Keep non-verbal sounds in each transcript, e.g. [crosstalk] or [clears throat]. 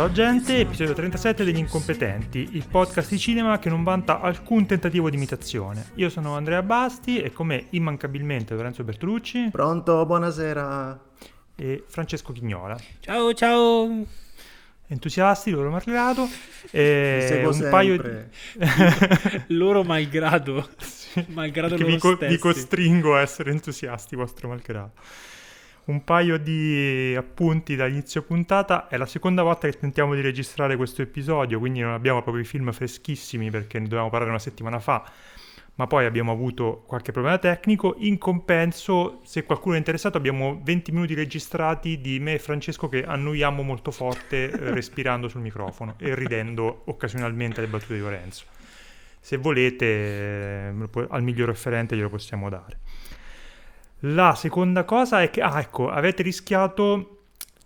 Ciao gente, episodio 37 degli Incompetenti, il podcast di cinema che non vanta alcun tentativo di imitazione. Io sono Andrea Basti e con me immancabilmente Lorenzo Bertolucci Pronto, buonasera. e Francesco Chignola. Ciao, ciao. Entusiasti, loro malgrado. E un paio di... sempre. [laughs] Loro malgrado. malgrado che loro vi, co- vi costringo a essere entusiasti, vostro malgrado. Un paio di appunti da inizio puntata. È la seconda volta che tentiamo di registrare questo episodio, quindi non abbiamo proprio i film freschissimi perché ne dovevamo parlare una settimana fa. Ma poi abbiamo avuto qualche problema tecnico. In compenso, se qualcuno è interessato, abbiamo 20 minuti registrati di me e Francesco che annuiamo molto forte eh, [laughs] respirando sul microfono e ridendo occasionalmente alle battute di Lorenzo. Se volete, eh, al miglior referente glielo possiamo dare. La seconda cosa è che, ah, ecco, avete rischiato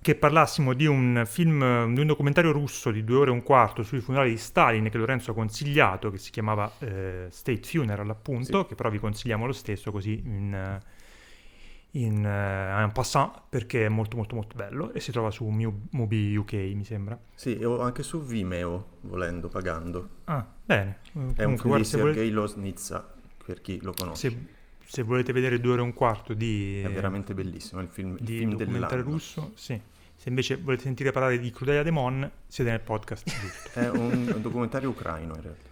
che parlassimo di un film, di un documentario russo di due ore e un quarto sui funerali di Stalin che Lorenzo ha consigliato, che si chiamava eh, State Funeral, appunto, Sì. che però vi consigliamo lo stesso così in, eh, in, eh, passant perché è molto molto molto bello e si trova su Mu- Mubi UK, mi sembra. Sì, ho anche su Vimeo, volendo, pagando. Ah, bene. È un Comunque, film di guarda, se volete- Sergei Loznitsa, per chi lo conosce. se, se volete vedere due ore e un quarto di... È veramente bellissimo, il film, il di film documentario dell'anno. russo, sì. Se invece volete sentire parlare di Crudelia Demon, siete nel podcast giusto. [laughs] È un, un documentario ucraino in realtà.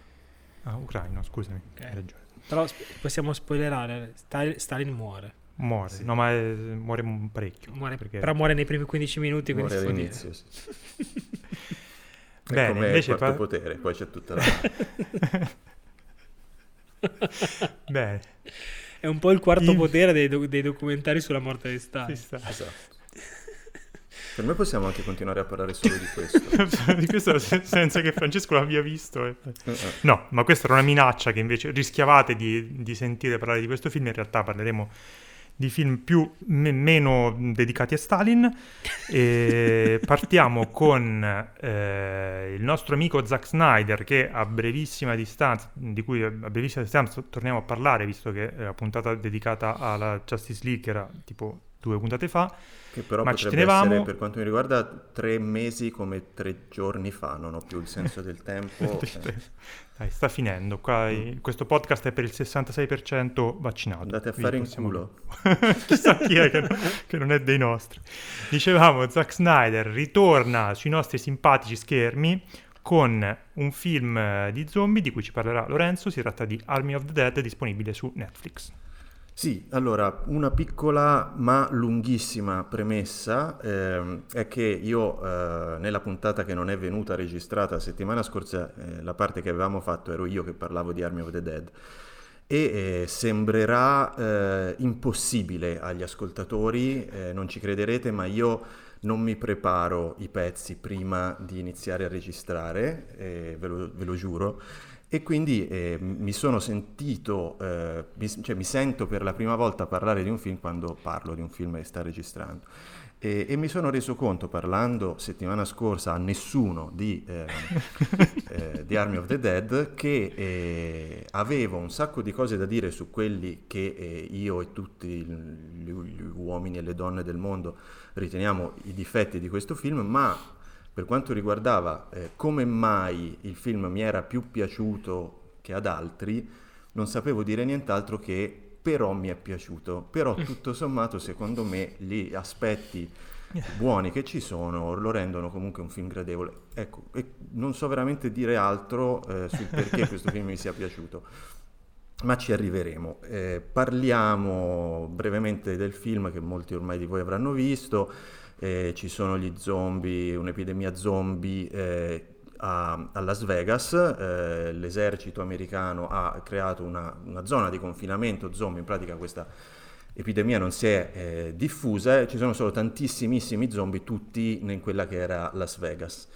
Ah, ucraino, scusami, Ok. hai ragione. Però sp- possiamo spoilerare. Stalin, Stalin muore. Muore, Sì. no ma è- muore un parecchio. Muore- perché... Però muore nei primi 15 minuti. Quindi Muore si può all'inizio, sì. [laughs] È Bene, come invece quarto pa- potere, poi c'è tutta la... [laughs] Bene. È un po' il quarto In- potere dei, do- dei documentari sulla morte di Stalin. sta. esatto. [laughs] Per me possiamo anche continuare a parlare solo di questo. [laughs] di questo se- senza che Francesco l'abbia visto. eh. Eh. No, ma questa era una minaccia che invece rischiavate di, di sentire parlare di questo film. In realtà parleremo di film più me- meno dedicati a Stalin. E [laughs] partiamo con eh, il nostro amico Zack Snyder che a brevissima distanza, di cui a brevissima distanza torniamo a parlare, visto che è la puntata dedicata alla Justice League era tipo due puntate fa. Che però Ma ci tenevamo- essere, per quanto mi riguarda, tre mesi come tre giorni fa, non ho più il senso del tempo. [laughs] eh. Dai, sta finendo. Qua, i- questo podcast è per il 66% vaccinato. Andate a fare in possiamo- culo. [laughs] Chissà chi è che, non- che non è dei nostri. Dicevamo, Zack Snyder ritorna sui nostri simpatici schermi con un film eh, di zombie di cui ci parlerà Lorenzo. Si tratta di Army of the Dead, disponibile su Netflix. Sì, allora, una piccola ma lunghissima premessa ehm, è che io eh, nella puntata che non è venuta registrata settimana scorsa, eh, la parte che avevamo fatto ero io che parlavo di Army of the Dead e eh, sembrerà eh, impossibile agli ascoltatori, eh, non ci crederete, ma io non mi preparo i pezzi prima di iniziare a registrare, eh, ve lo- ve lo giuro. E quindi eh, mi sono sentito, eh, mi, cioè mi sento per la prima volta parlare di un film quando parlo di un film che sta registrando. E, e mi sono reso conto, parlando settimana scorsa a nessuno di, eh, [laughs] eh, di Army of the Dead, che eh, avevo un sacco di cose da dire su quelli che eh, io e tutti gli, gli uomini e le donne del mondo riteniamo i difetti di questo film, ma per quanto riguardava eh, come mai il film mi era più piaciuto che ad altri, non sapevo dire nient'altro che però mi è piaciuto. Però tutto sommato, secondo me, gli aspetti [laughs] buoni che ci sono lo rendono comunque un film gradevole. Ecco, e non so veramente dire altro eh, sul perché [laughs] questo film mi sia piaciuto. Ma ci arriveremo. Eh, parliamo brevemente del film che molti ormai di voi avranno visto. Eh, ci sono gli zombie, un'epidemia zombie eh, a, a Las Vegas. Eh, l'esercito americano ha creato una, una zona di confinamento zombie, in pratica questa epidemia non si è eh, diffusa, ci sono solo tantissimissimi zombie, tutti in quella che era Las Vegas.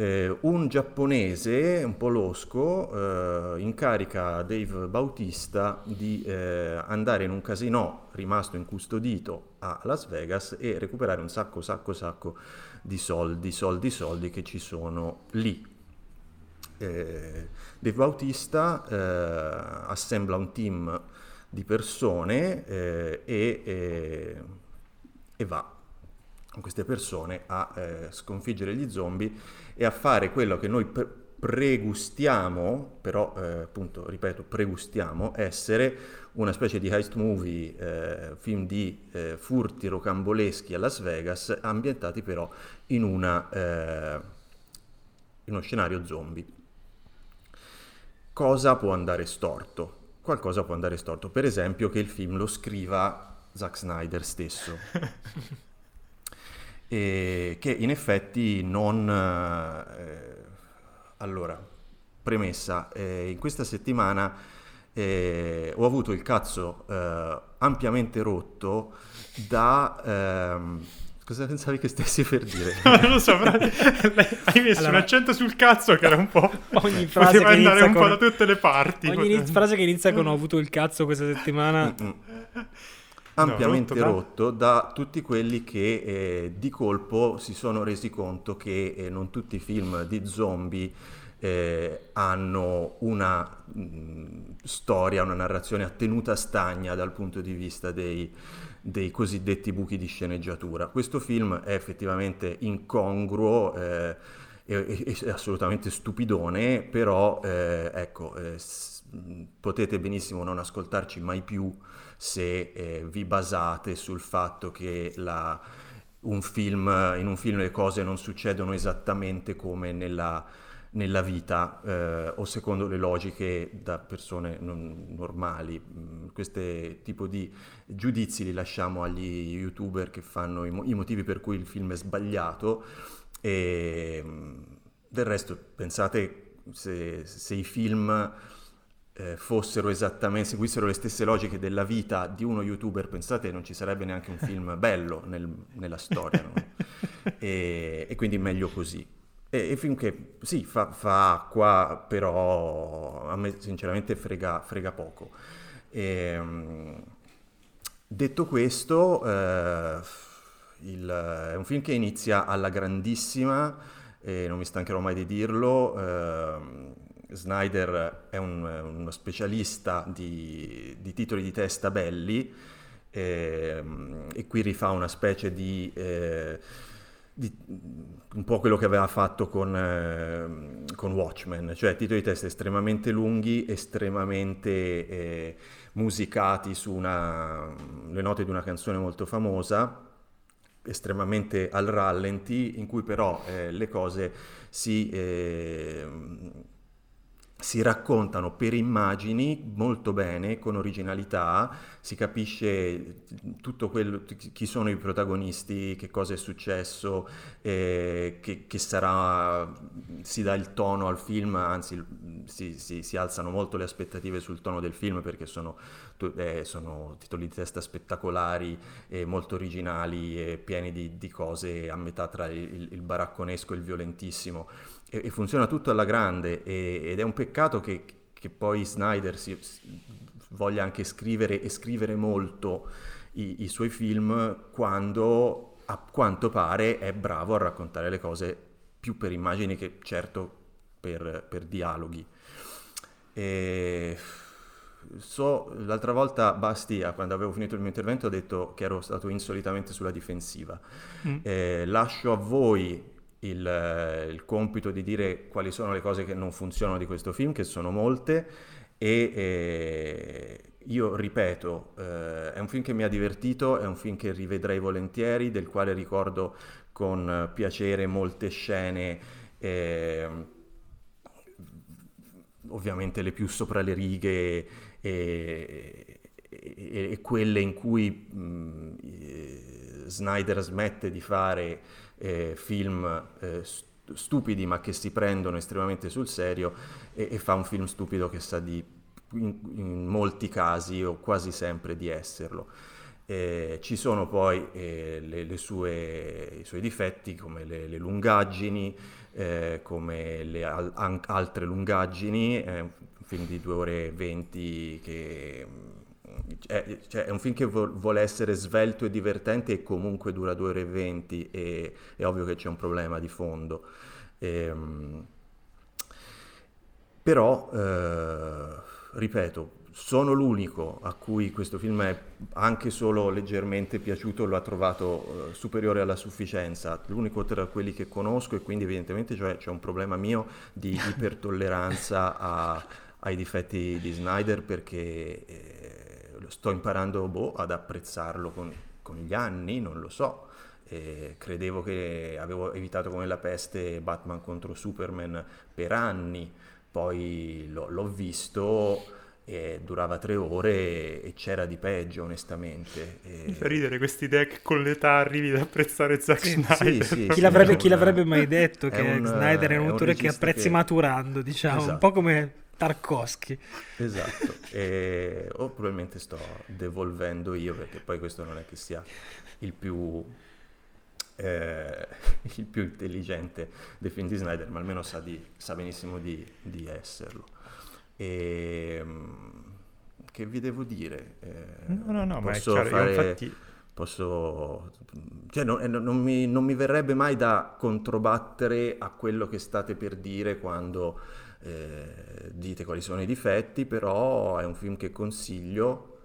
Eh, un giapponese, un po' losco, eh, incarica Dave Bautista di eh, andare in un casino rimasto incustodito a Las Vegas e recuperare un sacco, sacco, sacco di soldi, soldi, soldi che ci sono lì. Eh, Dave Bautista eh, assembla un team di persone eh, e, e va con queste persone a eh, sconfiggere gli zombie e a fare quello che noi pre- pregustiamo, però eh, appunto, ripeto, pregustiamo essere una specie di heist movie, eh, film di eh, furti rocamboleschi a Las Vegas, ambientati però in, una, eh, in uno scenario zombie. Cosa può andare storto? Qualcosa può andare storto, per esempio che il film lo scriva Zack Snyder stesso. [laughs] e che in effetti non... Eh, allora, premessa, eh, in questa settimana eh, ho avuto il cazzo eh, ampiamente rotto da... Ehm, cosa pensavi che stessi per dire? [laughs] non lo so, però [laughs] hai messo allora, un accento sul cazzo che era un po'... Ogni [laughs] frase poteva andare un con... po' da tutte le parti. Ogni poteva... frase che inizia con ho avuto il cazzo questa settimana... Ampiamente no, rotto, rotto, da tutti quelli che eh, di colpo si sono resi conto che eh, non tutti i film di zombie eh, hanno una mh, mm, storia, una narrazione attenuta stagna dal punto di vista dei, dei, cosiddetti buchi di sceneggiatura. Questo film è effettivamente incongruo. Eh, è, è, assolutamente stupidone, però eh, ecco, eh, s- potete benissimo non ascoltarci mai più se eh, vi basate sul fatto che la, un film, in un film le cose non succedono esattamente come nella, nella vita eh, o secondo le logiche da persone non, normali. Mm, Questi tipo di giudizi li lasciamo agli youtuber che fanno i, i motivi per cui il film è sbagliato e mm, del resto pensate se, se i film eh, fossero esattamente, seguissero le stesse logiche della vita di uno youtuber, pensate non ci sarebbe neanche un film bello nel, nella storia, no? [laughs] e, e, quindi meglio così. E, e finché sì, fa, fa, acqua, però a me sinceramente frega, frega poco. E, um, detto questo, eh, il, è un film che inizia alla grandissima, e non mi stancherò mai di dirlo. Eh, Snyder è un, uno specialista di, di, titoli di testa belli eh, e qui rifà una specie di, eh, di, un po' quello che aveva fatto con, eh, con, Watchmen, cioè titoli di testa estremamente lunghi, estremamente eh, musicati su una, le note di una canzone molto famosa estremamente al rallenti in cui però eh, le cose si eh, si raccontano per immagini molto bene, con originalità, si capisce tutto quello, chi sono i protagonisti, che cosa è successo, eh, che, che, sarà, si dà il tono al film, anzi si, si, si, alzano molto le aspettative sul tono del film perché sono, eh, sono titoli di testa spettacolari, eh, molto originali e pieni di, di, cose a metà tra il, il baracconesco e il violentissimo e, e funziona tutto alla grande e, ed è un peccato che, che poi Snyder si, voglia anche scrivere e scrivere molto i, i, suoi film quando a quanto pare è bravo a raccontare le cose più per immagini che certo per, per dialoghi. E... So, l'altra volta Bastia, quando avevo finito il mio intervento, ho detto che ero stato insolitamente sulla difensiva. Mm. Eh, lascio a voi il, eh, il, compito di dire quali sono le cose che non funzionano di questo film, che sono molte, e eh, io ripeto, eh, è un film che mi ha divertito, è un film che rivedrei volentieri, del quale ricordo con piacere molte scene, eh, ovviamente le più sopra le righe e, e, e quelle in cui mh, Snyder smette di fare eh, film eh, stupidi ma che si prendono estremamente sul serio e, e fa un film stupido che sa di in, in, molti casi o quasi sempre di esserlo. Eh, ci sono poi eh, le, le sue, i suoi difetti come le, le lungaggini, eh, come le al- an- altre lungaggini, è un film di 2 ore e 20 che è, cioè, è un film che vo- vuole essere svelto e divertente e comunque dura 2 ore e 20 e è ovvio che c'è un problema di fondo. Ehm, però, eh, ripeto, sono l'unico a cui questo film è anche solo leggermente piaciuto, lo ha trovato eh, superiore alla sufficienza, l'unico tra quelli che conosco e quindi evidentemente cioè, c'è un problema mio di [laughs] ipertolleranza a, ai difetti di Snyder perché eh, sto imparando boh, ad apprezzarlo con, con, gli anni, non lo so. Eh, credevo che avevo evitato come la peste Batman contro Superman per anni, poi l'ho, l'ho visto e durava tre ore e c'era di peggio onestamente. E... Mi fa ridere questi deck con l'età arrivi ad apprezzare Zack sì, Snyder. Sì, sì, chi, l'avrebbe, chi, l'avrebbe, mai detto che un, Snyder è un autore che apprezzi che... maturando, diciamo, esatto. un po' come Tarkovsky. Esatto, e... o probabilmente sto devolvendo io perché poi questo non è che sia il più... Eh, il più intelligente dei film di Snyder, ma almeno sa, di, sa benissimo di, di esserlo. E, ehm, che vi devo dire? Eh, no, no, no, ma è chiaro, fare, infatti... Posso, cioè, non, non, mi, non, mi, verrebbe mai da controbattere a quello che state per dire quando eh, dite quali sono i difetti, però è un film che consiglio,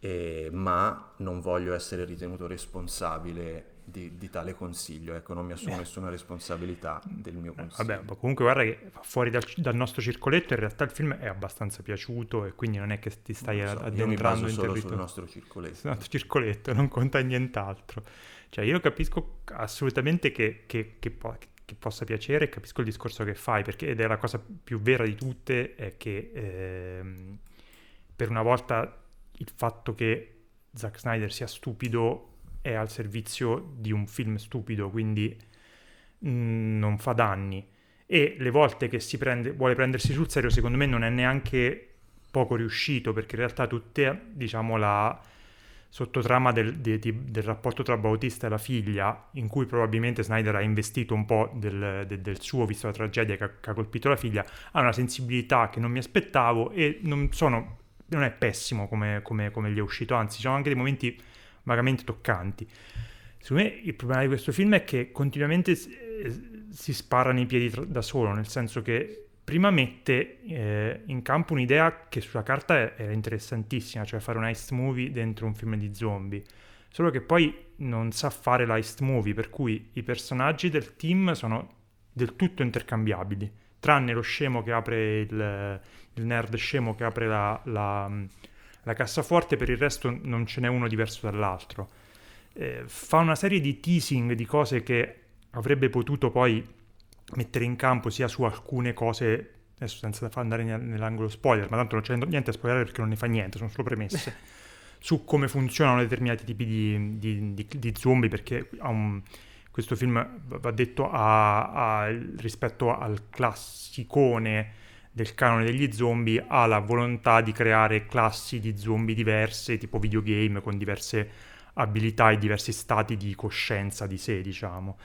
eh, ma non voglio essere ritenuto responsabile di, di, tale consiglio, ecco, non mi assumo nessuna responsabilità del mio consiglio. Vabbè, comunque guarda che fuori dal, dal, nostro circoletto in realtà il film è abbastanza piaciuto e quindi non è che ti stai so, addentrando in solo sul nostro circoletto. Il nostro circoletto, non conta nient'altro. Cioè io capisco assolutamente che, che, che, che possa piacere, capisco il discorso che fai, perché ed è la cosa più vera di tutte, è che ehm, per una volta il fatto che Zack Snyder sia stupido è al servizio di un film stupido, quindi mh, mm, non fa danni. E le volte che si prende, vuole prendersi sul serio, secondo me non è neanche poco riuscito, perché in realtà tutta, diciamo, la sottotrama del, de, de, del rapporto tra Bautista e la figlia, in cui probabilmente Snyder ha investito un po' del, de, del suo, visto la tragedia che ha, che ha, colpito la figlia, ha una sensibilità che non mi aspettavo e non, sono, non è pessimo come, come, come gli è uscito, anzi ci sono anche dei momenti vagamente toccanti. Secondo me il problema di questo film è che continuamente si, eh, si spara nei piedi tra, da solo, nel senso che prima mette eh, in campo un'idea che sulla carta era interessantissima, cioè fare un heist movie dentro un film di zombie, solo che poi non sa fare l'heist movie, per cui i personaggi del team sono del tutto intercambiabili, tranne lo scemo che apre il, il nerd scemo che apre la, la la cassaforte, per il resto non ce n'è uno diverso dall'altro. Eh, fa una serie di teasing di cose che avrebbe potuto poi mettere in campo sia su alcune cose, adesso senza andare nell'angolo spoiler, ma tanto non c'è niente a spoilerare perché non ne fa niente, sono solo premesse, [laughs] su come funzionano determinati tipi di, di, di, di zombie, perché un, questo film va detto a, a, rispetto al classicone del canone degli zombie ha la volontà di creare classi di zombie diverse, tipo videogame, con diverse abilità e diversi stati di coscienza di sé, diciamo.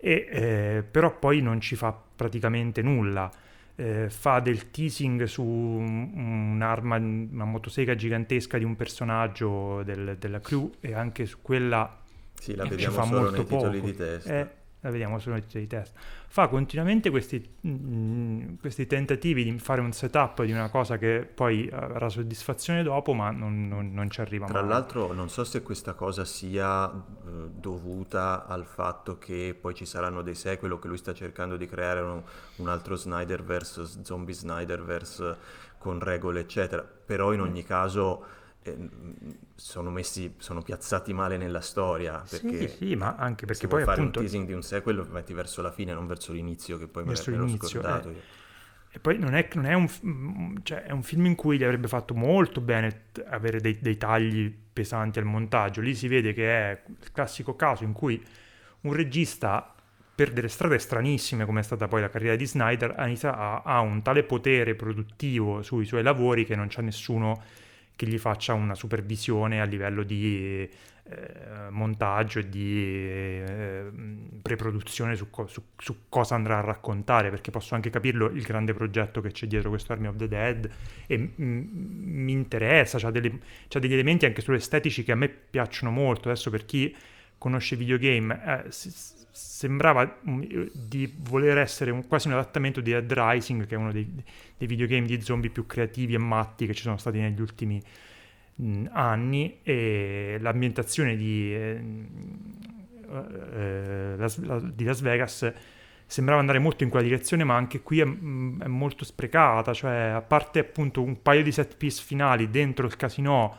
E, eh, però poi non ci fa praticamente nulla. Eh, fa del teasing su un'arma, una motosega gigantesca di un personaggio del, della crew e anche su quella sì, la vediamo ci fa solo molto poco. titoli di testa. Eh, la vediamo solo nei titoli di testa fa continuamente questi, mh, mm, questi, tentativi di fare un setup di una cosa che poi avrà soddisfazione dopo, ma non, non, non ci arriva Tra mai. Tra l'altro non so se questa cosa sia eh, dovuta al fatto che poi ci saranno dei sequel o che lui sta cercando di creare un, un altro Snyderverse, zombie Snyderverse con regole eccetera, però in ogni caso eh, sono messi, sono piazzati male nella storia. Perché sì, sì, ma anche perché poi fare appunto... un teasing di un sequel metti verso la fine, non verso l'inizio, che poi verso me l'ho scordato. Eh. E poi non è, non è, un, cioè è un film in cui gli avrebbe fatto molto bene avere dei, dei tagli pesanti al montaggio. Lì si vede che è il classico caso in cui un regista per delle strade stranissime, come è stata poi la carriera di Snyder, ha, ha un tale potere produttivo sui suoi lavori che non c'è nessuno che gli faccia una supervisione a livello di eh, montaggio e di eh, preproduzione su, co- su, su, cosa andrà a raccontare, perché posso anche capirlo il grande progetto che c'è dietro questo Army of the Dead e m- mi interessa, c'ha, delle, c'ha, degli elementi anche sull'estetici che a me piacciono molto, adesso per chi conosce videogame, eh, si, sembrava di voler essere un, quasi un adattamento di Dead Rising, che è uno dei, dei videogame di zombie più creativi e matti che ci sono stati negli ultimi anni anni. E l'ambientazione di, eh, eh, Las, la, di, Las, Vegas sembrava andare molto in quella direzione ma anche qui è, è, molto sprecata. Cioè a parte appunto un paio di set piece finali dentro il casino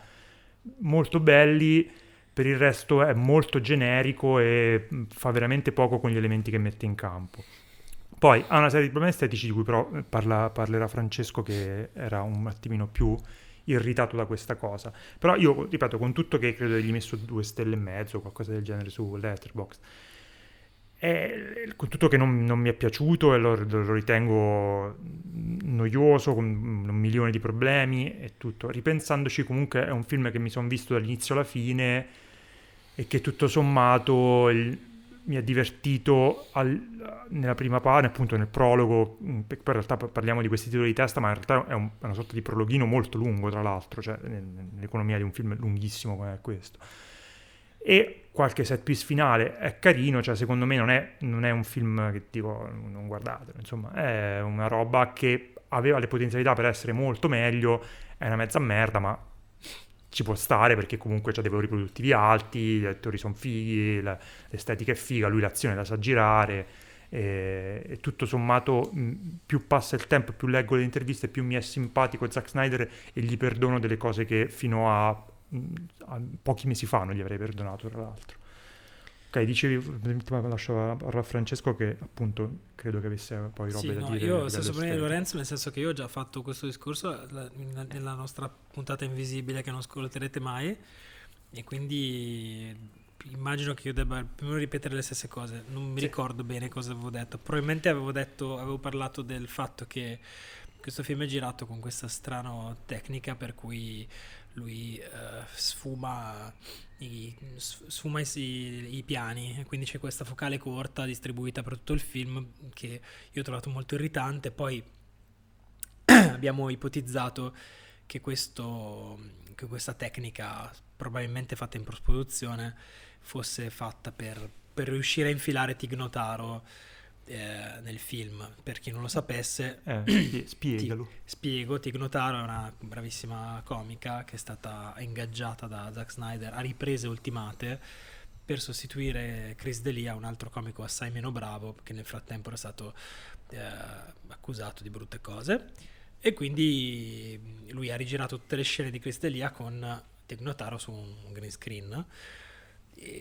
molto belli per il resto è molto generico e fa veramente poco con gli elementi che mette in campo poi ha una serie di problemi estetici di cui però parla, parlerà Francesco che era un attimino più irritato da questa cosa. Però io, ripeto, con tutto che credo che gli messo due stelle e mezzo, o qualcosa del genere su Letterboxd, e, con tutto che non, non, mi è piaciuto e lo, lo, ritengo noioso, con un milione di problemi e tutto, ripensandoci comunque è un film che mi sono visto dall'inizio alla fine e che tutto sommato il, mi ha divertito al, nella prima parte, appunto nel prologo, mm, poi in realtà parliamo di questi titoli di testa, ma in realtà è, un, è una sorta di prologhino molto lungo, tra l'altro, cioè nell'economia di un film lunghissimo come questo. E qualche set piece finale è carino, cioè secondo me non è, non è un film che dico non guardatelo, insomma, è una roba che aveva le potenzialità per essere molto meglio, è una mezza merda, ma ci può stare perché comunque ha dei valori produttivi alti, gli attori sono fighi, l'estetica è figa, lui l'azione la sa girare e, e tutto sommato più passa il tempo, più leggo le interviste, più mi è simpatico Zack Snyder e gli perdono delle cose che fino a, a pochi mesi fa non gli avrei perdonato tra l'altro. Ok, dicevi, lascio a Francesco che appunto credo che avesse poi robe sì, da no, dire. Io stesso per Lorenzo, nel senso che io ho già fatto questo discorso nella nostra puntata invisibile che non ascolterete mai e quindi immagino che io debba meno ripetere le stesse cose. Non mi sì. ricordo bene cosa avevo detto. Probabilmente avevo detto, avevo parlato del fatto che questo film è girato con questa strana tecnica per cui lui uh, sfuma, i, sfuma i, i, piani, quindi c'è questa focale corta distribuita per tutto il film che io ho trovato molto irritante. Poi [clears throat] abbiamo ipotizzato che, questo, che questa tecnica, probabilmente fatta in post-produzione, fosse fatta per, per riuscire a infilare Tig Notaro eh, nel film. Per chi non lo sapesse, eh, [clears throat] spiegalo. Ti, spiego, Tig Notaro è una bravissima comica che è stata ingaggiata da Zack Snyder a riprese ultimate per sostituire Chris D'Elia, un altro comico assai meno bravo che nel frattempo era stato eh, accusato di brutte cose e quindi lui ha rigirato tutte le scene di Chris D'Elia con Tig Notaro su un green screen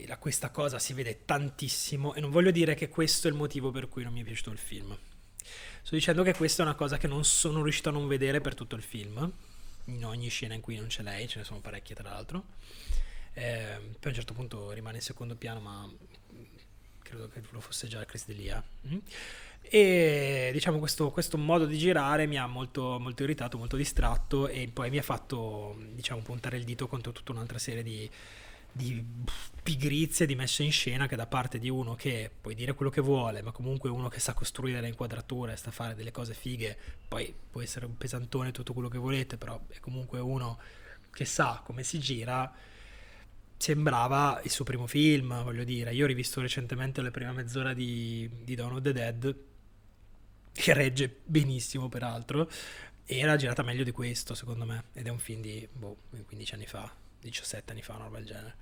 la, questa cosa si vede tantissimo e non voglio dire che questo è il motivo per cui non mi è piaciuto il film. Sto dicendo che questa è una cosa che non sono riuscito a non vedere per tutto il film, in ogni scena in cui non c'è lei, ce ne sono parecchie tra l'altro. Eh, poi a un certo punto rimane in secondo piano, ma credo che lo fosse già Chris Delia. Mm? E diciamo questo, questo, modo di girare mi ha molto, molto irritato, molto distratto e poi mi ha fatto diciamo, puntare il dito contro tutta un'altra serie di di pigrizia di messa in scena che da parte di uno che puoi dire quello che vuole, ma comunque uno che sa costruire le inquadrature, sta a fare delle cose fighe, poi può essere un pesantone tutto quello che volete, però è comunque uno che sa come si gira. Sembrava il suo primo film, voglio dire. Io ho rivisto recentemente la prima mezz'ora di, di Dawn of the Dead, che regge benissimo peraltro, era girata meglio di questo, secondo me. Ed è un film di boh, 15 anni fa, 17 anni fa, una roba del genere.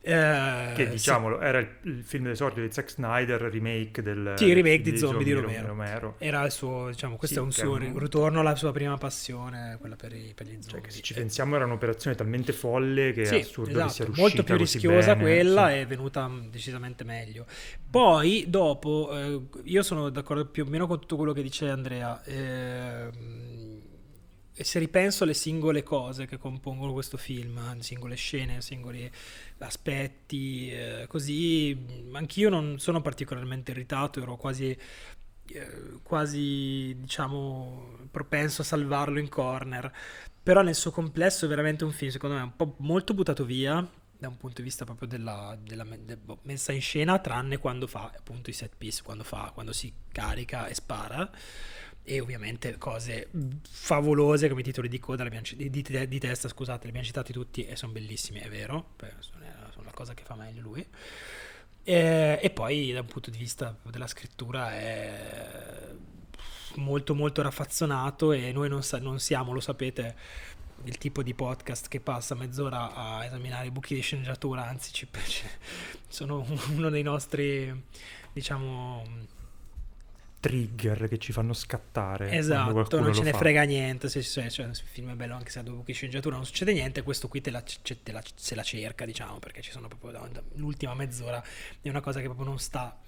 Eh, che diciamolo sì. era il, il, film d'esordio di Zack Snyder, remake del sì, remake di, di Zombie di Romero. Romero. Era il suo, diciamo, questo sì, è un suo un... ritorno alla sua prima passione, quella per, i, per gli cioè, zombie. Cioè, se ci pensiamo era un'operazione talmente folle che sì, è assurdo esatto, che sia riuscita molto più rischiosa bene, quella è venuta decisamente meglio. Poi dopo eh, io sono d'accordo più o meno con tutto quello che dice Andrea. Eh, e se ripenso alle singole cose che compongono questo film, singole scene, singoli aspetti, eh, così anch'io non sono particolarmente irritato, ero quasi, eh, quasi diciamo propenso a salvarlo in corner, però nel suo complesso è veramente un film secondo me un po' molto buttato via, da un punto di vista proprio della, della de, boh, messa in scena, tranne quando fa appunto i set piece, quando, fa, quando si carica e spara. E ovviamente cose favolose come i titoli di coda di, di, di, testa, scusate, li abbiamo citati tutti e sono bellissimi, è vero, sono, la cosa che fa meglio lui. E, e poi da un punto di vista della scrittura è molto molto raffazzonato e noi non, sa- non siamo, lo sapete, il tipo di podcast che passa mezz'ora a esaminare i buchi di sceneggiatura, anzi [laughs] ci sono uno dei nostri, diciamo... Trigger che ci fanno scattare. Esatto, non ce ne fa. frega niente. Se, se, cioè, il film è bello anche se ha due buchi di sceneggiatura, non succede niente. Questo qui te la, te la, se la cerca, diciamo, perché ci sono proprio l'ultima mezz'ora. È una cosa che proprio non sta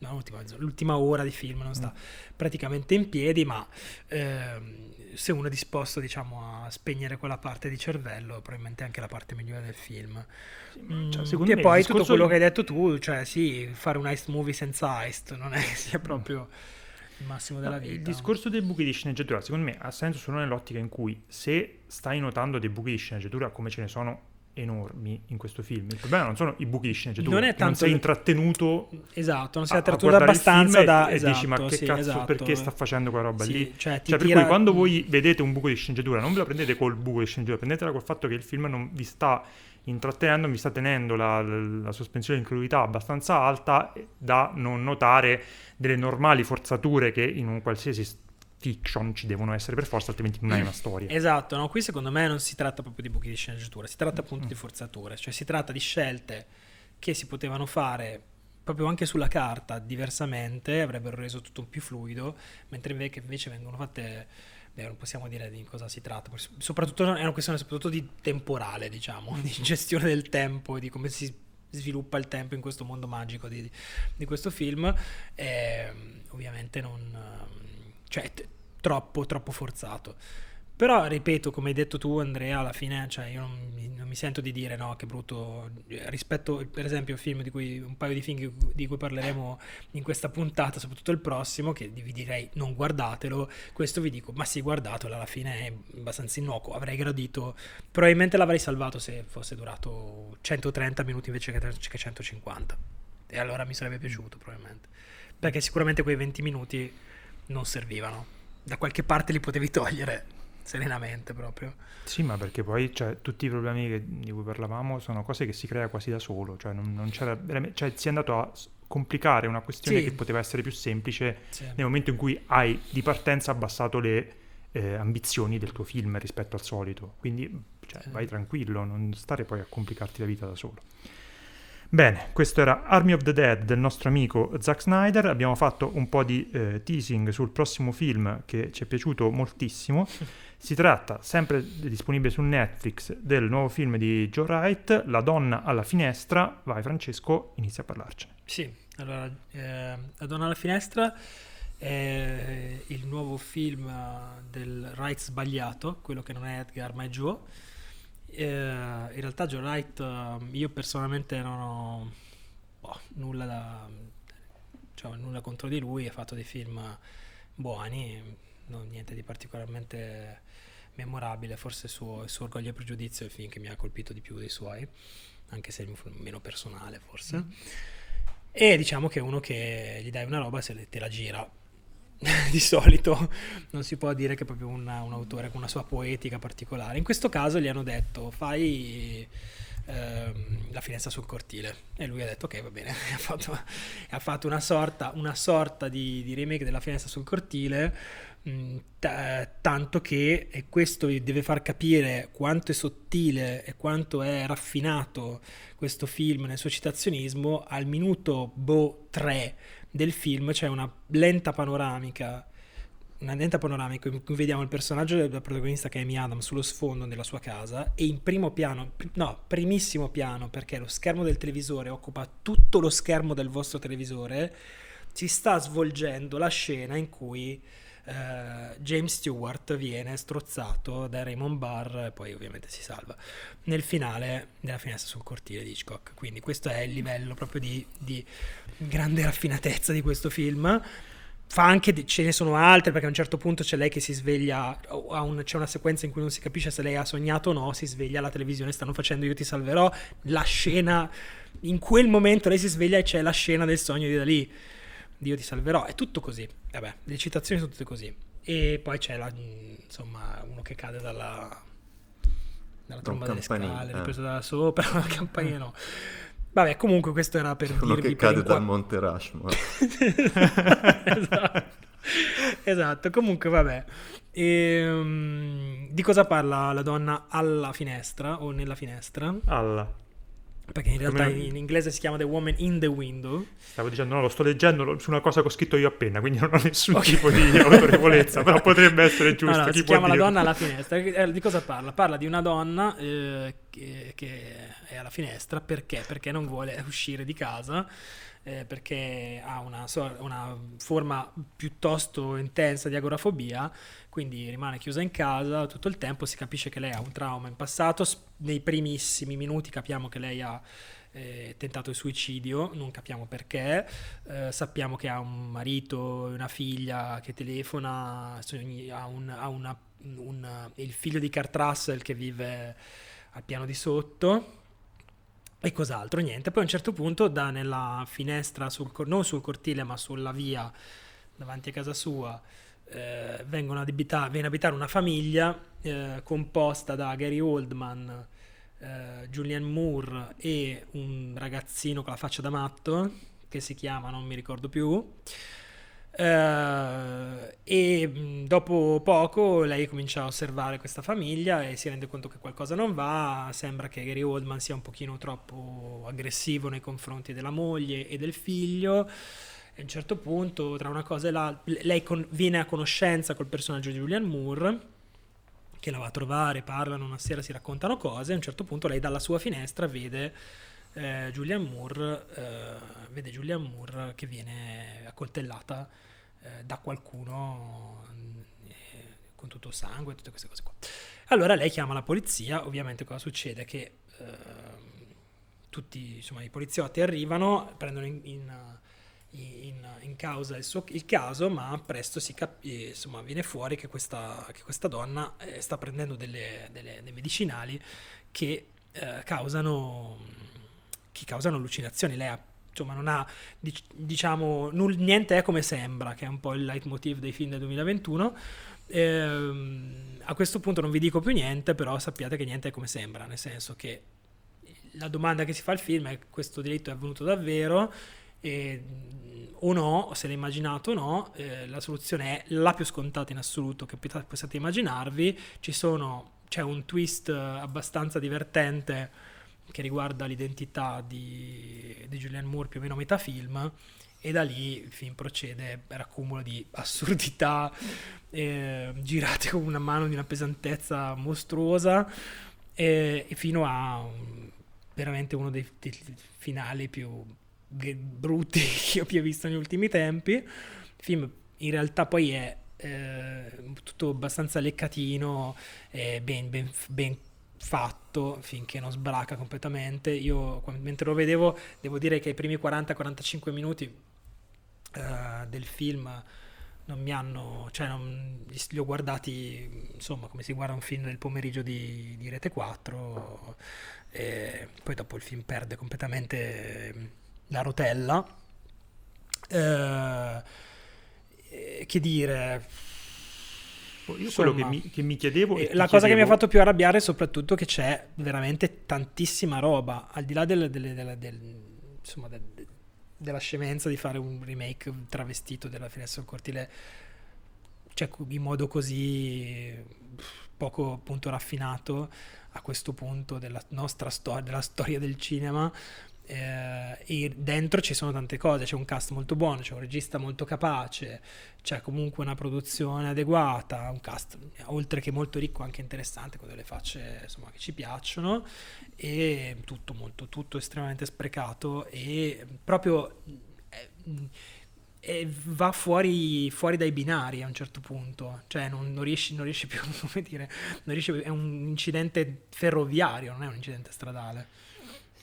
no, l'ultima, l'ultima, ora di film non sta mm. praticamente in piedi, ma ehm, se uno è disposto diciamo, a spegnere quella parte di cervello, probabilmente è anche la parte migliore del film. Sì, mm, cioè, e poi tutto quello che hai detto tu, cioè sì, fare un heist movie senza heist non è che [laughs] sia proprio il massimo della no, vita. Il discorso dei buchi di sceneggiatura, secondo me, ha senso solo nell'ottica in cui se stai notando dei buchi di sceneggiatura come ce ne sono enormi in questo film. Il problema non sono i buchi di sceneggiatura, non, è tanto non sei intrattenuto. Esatto, non sei intrattenuto abbastanza da e, esatto, dici ma che sì, cazzo esatto. perché sta facendo quella roba sì, lì? Cioè, cioè per tira... cui quando voi vedete un buco di sceneggiatura non ve la prendete col buco di sceneggiatura, prendetela col fatto che il film non vi sta intrattenendo, vi sta tenendo la, la sospensione di incredulità abbastanza alta da non notare delle normali forzature che in un qualsiasi fiction ci devono essere per forza, altrimenti non hai una storia. [clears throat] Esatto, no? qui secondo me non si tratta proprio di buchi di sceneggiatura, si tratta appunto mm. di forzature, cioè si tratta di scelte che si potevano fare proprio anche sulla carta diversamente, avrebbero reso tutto più fluido, mentre invece vengono fatte, beh, non possiamo dire di cosa si tratta, soprattutto è una questione soprattutto di temporale, diciamo, [laughs] di gestione del tempo e di come si sviluppa il tempo in questo mondo magico di, di questo film. E, ovviamente non cioè t- troppo, troppo forzato. Però, ripeto, come hai detto tu, Andrea, alla fine, cioè, io non non mi, sento di dire no, che brutto. Rispetto, per esempio, al film di cui un paio di film di cui parleremo in questa puntata, soprattutto il prossimo, che vi direi non guardatelo. Questo vi dico, ma sì, guardatelo, alla fine è abbastanza innocuo. Avrei gradito, probabilmente l'avrei salvato se fosse durato 130 minuti invece che 150. E allora mi sarebbe piaciuto, probabilmente. Perché sicuramente quei 20 minuti non servivano. Da qualche parte li potevi togliere serenamente proprio. Sì, ma perché poi cioè, tutti i problemi che, di cui parlavamo sono cose che si crea quasi da solo, cioè, non, non c'era cioè si è andato a complicare una questione sì. che poteva essere più semplice sì. nel momento in cui hai di partenza abbassato le eh, ambizioni del tuo film rispetto al solito. Quindi cioè, vai tranquillo, non stare poi a complicarti la vita da solo. Bene, questo era Army of the Dead del nostro amico Zack Snyder. Abbiamo fatto un po' di eh, teasing sul prossimo film che ci è piaciuto moltissimo. [laughs] Si tratta, sempre disponibile su Netflix, del nuovo film di Joe Wright, La donna alla finestra. Vai Francesco, inizia a parlarcene. Sì, allora, eh, La donna alla finestra è il nuovo film del Wright sbagliato, quello che non è Edgar ma è Joe eh, in realtà Joe Wright, eh, io personalmente non ho boh, nulla, da, cioè, nulla contro di lui, ha fatto dei film buoni, non niente di particolarmente memorabile, forse il suo, il suo Orgoglio e Pregiudizio è il film che mi ha colpito di più dei suoi, anche se meno personale forse. Mm. E diciamo che è uno che gli dai una roba se te la gira [laughs] di solito non si può dire che è proprio una, un autore con una sua poetica particolare. In questo caso gli hanno detto fai ehm, la finestra sul cortile e lui ha detto ok va bene, [laughs] ha fatto, ha fatto una sorta, una sorta di, di, remake della finestra sul cortile. Mm, t- tanto che e questo deve far capire quanto è sottile e quanto è raffinato questo film nel suo citazionismo al minuto boh 3 del film c'è una lenta panoramica una lenta panoramica in cui vediamo il personaggio del protagonista che è Amy Adams sullo sfondo della sua casa e in primo piano, no, primissimo piano perché lo schermo del televisore occupa tutto lo schermo del vostro televisore, si sta svolgendo la scena in cui eh, James Stewart viene strozzato da Raymond Barr e poi ovviamente si salva nel finale della finestra sul cortile di Hitchcock. Quindi questo è il livello proprio di, di grande raffinatezza di questo film. fa anche, ce ne sono altre perché a un certo punto c'è lei che si sveglia, un, c'è una sequenza in cui non si capisce se lei ha sognato o no, si sveglia alla televisione, stanno facendo Io ti salverò, la scena, in quel momento lei si sveglia e c'è la scena del sogno di da lì, Dio ti salverò, è tutto così, vabbè, le citazioni sono tutte così. E poi c'è la, insomma, uno che cade dalla, dalla tromba delle scale, eh. ripreso da sopra, [laughs] la campanina no. Vabbè, comunque questo era per Quello dirvi... che cade dal Monte Rushmore. [laughs] esatto. esatto, comunque vabbè. E, um, di cosa parla la donna alla finestra o nella finestra? Alla perché in realtà Come... in inglese si chiama The Woman in the Window. Stavo dicendo, no, lo sto leggendo su una cosa che ho scritto io appena, quindi non ho nessun okay. tipo di autorevolezza, [laughs] però potrebbe essere giusto. No, no, si chiama dirlo. La donna alla finestra. Eh, di cosa parla? Parla di una donna eh, che, che, è alla finestra perché? Perché non vuole uscire di casa. Eh, perché ha una, una, forma piuttosto intensa di agorafobia, quindi rimane chiusa in casa tutto il tempo, si capisce che lei ha un trauma in passato, nei primissimi minuti capiamo che lei ha eh, tentato il suicidio, non capiamo perché, eh, sappiamo che ha un marito una figlia che telefona, ha, un, ha una, un, il figlio di Kurt Russell che vive al piano di sotto e cos'altro, niente. Poi a un certo punto da nella finestra, sul, non sul cortile ma sulla via davanti a casa sua, eh, vengono ad abitare, viene ad abitare una famiglia eh, composta da Gary Oldman, eh, Julian Moore e un ragazzino con la faccia da matto che si chiama, non mi ricordo più. Uh, e dopo poco lei comincia a osservare questa famiglia e si rende conto che qualcosa non va. Sembra che Gary Oldman sia un pochino troppo aggressivo nei confronti della moglie e del figlio. E a un certo punto, tra una cosa e l'altra, lei con- viene a conoscenza col personaggio di Julian Moore, che la va a trovare, parlano una sera, si raccontano cose. A un certo punto lei dalla sua finestra vede eh, Julian Moore, eh, vede Julian Moore che viene accoltellata eh, da qualcuno eh, con tutto il sangue tutte queste cose qua. Allora lei chiama la polizia, ovviamente cosa succede? Che ehm, tutti insomma, i poliziotti arrivano, prendono in, in, in, in causa il, suo, il, caso, ma presto cap- insomma, viene fuori che questa, che questa donna eh, sta prendendo delle, delle, dei medicinali che eh, causano che causano allucinazioni. Lei ha, insomma, non ha, diciamo, null, niente è come sembra, che è un po' il leitmotiv dei film del 2021. Ehm, a questo punto non vi dico più niente, però sappiate che niente è come sembra, nel senso che la domanda che si fa al film è questo diritto è avvenuto davvero e, o no, se l'è immaginato o no, eh, la soluzione è la più scontata in assoluto che possiate immaginarvi. Sono, c'è un twist abbastanza divertente che riguarda l'identità di, di Julian Moore più o meno a metà film e da lì il film procede per accumulo di [laughs] assurdità eh, girate con una mano di una pesantezza mostruosa eh, fino a um, veramente uno dei, dei, finali più brutti [laughs] che io abbia visto negli ultimi tempi. Il film in realtà poi è eh, tutto abbastanza leccatino ben, ben, ben fatto finché non sbraca completamente. Io mentre lo vedevo, devo dire che i primi 40-45 minuti uh, del film non mi hanno, cioè non, li ho guardati insomma come si guarda un film nel pomeriggio di, di Rete 4 e poi dopo il film perde completamente la rotella. Uh, che dire io Insomma, quello che mi, che mi chiedevo... la cosa chiedevo... che mi ha fatto più arrabbiare è soprattutto che c'è veramente tantissima roba, al di là del, del, del, del insomma, della scemenza di fare un remake travestito della finestra del cortile, cioè in modo così poco appunto raffinato a questo punto della nostra storia, della storia del cinema, eh, e dentro ci sono tante cose, c'è un cast molto buono, c'è un regista molto capace, c'è comunque una produzione adeguata, un cast oltre che molto ricco anche interessante con delle facce insomma, che ci piacciono e tutto molto, tutto estremamente sprecato e proprio eh, eh, va fuori, fuori, dai binari a un certo punto, cioè non, non, riesci, non riesci più, [laughs] come dire, riesci, è un incidente ferroviario, non è un incidente stradale.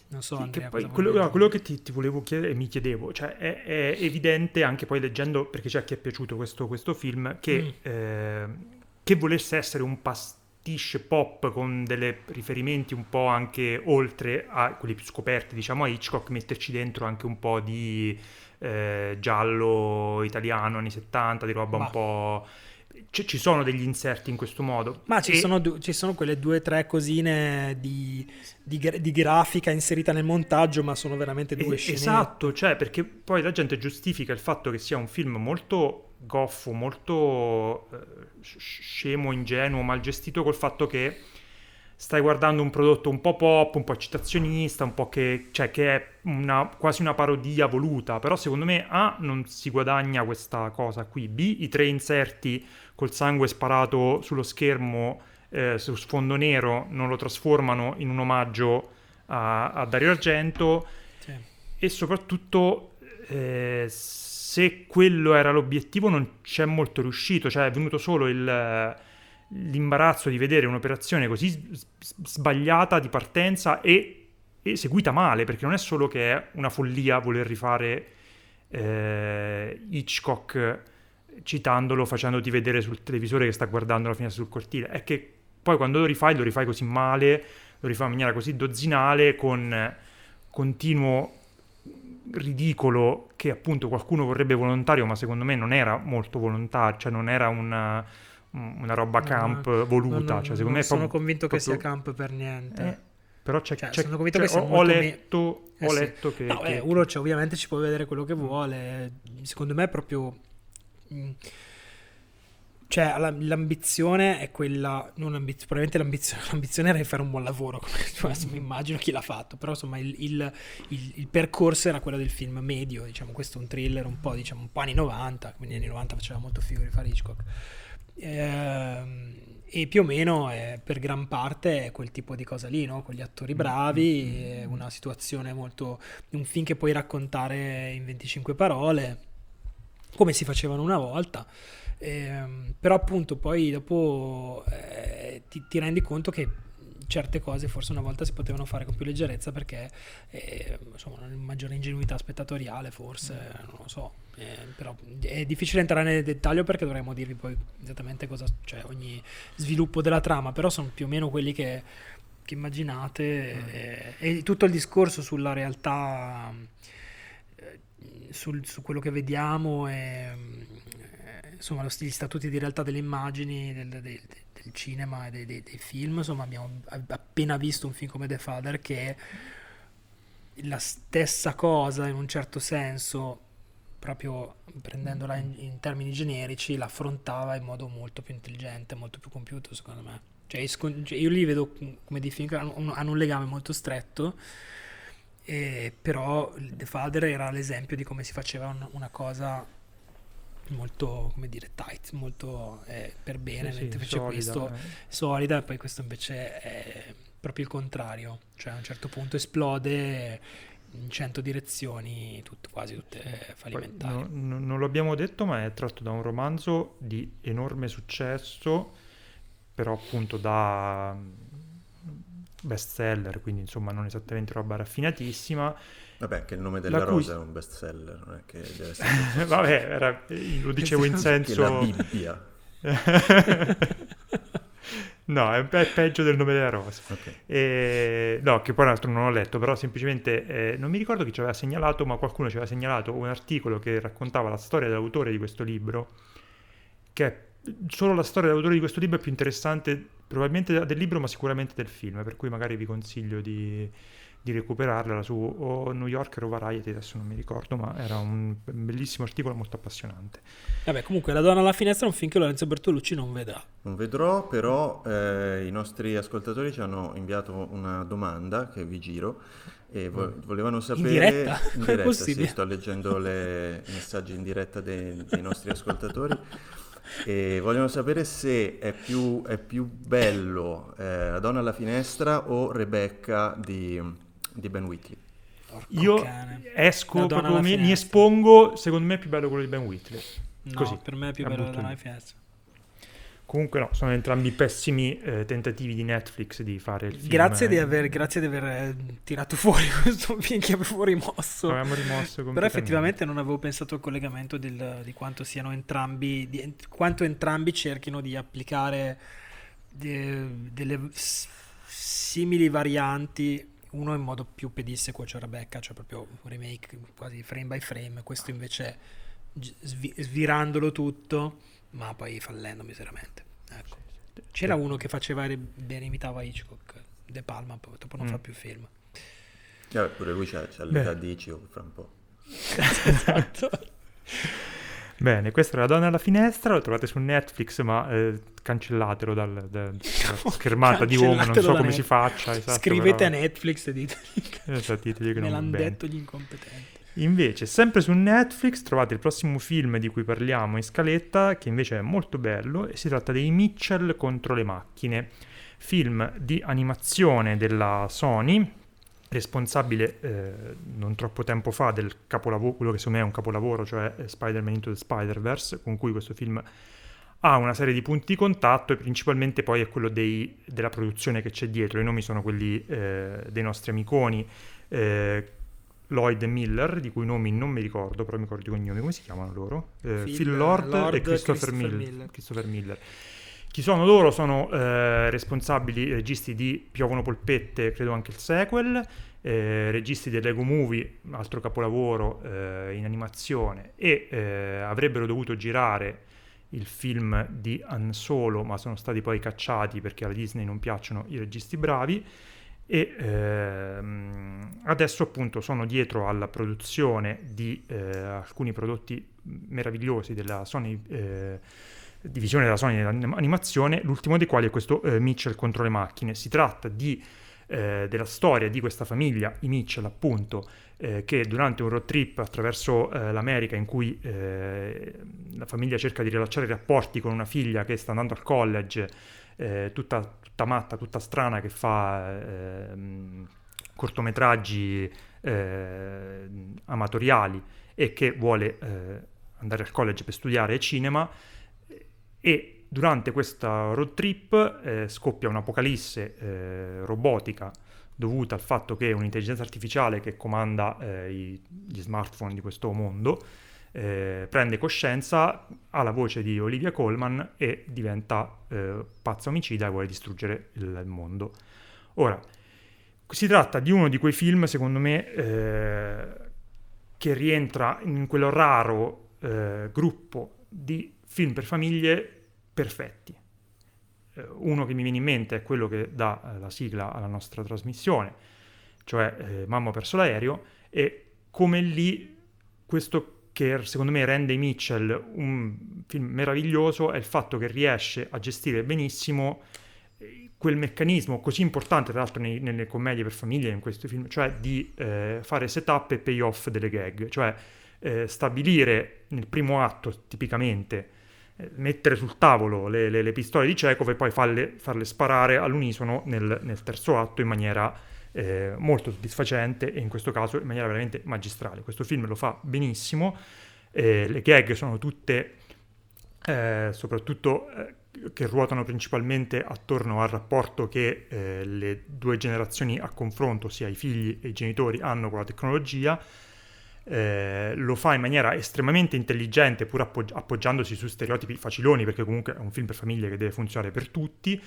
Non so, Andrea, che poi quello, no, quello che ti, ti volevo chiedere mi chiedevo, cioè è, è evidente anche poi leggendo, perché c'è chi è piaciuto questo, questo film, che, Mm. eh, che volesse essere un pastiche pop con dei riferimenti un po' anche oltre a quelli più scoperti, diciamo a Hitchcock, metterci dentro anche un po' di eh, giallo italiano anni 70, di roba Ma- un po'... ci- ci sono degli inserti in questo modo. Ma ci, E- sono, du- ci sono quelle due o tre cosine di, di gra- di grafica inserita nel montaggio, ma sono veramente due Eh, scene. Esatto, cioè perché poi la gente giustifica il fatto che sia un film molto goffo, molto eh, sc- scemo, ingenuo, mal gestito col fatto che stai guardando un prodotto un po' pop, un po' citazionista, un po' che, cioè, che è una- quasi una parodia voluta, però secondo me A non si guadagna questa cosa qui, B i tre inserti col sangue sparato sullo schermo eh, su sfondo nero non lo trasformano in un omaggio a, a Dario Argento Sì. e soprattutto eh, se quello era l'obiettivo non c'è molto riuscito, cioè è venuto solo il, l'imbarazzo di vedere un'operazione così s- s- sbagliata di partenza e eseguita male, perché non è solo che è una follia voler rifare eh, Hitchcock citandolo, facendoti vedere sul televisore che sta guardando la finestra sul cortile, è che poi quando lo rifai lo rifai così male, lo rifai in maniera così dozzinale, con continuo ridicolo che appunto qualcuno vorrebbe volontario, ma secondo me non era molto volontario, cioè non era una, una roba camp no, voluta, no, cioè no, secondo non me sono proprio- convinto che sia proprio- camp per niente. eh, però c'è, Cioè, c'è- sono convinto cioè, che ho, ho molto me- letto, Eh ho sì. letto che, No, che- eh, uno cioè, ovviamente ci può vedere quello che vuole. Secondo me è proprio. Mm, Cioè, la- l'ambizione è quella. Non ambiz- probabilmente l'ambizione, [laughs] l'ambizione era di fare un buon lavoro. Come, [laughs] mi immagino chi l'ha fatto. Però, insomma, il, il- il- il percorso era quello del film medio. Diciamo, questo è un thriller un po', diciamo, un po' anni 90. Quindi, anni 90 faceva molto figo di fare Hitchcock. Ehm, e più o meno è, per gran parte è quel tipo di cosa lì, no? Con gli attori bravi, è una situazione molto. un film che puoi raccontare in 25 parole, come si facevano una volta. Ehm, però appunto poi dopo eh, ti, ti rendi conto che certe cose forse una volta si potevano fare con più leggerezza perché eh, insomma una maggiore ingenuità spettatoriale forse non lo so Eh, però è difficile entrare nel dettaglio perché dovremmo dirvi poi esattamente cosa cioè ogni sviluppo della trama però sono più o meno quelli che, che immaginate e, e tutto il discorso sulla realtà eh, sul- su quello che vediamo e eh, insomma gli statuti di realtà delle immagini del, del- del- cinema e dei, dei- dei film insomma abbiamo appena visto un film come The Father che la stessa cosa in un certo senso proprio prendendola in, in termini generici l'affrontava in modo molto più intelligente molto più compiuto secondo me. Cioè, esco- cioè, io li vedo come dei film che hanno un legame molto stretto e però il The Father era l'esempio di come si faceva un- una cosa molto, come dire, tight, molto eh, per bene, sì, mentre sì, invece solida, questo eh. solida, e poi questo invece è proprio il contrario, cioè a un certo punto esplode in cento direzioni, tutte, quasi tutte Poi, fallimentari. no- no- non lo abbiamo detto, ma è tratto da un romanzo di enorme successo, però appunto da mm, bestseller, quindi insomma non esattamente roba raffinatissima. Vabbè, che il nome della La cui- rosa è un bestseller, non è che deve essere [laughs] Vabbè, era- lo dicevo in [laughs] che la senso... Bibbia. [laughs] no, è, è peggio del nome della rosa. Ok. E- no, che poi tra l'altro non ho letto, però semplicemente eh, non mi ricordo chi ci aveva segnalato, ma qualcuno ci aveva segnalato un articolo che raccontava la storia dell'autore di questo libro, che è solo la storia dell'autore di questo libro è più interessante probabilmente del libro, ma sicuramente del film, per cui magari vi consiglio di, di recuperarla su o New Yorker o Variety, adesso non mi ricordo, ma era un bellissimo articolo molto appassionante. Vabbè, comunque La donna alla finestra è un film che Lorenzo Bertolucci non vedrà. Non vedrò, però eh, i nostri ascoltatori ci hanno inviato una domanda che vi giro e vo- volevano sapere... diretta? In diretta, possibile? sì, sto leggendo le- i messaggi in diretta dei, dei nostri ascoltatori [laughs] e vogliono sapere se è più, è più bello eh, La donna alla finestra o Rebecca di, di Ben Whitley. Porco Io cane. esco, proprio, mi, mi espongo, secondo me è più bello quello di Ben Whitley. No, Così, per me è più bello La donna alla finestra. Comunque no, sono entrambi pessimi eh, tentativi di Netflix di fare il film. Grazie di aver, grazie di aver eh, tirato fuori [laughs] questo film che avevo rimosso. Avevamo rimosso Però effettivamente non avevo pensato al collegamento del, di quanto siano entrambi, di quanto entrambi cerchino di applicare de, delle simili varianti, uno in modo più pedissequo, cioè Rebecca, cioè proprio remake quasi frame by frame, questo invece svirandolo tutto ma poi fallendo miseramente. Ecco. C'era uno che faceva bene, imitava Hitchcock, De Palma, poi dopo non mm. fa più film. Vabbè, pure lui c'ha, c'ha l'età di Hitchcock fra un po'. [laughs] esatto. Bene, questa è La donna alla finestra, lo trovate su Netflix, ma eh, cancellatelo dal, dal, [laughs] dalla schermata di home, non so come si faccia. Esatto, Scrivete però... a Netflix e ditegli, esatto, ditegli che Me l'hanno detto gli incompetenti. Invece, sempre su Netflix trovate il prossimo film di cui parliamo in scaletta, che invece è molto bello, e si tratta dei Mitchell contro le macchine, film di animazione della Sony, responsabile eh, non troppo tempo fa del capolavoro, quello che secondo me è un capolavoro, cioè eh, Spider-Man Into the Spider-Verse, con cui questo film ha una serie di punti di contatto e principalmente poi è quello dei, della produzione che c'è dietro. I nomi sono quelli eh, dei nostri amiconi. Eh, Lloyd e Miller, di cui nomi non mi ricordo, però mi ricordo i cognomi, come si chiamano loro? Eh, Phil, Phil Lord, Lord, e Christopher, Christopher, Miller. Miller. Christopher, Miller. Chi sono loro? Sono eh, responsabili, registi di Piovono Polpette, credo anche il sequel, eh, registi del Lego Movie, altro capolavoro eh, in animazione, e eh, avrebbero dovuto girare il film di Han Solo, ma sono stati poi cacciati perché alla Disney non piacciono i registi bravi e ehm, adesso appunto sono dietro alla produzione di eh, alcuni prodotti meravigliosi della Sony eh, divisione della Sony dell'animazione, l'ultimo dei quali è questo eh, Mitchell contro le macchine. Si tratta di, eh, della storia di questa famiglia, i Mitchell appunto, eh, che durante un road trip attraverso eh, l'America in cui la famiglia cerca di rilasciare i rapporti con una figlia che sta andando al college, tutta tutta matta, tutta strana che fa eh, cortometraggi eh, amatoriali e che vuole eh, andare al college per studiare cinema. E durante questa road trip eh, scoppia un'apocalisse eh, robotica dovuta al fatto che un'intelligenza artificiale che comanda eh, i, gli smartphone di questo mondo eh, prende coscienza, ha la voce di Olivia Colman e diventa eh, pazza omicida e vuole distruggere il mondo. Ora, si tratta di uno di quei film, secondo me, eh, che rientra in quel raro eh, gruppo di film per famiglie perfetti. Eh, uno che mi viene in mente è quello che dà eh, la sigla alla nostra trasmissione, cioè Mamma ho perso l'aereo, e come lì questo che secondo me rende Mitchell un film meraviglioso è il fatto che riesce a gestire benissimo eh, quel meccanismo così importante, tra l'altro nei, nelle commedie per famiglie, in questi film, cioè di eh, fare setup e payoff delle gag, cioè eh, stabilire nel primo atto tipicamente, eh, mettere sul tavolo le, le, le, pistole di Chekhov e poi farle, farle sparare all'unisono nel, nel terzo atto in maniera eh, molto soddisfacente e in questo caso in maniera veramente magistrale. Questo film lo fa benissimo, eh, le gag sono tutte eh, soprattutto eh, che ruotano principalmente attorno al rapporto che eh, le due generazioni a confronto, sia i figli e i genitori, hanno con la tecnologia. Eh, lo fa in maniera estremamente intelligente, pur appoggi- appoggiandosi su stereotipi faciloni, perché comunque è un film per famiglie che deve funzionare per tutti.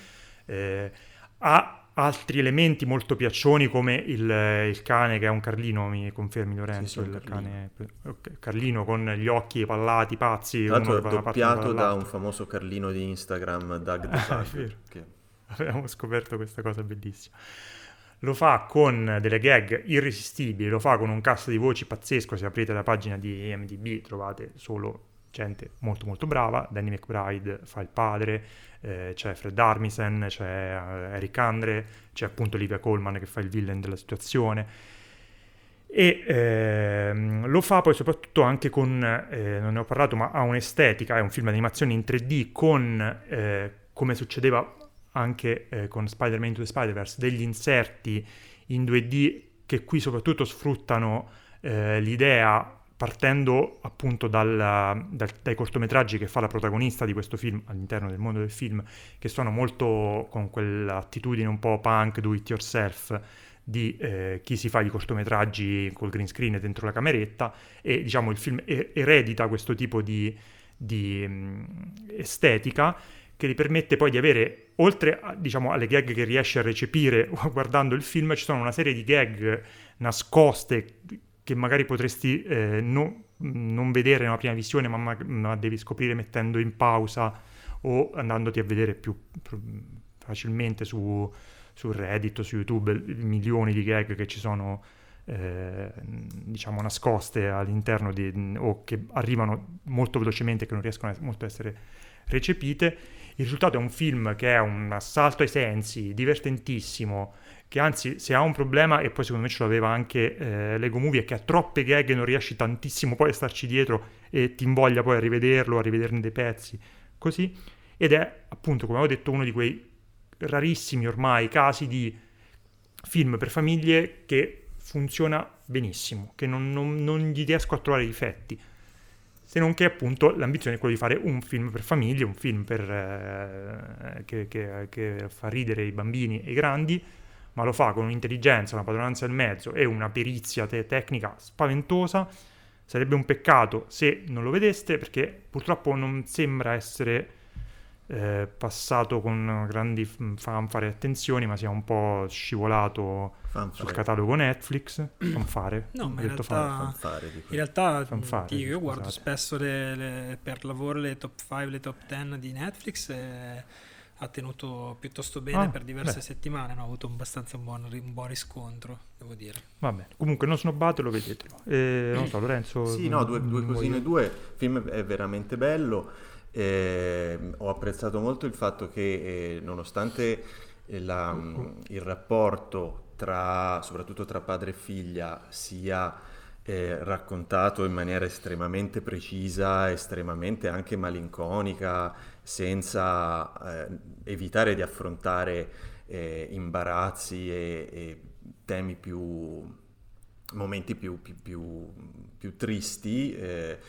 Eh, ha altri elementi molto piaccioni come il, il, cane che è un Carlino, mi confermi Lorenzo? Sì, il Carlino. cane Carlino con gli occhi pallati, pazzi. Tra l'altro doppiato da un famoso Carlino di Instagram, Doug [laughs] The che... Abbiamo scoperto questa cosa bellissima. Lo fa con delle gag irresistibili, lo fa con un cast di voci pazzesco, se aprite la pagina di IMDb trovate solo gente molto molto brava, Danny McBride fa il padre, eh, c'è Fred Armisen, c'è eh, Eric Andre, c'è appunto Olivia Colman che fa il villain della situazione. E ehm, lo fa poi soprattutto anche con, eh, non ne ho parlato, ma ha un'estetica, è un film di animazione in 3D con, eh, come succedeva anche eh, con Spider-Man Into the Spider-Verse, degli inserti in 2D che qui soprattutto sfruttano eh, l'idea partendo appunto dal, dal, dai cortometraggi che fa la protagonista di questo film all'interno del mondo del film, che sono molto con quell'attitudine un po' punk, do it yourself di eh, chi si fa i cortometraggi col green screen dentro la cameretta e diciamo il film eredita questo tipo di, di um, estetica che gli permette poi di avere, oltre a, diciamo, alle gag che riesce a recepire [laughs] guardando il film, ci sono una serie di gag nascoste che magari potresti eh, no, non vedere nella prima visione, ma, ma, ma, devi scoprire mettendo in pausa o andandoti a vedere più facilmente su, su Reddit o su YouTube milioni di gag che ci sono eh, diciamo nascoste all'interno di, o che arrivano molto velocemente che non riescono a, molto a essere recepite. Il risultato è un film che è un assalto ai sensi divertentissimo che anzi se ha un problema e poi secondo me ce l'aveva anche eh, Lego Movie è che ha troppe gag e non riesci tantissimo poi a starci dietro e ti invoglia poi a rivederlo a rivederne dei pezzi. Così. Ed è appunto come avevo detto uno di quei rarissimi ormai casi di film per famiglie che funziona benissimo, che non, non, non gli riesco a trovare difetti, se non che appunto l'ambizione è quella di fare un film per famiglie, un film per, eh, che, che, che, fa ridere i bambini e i grandi, ma lo fa con un'intelligenza, una padronanza del mezzo e una perizia te- tecnica spaventosa. Sarebbe un peccato se non lo vedeste perché purtroppo non sembra essere eh, passato con grandi fanfare e attenzioni, ma sia un po' scivolato fanfare. sul catalogo Netflix. Fanfare. [clears throat] No, ma in realtà, fanfare, in realtà fanfare, io guardo scusate. spesso le, le, per lavoro le top 5, le top 10 di Netflix e ha tenuto piuttosto bene ah, per diverse beh. settimane, no? ha avuto abbastanza un buon, un buon, riscontro, devo dire. Va bene, comunque non snobbatelo, vedetelo. Eh, non so, Lorenzo... Sì, no, due, due cosine, due, il film è veramente bello eh, ho apprezzato molto il fatto che eh, nonostante la, il rapporto tra, soprattutto tra padre e figlia sia eh, raccontato in maniera estremamente precisa, estremamente anche malinconica, senza eh, evitare di affrontare eh, imbarazzi e, e, temi più, momenti più, più, più, più tristi eh,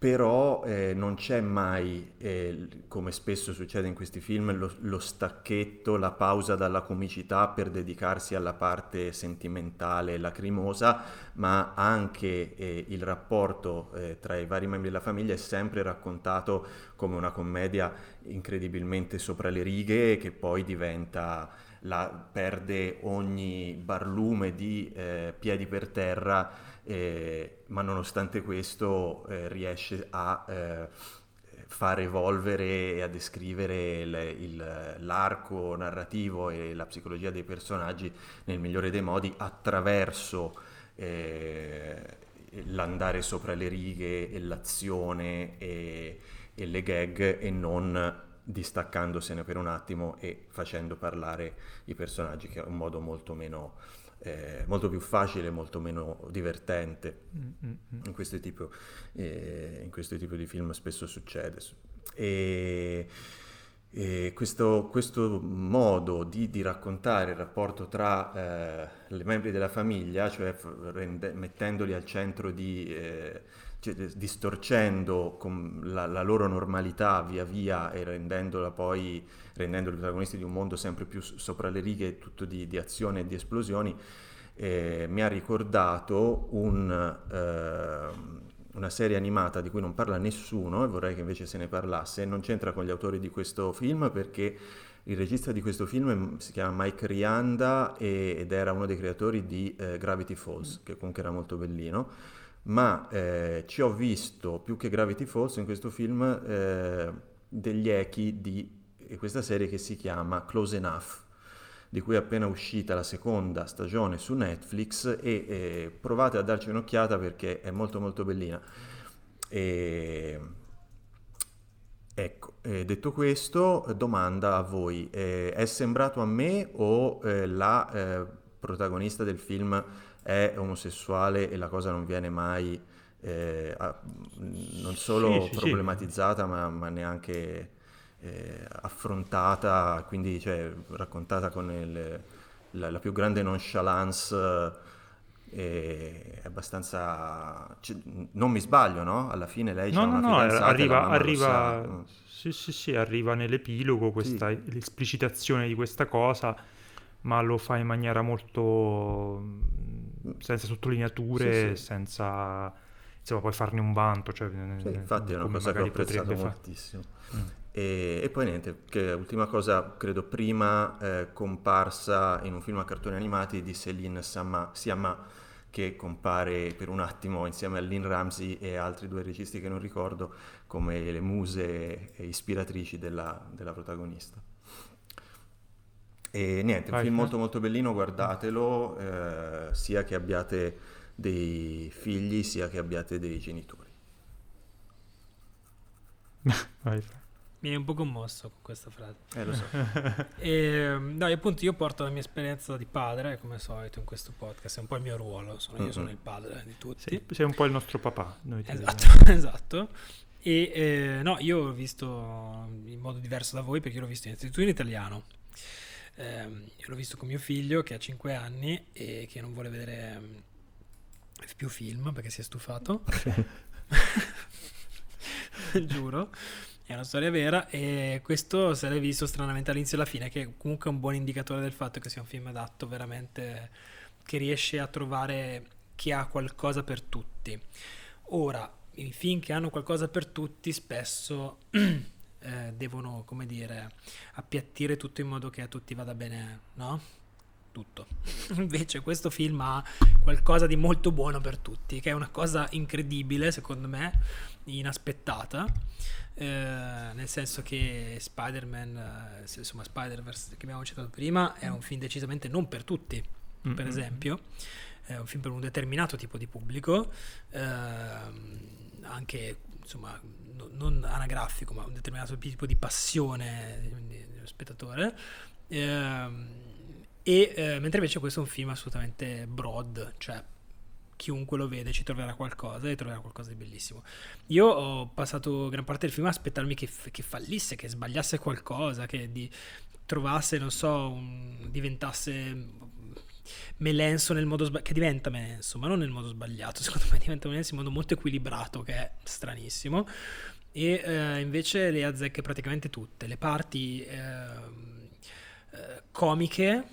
però eh, non c'è mai, eh, come spesso succede in questi film, lo, lo, stacchetto, la pausa dalla comicità per dedicarsi alla parte sentimentale e lacrimosa, ma anche eh, il rapporto eh, tra i vari membri della famiglia è sempre raccontato come una commedia incredibilmente sopra le righe che poi diventa, la, perde ogni barlume di eh, piedi per terra eh, ma nonostante questo eh, riesce a eh, far evolvere e a descrivere il, il, l'arco narrativo e la psicologia dei personaggi nel migliore dei modi attraverso eh, l'andare sopra le righe e l'azione e, e le gag e non distaccandosene per un attimo e facendo parlare i personaggi, che è un modo molto meno eh, molto più facile, molto meno divertente. Mm-hmm. In, questo tipo, eh, in questo tipo di film spesso succede. E, e questo, questo, modo di, di, raccontare il rapporto tra eh, i membri della famiglia, cioè rende, mettendoli al centro di, eh, cioè, distorcendo la, la, loro normalità via via e rendendola poi rendendoli protagonisti di un mondo sempre più sopra le righe, tutto di, di azione e di esplosioni, eh, mi ha ricordato un, eh, una serie animata di cui non parla nessuno e vorrei che invece se ne parlasse. Non c'entra con gli autori di questo film perché il regista di questo film si chiama Mike Rianda ed era uno dei creatori di eh, Gravity Falls, che comunque era molto bellino. Ma eh, ci ho visto più che Gravity Falls in questo film eh, degli echi di questa serie che si chiama Close Enough di cui è appena uscita la seconda stagione su Netflix e eh, provate a darci un'occhiata perché è molto molto bellina. E... Ecco, eh, detto questo, domanda a voi, eh, è sembrato a me o eh, la eh, protagonista del film è omosessuale e la cosa non viene mai eh, non solo sì, sì, problematizzata sì. Ma, ma neanche eh, affrontata, quindi cioè, raccontata con il, la, la, più grande nonchalance è abbastanza... cioè, non mi sbaglio, no? Alla fine lei No, no, no, arriva, arriva. Mm. sì, sì, sì, arriva nell'epilogo questa l'esplicitazione di questa cosa, ma lo fa in maniera molto mm, senza sottolineature, Sì, sì. senza insomma, puoi farne un vanto, cioè, Sì, infatti è una cosa che ho apprezzato moltissimo. Mm. E, e poi niente, che ultima cosa, credo prima eh, comparsa in un film a cartoni animati di Céline Sciamma, che compare per un attimo insieme a Lynn Ramsey e altri due registi che non ricordo come le muse e ispiratrici della, della protagonista. E niente, un film molto molto bellino, guardatelo, eh, sia che abbiate dei figli sia che abbiate dei genitori. [laughs] Vai. Mi hai un po' commosso con questa frase. Eh, lo so. [laughs] E, no, e appunto io porto la mia esperienza di padre, come al solito in questo podcast, è un po' il mio ruolo, sono, io sono il padre di tutti. Sì, sei un po' il nostro papà. Noi ti Esatto, vediamo. [laughs] esatto. E eh, no, io l'ho visto in modo diverso da voi perché l'ho visto innanzitutto in italiano. Io l'ho visto con mio figlio che ha 5 anni e che non vuole vedere ehm, più film perché si è stufato. [laughs] Giuro, è una storia vera e questo se l'hai visto stranamente all'inizio e alla fine, che comunque è un buon indicatore del fatto che sia un film adatto veramente, che riesce a trovare che ha qualcosa per tutti. Ora, i film che hanno qualcosa per tutti spesso [clears throat] eh, devono, come dire, appiattire tutto in modo che a tutti vada bene, no? Tutto. [laughs] Invece questo film ha qualcosa di molto buono per tutti, che è una cosa incredibile, secondo me, inaspettata. eh, nel senso che Spider-Man, eh, insomma Spider-Verse che abbiamo citato prima, è un film decisamente non per tutti, per Mm-mm. esempio, è un film per un determinato tipo di pubblico, ehm, anche insomma no- non anagrafico, ma un determinato tipo di passione dello spettatore. Ehm, e eh, mentre invece questo è un film assolutamente broad, cioè chiunque lo vede ci troverà qualcosa e troverà qualcosa di bellissimo. Io ho passato gran parte del film a aspettarmi che, che fallisse, che sbagliasse qualcosa, che di- trovasse, non so, un- diventasse Melenso nel modo sbagliato, che diventa Melenso, ma non nel modo sbagliato, [laughs] secondo me diventa Melenso in modo molto equilibrato, che è stranissimo. E eh, invece le azzecche praticamente tutte. Le parti ehm, eh, comiche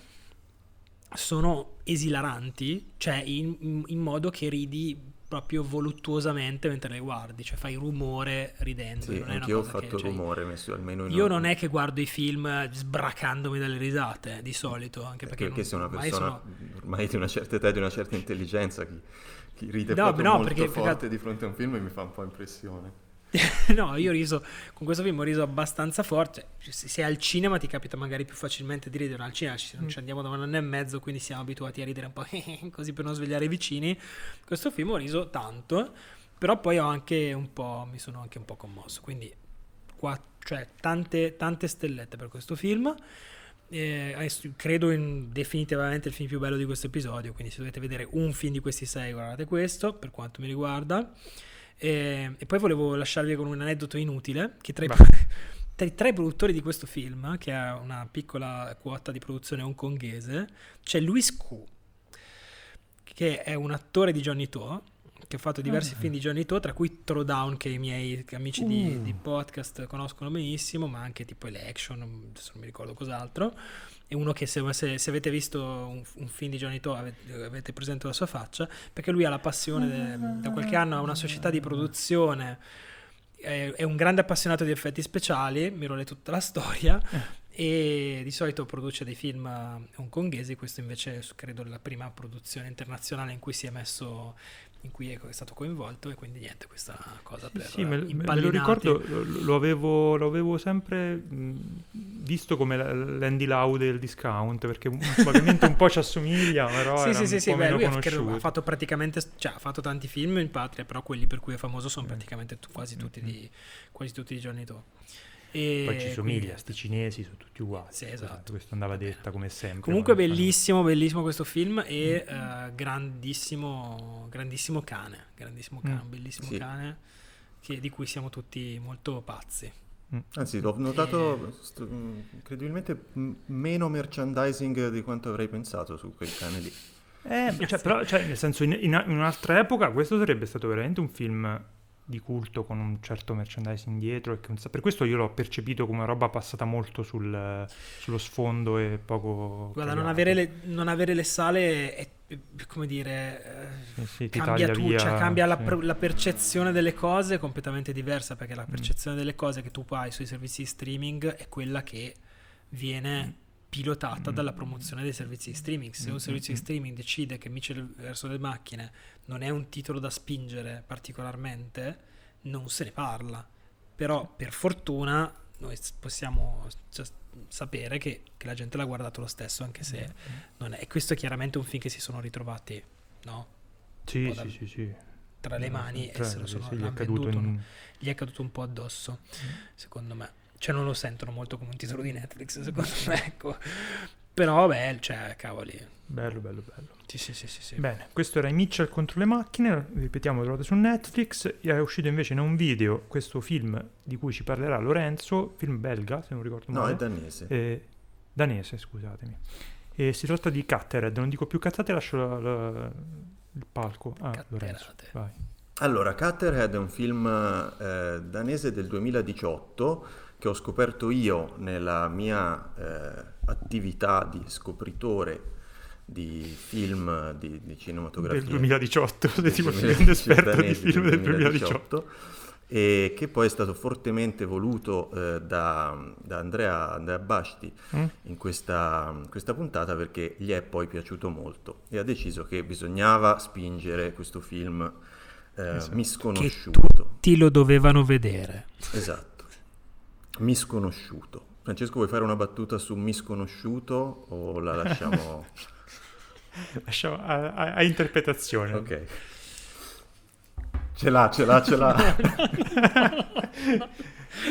sono esilaranti, cioè in, in- in modo che ridi proprio voluttuosamente mentre le guardi, cioè fai rumore ridendo. Sì, non anch'io ho cosa che- fatto cioè, rumore, messo almeno in io non è che guardo i film sbracandomi dalle risate di solito, anche perché, perché, non- sei una persona sono- ormai di una certa età e di una certa intelligenza, chi, chi ride No, proprio no, molto perché- forte perché- di fronte a un film mi fa un po' impressione. [laughs] no, io ho riso con questo film ho riso abbastanza forte. Se se al cinema ti capita magari più facilmente di ridere, al cinema ci, ci andiamo da un anno e mezzo, quindi siamo abituati a ridere un po' [laughs] così per non svegliare i vicini. Questo film ho riso tanto, però poi ho anche un po', mi sono anche un po' commosso. Quindi, qua, cioè, tante, tante stellette per questo film. Eh, credo in definitivamente il film più bello di questo episodio. Quindi, se dovete vedere un film di questi sei, guardate questo per quanto mi riguarda. E, e poi volevo lasciarvi con un aneddoto inutile che tra i, [laughs] tra i tre produttori di questo film, che ha una piccola quota di produzione hongkongese, c'è Louis Koo, che è un attore di Johnny To, che ha fatto diversi film di Johnny To, tra cui Throwdown, che i miei amici di, Uh. di podcast conoscono benissimo, ma anche tipo Election, adesso non mi ricordo cos'altro. È uno che se, se- se avete visto un, un film di Johnny To avete, avete presente la sua faccia, perché lui ha la passione, de- da qualche anno ha una società di produzione, è, è un grande appassionato di effetti speciali, mi role tutta la storia, e di solito produce dei film eh, hongkongesi, questo invece è, credo la prima produzione internazionale in cui si è messo, in cui è stato coinvolto e quindi niente, questa cosa per Sì, me, lo ricordo, lo, lo avevo, lo avevo sempre mh, visto come l'Andy Lau del discount, perché vagamente un po' ci assomiglia, [laughs] però Sì, sì, sì, sì, beh, lui ha, fatto praticamente, cioè ha fatto tanti film in patria, però quelli per cui è famoso sono Mm. praticamente tu- quasi tutti Mm. di quasi tutti di Johnny To. E Poi ci somiglia, quindi- sti cinesi sono tutti uguali. Sì, esatto. Questo andava detta come sempre. Comunque quando fanno- bellissimo, bellissimo questo film e eh, grandissimo, grandissimo cane, grandissimo cane, Mm. un bellissimo Sì. cane che- di cui siamo tutti molto pazzi. Anzi, ho notato st- mh, incredibilmente m- meno merchandising di quanto avrei pensato su quel cane lì. Eh, cioè, però, cioè, nel senso, in, in, in un'altra epoca questo sarebbe stato veramente un film di culto con un certo merchandising dietro e che, per questo io l'ho percepito come roba passata molto sul, sullo sfondo e poco guarda non avere, le, non avere, le, sale è come dire eh, sì, cambia tutto cioè, cambia sì. la, la, percezione delle cose è completamente diversa perché la mm. percezione mm. delle cose che tu hai sui servizi di streaming è quella che viene mm pilotata dalla promozione dei servizi di streaming. Se un servizio di streaming decide che Mitchell verso le macchine non è un titolo da spingere particolarmente, non se ne parla. Però per fortuna noi possiamo sapere che, che la gente l'ha guardato lo stesso, anche se non è. E questo è chiaramente un film che si sono ritrovati, no? Sì, sì, sì, sì, Tra le mani cioè, e se lo sono sì, gli, è venduto, in... gli è caduto un po' addosso, mm. secondo me. Cioè non lo sentono molto come un titolo di Netflix, secondo me, ecco. Però, beh, cioè, cavoli. Bello, bello, bello. Sì, sì, sì, sì, sì. Bene, questo era i Mitchell contro le macchine, ripetiamo, lo trovate su Netflix. È uscito invece in un video questo film di cui ci parlerà Lorenzo, film belga, se non ricordo male. No, è danese. Eh, danese, scusatemi. E si tratta di Cattered, non dico più cazzate, lascio la, la, il palco a ah, Lorenzo. Vai. Allora, Cutterhead è un film eh, danese del 2018 che ho scoperto io nella mia eh, attività di scopritore di film di, di cinematografia del 2018 sei tipo un esperto di film del 2018, 2018 e che poi è stato fortemente voluto eh, da, da, Andrea, Andrea Basti mm? in questa, questa, puntata perché gli è poi piaciuto molto e ha deciso che bisognava spingere questo film eh, esatto. misconosciuto. Che tutti lo dovevano vedere. Esatto misconosciuto. Francesco, vuoi fare una battuta su misconosciuto o la lasciamo... [laughs] lasciamo a, a, a interpretazione. Ok. Ce l'ha, ce l'ha, ce l'ha. [laughs]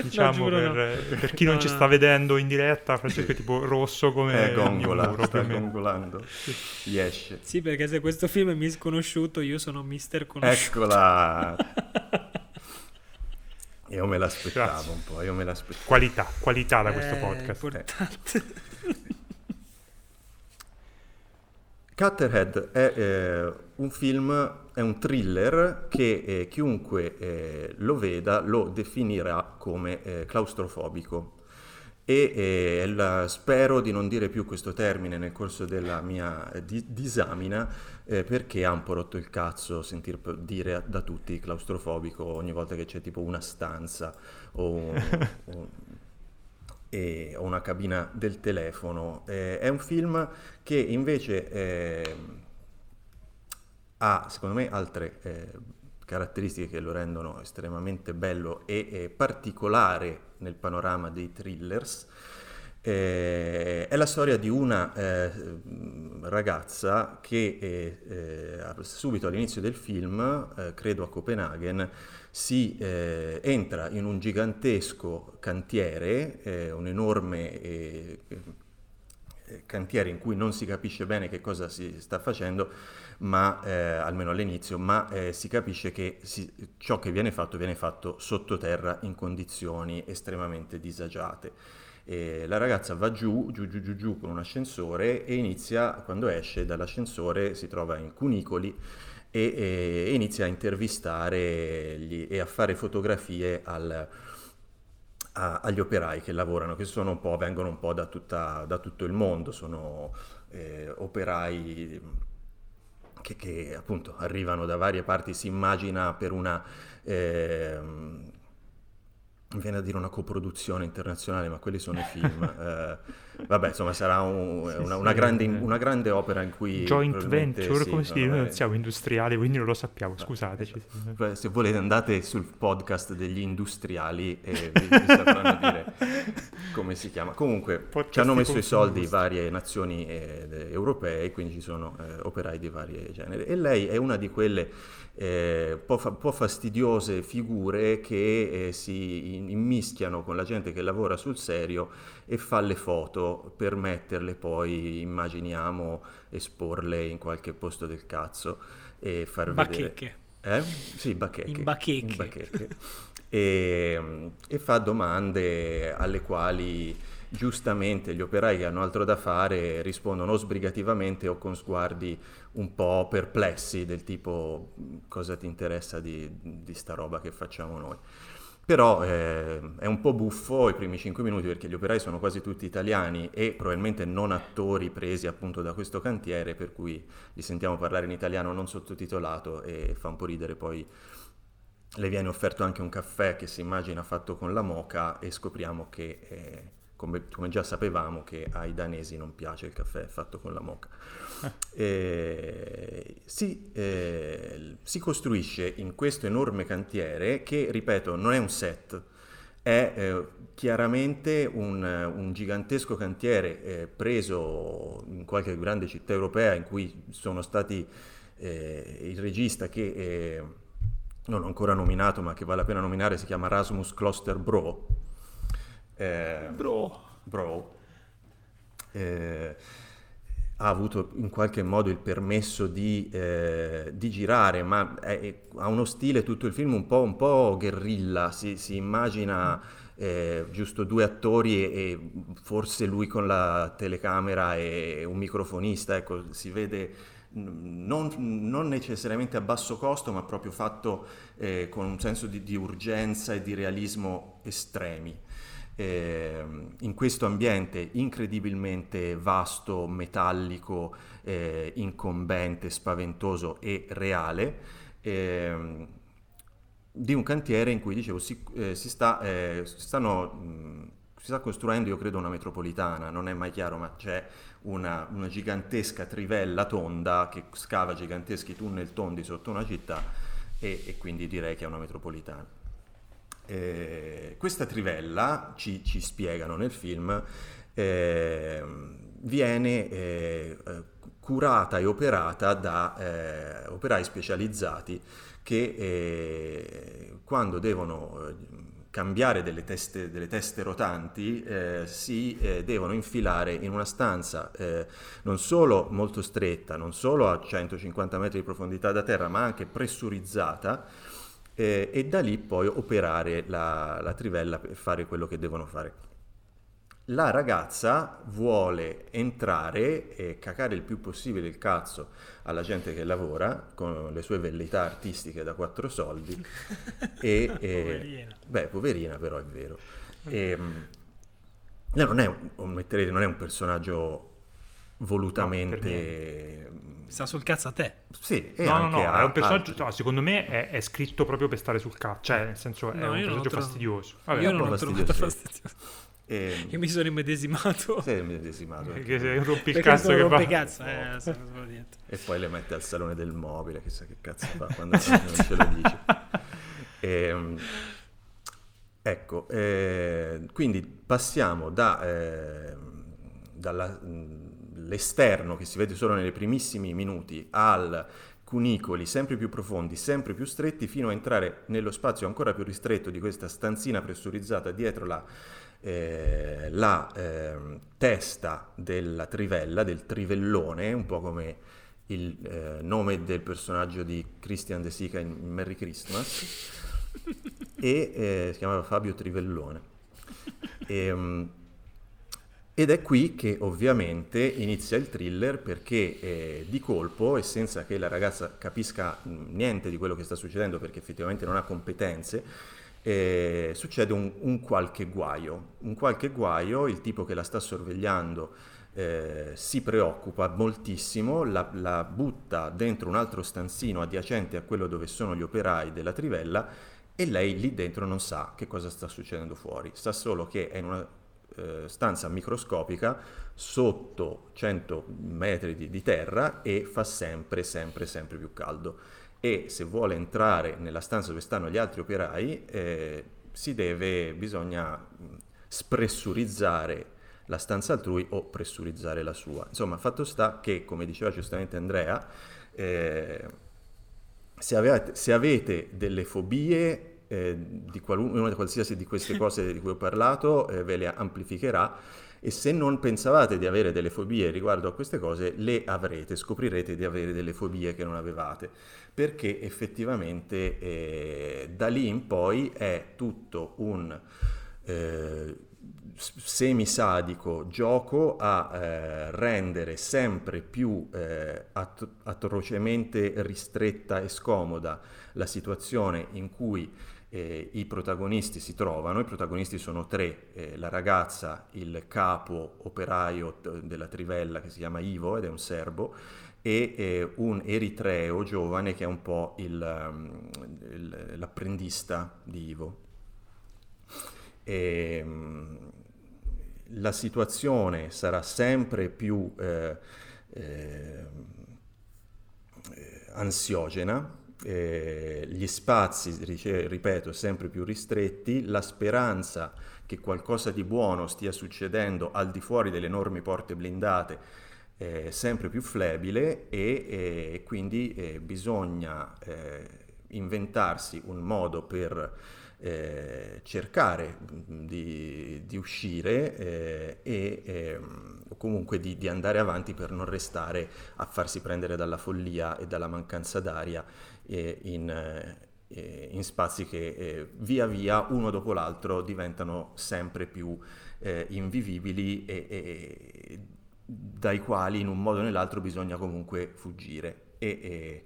diciamo no, per, no. per, chi non no, ci sta vedendo in diretta, Francesco è tipo rosso come eh, gongola, muro, sta gongolando. Esce. Sì, perché se questo film è misconosciuto, io sono mister conosciuto. Eccola. [laughs] Io me l'aspettavo Grazie. un po', io me l'aspettavo. Qualità, qualità da questo eh, podcast. Importante. [laughs] Cutterhead è eh, un film, è un thriller che eh, chiunque eh, lo veda lo definirà come eh, claustrofobico e eh, la, spero di non dire più questo termine nel corso della mia eh, di, disamina eh, perché ha un po' rotto il cazzo sentir dire da tutti claustrofobico ogni volta che c'è tipo una stanza o, o, [laughs] e, o una cabina del telefono. Eh, è un film che invece eh, ha secondo me altre eh, caratteristiche che lo rendono estremamente bello e, e particolare nel panorama dei thrillers. Eh, è la storia di una eh, ragazza che eh, eh subito all'inizio del film, eh, credo a Copenaghen, si eh, entra in un gigantesco cantiere, un enorme cantiere in cui non si capisce bene che cosa si sta facendo, ma eh, almeno all'inizio, ma eh, si capisce che si, ciò che viene fatto viene fatto sottoterra in condizioni estremamente disagiate. E la ragazza va giù, giù, giù, giù, giù con un ascensore e inizia, quando esce dall'ascensore, si trova in cunicoli e, e inizia a intervistare gli, e a fare fotografie al, a, agli operai che lavorano, che un vengono un po' da, tutta, da, tutto il mondo, sono eh, operai che, che, appunto arrivano da varie parti, si immagina per una... Eh, viene a dire una coproduzione internazionale, ma quelli sono i film. [laughs] eh, vabbè, insomma, sarà un, sì, una, una, grande, una, grande, opera in cui... Joint venture, sì, come si dice? Noi non siamo industriali, quindi non lo sappiamo, scusateci. Beh, se volete andate sul podcast degli industriali e vi, vi sapranno dire come si chiama. Comunque, podcast ci hanno messo i soldi varie nazioni eh, europee, quindi ci sono eh, operai di varie generi. E lei è una di quelle eh, un, po fa- po fastidiose figure che eh, si immischiano con la gente che lavora sul serio e fa le foto per metterle poi, immaginiamo, esporle in qualche posto del cazzo e far Bacchecche. vedere... Eh? Sì, bacchecche. In bacchecche. In bacchecche. e, e, fa domande alle quali giustamente gli operai che hanno altro da fare rispondono o sbrigativamente o con sguardi un po' perplessi del tipo cosa ti interessa di, di sta roba che facciamo noi. Però eh, è un po' buffo i primi 5 minuti perché gli operai sono quasi tutti italiani e probabilmente non attori presi appunto da questo cantiere, per cui li sentiamo parlare in italiano non sottotitolato e fa un po' ridere poi le viene offerto anche un caffè che si immagina fatto con la moca e scopriamo che, eh, come, come, già sapevamo, che ai danesi non piace il caffè fatto con la moca. [laughs] Eh, si, eh, si, costruisce in questo enorme cantiere che, ripeto, non è un set, è eh, chiaramente un, un, gigantesco cantiere eh, preso in qualche grande città europea in cui sono stati eh, il regista che eh, non ho ancora nominato ma che vale la pena nominare si chiama Rasmus Kloster Bro. bro. Bro. Eh, ha avuto in qualche modo il permesso di, eh, di girare, ma è, ha uno stile tutto il film un po', un po guerrilla, si, si immagina eh, giusto due attori e, e, forse lui con la telecamera e un microfonista, ecco, si vede non, non necessariamente a basso costo, ma proprio fatto eh, con un senso di, di urgenza e di realismo estremi eh, in questo ambiente incredibilmente vasto, metallico, eh, incombente, spaventoso e reale, eh, di un cantiere in cui, dicevo, si, eh, si, sta, eh, si, stanno, mh, si sta costruendo, io credo, una metropolitana, non è mai chiaro, ma c'è una, una gigantesca trivella tonda che scava giganteschi tunnel tondi sotto una città e, e quindi direi che è una metropolitana. Eh, questa trivella, ci, ci, spiegano nel film, eh, viene eh, curata e operata da eh, operai specializzati che eh, quando devono cambiare delle teste, delle teste rotanti eh, si eh, devono infilare in una stanza eh, non solo molto stretta, non solo a 150 metri di profondità da terra, ma anche pressurizzata eh, e da lì poi operare la, la trivella per fare quello che devono fare. La ragazza vuole entrare e cacare il più possibile il cazzo alla gente che lavora con le sue velleità artistiche da quattro soldi. [laughs] e, e, poverina. Beh, poverina però è vero. E, ehm, non, è, non è un personaggio volutamente no, sta sul cazzo a te. Sì, e no, no, no, è un personaggio, no, secondo me è, è, scritto proprio per stare sul cazzo, cioè nel senso è no, un personaggio fastidioso. Vabbè, io non l'ho trovato fastidioso. [laughs] E... Io mi sono immedesimato. Sei immedesimato. Perché sei un rompicazzo che va. Cazzo, eh, e poi le mette al salone del mobile, chissà che cazzo fa quando non ce lo dice. E, [laughs] ehm, ecco, eh, quindi passiamo da, eh, dalla l'esterno che si vede solo nei primissimi minuti al cunicoli sempre più profondi, sempre più stretti, fino a entrare nello spazio ancora più ristretto di questa stanzina pressurizzata dietro la, eh, la eh, testa della trivella, del trivellone, un po' come il eh, nome del personaggio di Christian De Sica in Merry Christmas, [laughs] e eh, si chiamava Fabio Trivellone. E, um, ed è qui che ovviamente inizia il thriller perché eh, di colpo e senza che la ragazza capisca niente di quello che sta succedendo perché effettivamente non ha competenze, eh, succede un, un, qualche guaio. Un qualche guaio, il tipo che la sta sorvegliando eh, si preoccupa moltissimo, la, la butta dentro un altro stanzino adiacente a quello dove sono gli operai della trivella e lei lì dentro non sa che cosa sta succedendo fuori, sa solo che è in una eh, stanza microscopica sotto 100 metri di, di, terra e fa sempre, sempre, sempre più caldo. E se vuole entrare nella stanza dove stanno gli altri operai, eh, si deve, bisogna spressurizzare la stanza altrui o pressurizzare la sua. Insomma, fatto sta che, come diceva giustamente Andrea, eh, se, avete, se avete delle fobie eh, di qualunque, qualsiasi di queste [laughs] cose di cui ho parlato eh, ve le amplificherà. E se non pensavate di avere delle fobie riguardo a queste cose, le avrete, scoprirete di avere delle fobie che non avevate, perché effettivamente eh, da lì in poi è tutto un eh, semisadico gioco a eh, rendere sempre più eh, at- atrocemente ristretta e scomoda la situazione in cui eh, i protagonisti si trovano. I protagonisti sono tre, eh, la ragazza, il capo operaio t- della trivella che si chiama Ivo ed è un serbo e eh, un eritreo giovane che è un po' il, um, il, l'apprendista di Ivo. E, um, la situazione sarà sempre più eh, eh, ansiogena, eh, gli spazi, ripeto, sempre più ristretti, la speranza che qualcosa di buono stia succedendo al di fuori delle enormi porte blindate è sempre più flebile e, e quindi eh, bisogna eh, inventarsi un modo per eh, cercare di, di uscire eh, e ehm, comunque di, di, andare avanti per non restare a farsi prendere dalla follia e dalla mancanza d'aria eh, in, eh, in, spazi che eh, via via uno dopo l'altro diventano sempre più eh, invivibili e, e, dai quali in un modo o nell'altro bisogna comunque fuggire. E,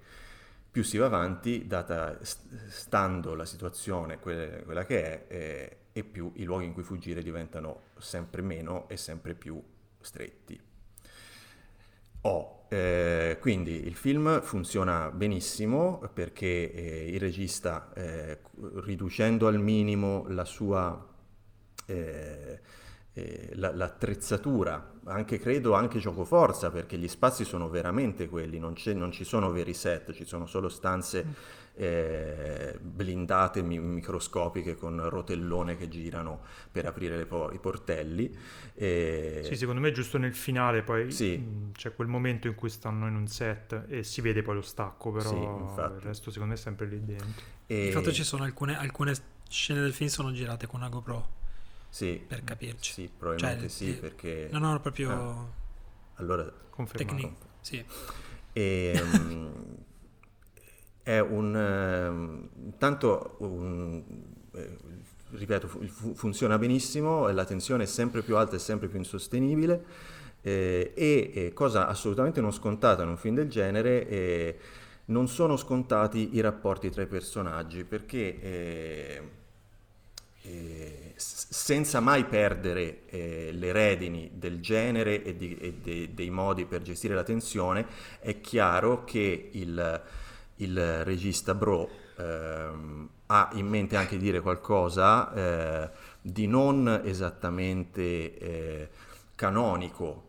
più si va avanti, data, stando la situazione quella, che è, eh, e più i luoghi in cui fuggire diventano sempre meno e sempre più stretti. Oh, eh, quindi il film funziona benissimo perché eh, il regista, eh, riducendo al minimo la sua eh, eh, la, l'attrezzatura, anche credo anche gioco forza, perché gli spazi sono veramente quelli, non, non ci sono veri set, ci sono solo stanze mm. Eh, blindate, mi- microscopiche con rotellone che girano per aprire po- i portelli. E... Sì, secondo me giusto nel finale poi sì. mh, mm, c'è quel momento in cui stanno in un set e si vede poi lo stacco, però sì, il resto secondo me è sempre lì dentro. E... Infatti ci sono alcune, alcune scene del film sono girate con una GoPro. Sì, per capirci. Sì, probabilmente cioè, sì, perché... No, no, proprio... Ah, allora... Confermato. Tecnic- sì. E, um, è un... Um, tanto, un, eh, ripeto, fu- funziona benissimo, la tensione è sempre più alta e sempre più insostenibile eh, e, e, cosa assolutamente non scontata in un film del genere... Eh, non sono scontati i rapporti tra i personaggi perché eh, eh, senza mai perdere eh, le redini del genere e, di, e de, dei modi per gestire la tensione, è chiaro che il, il regista Bro ehm, ha in mente anche dire qualcosa eh, di non esattamente eh, canonico,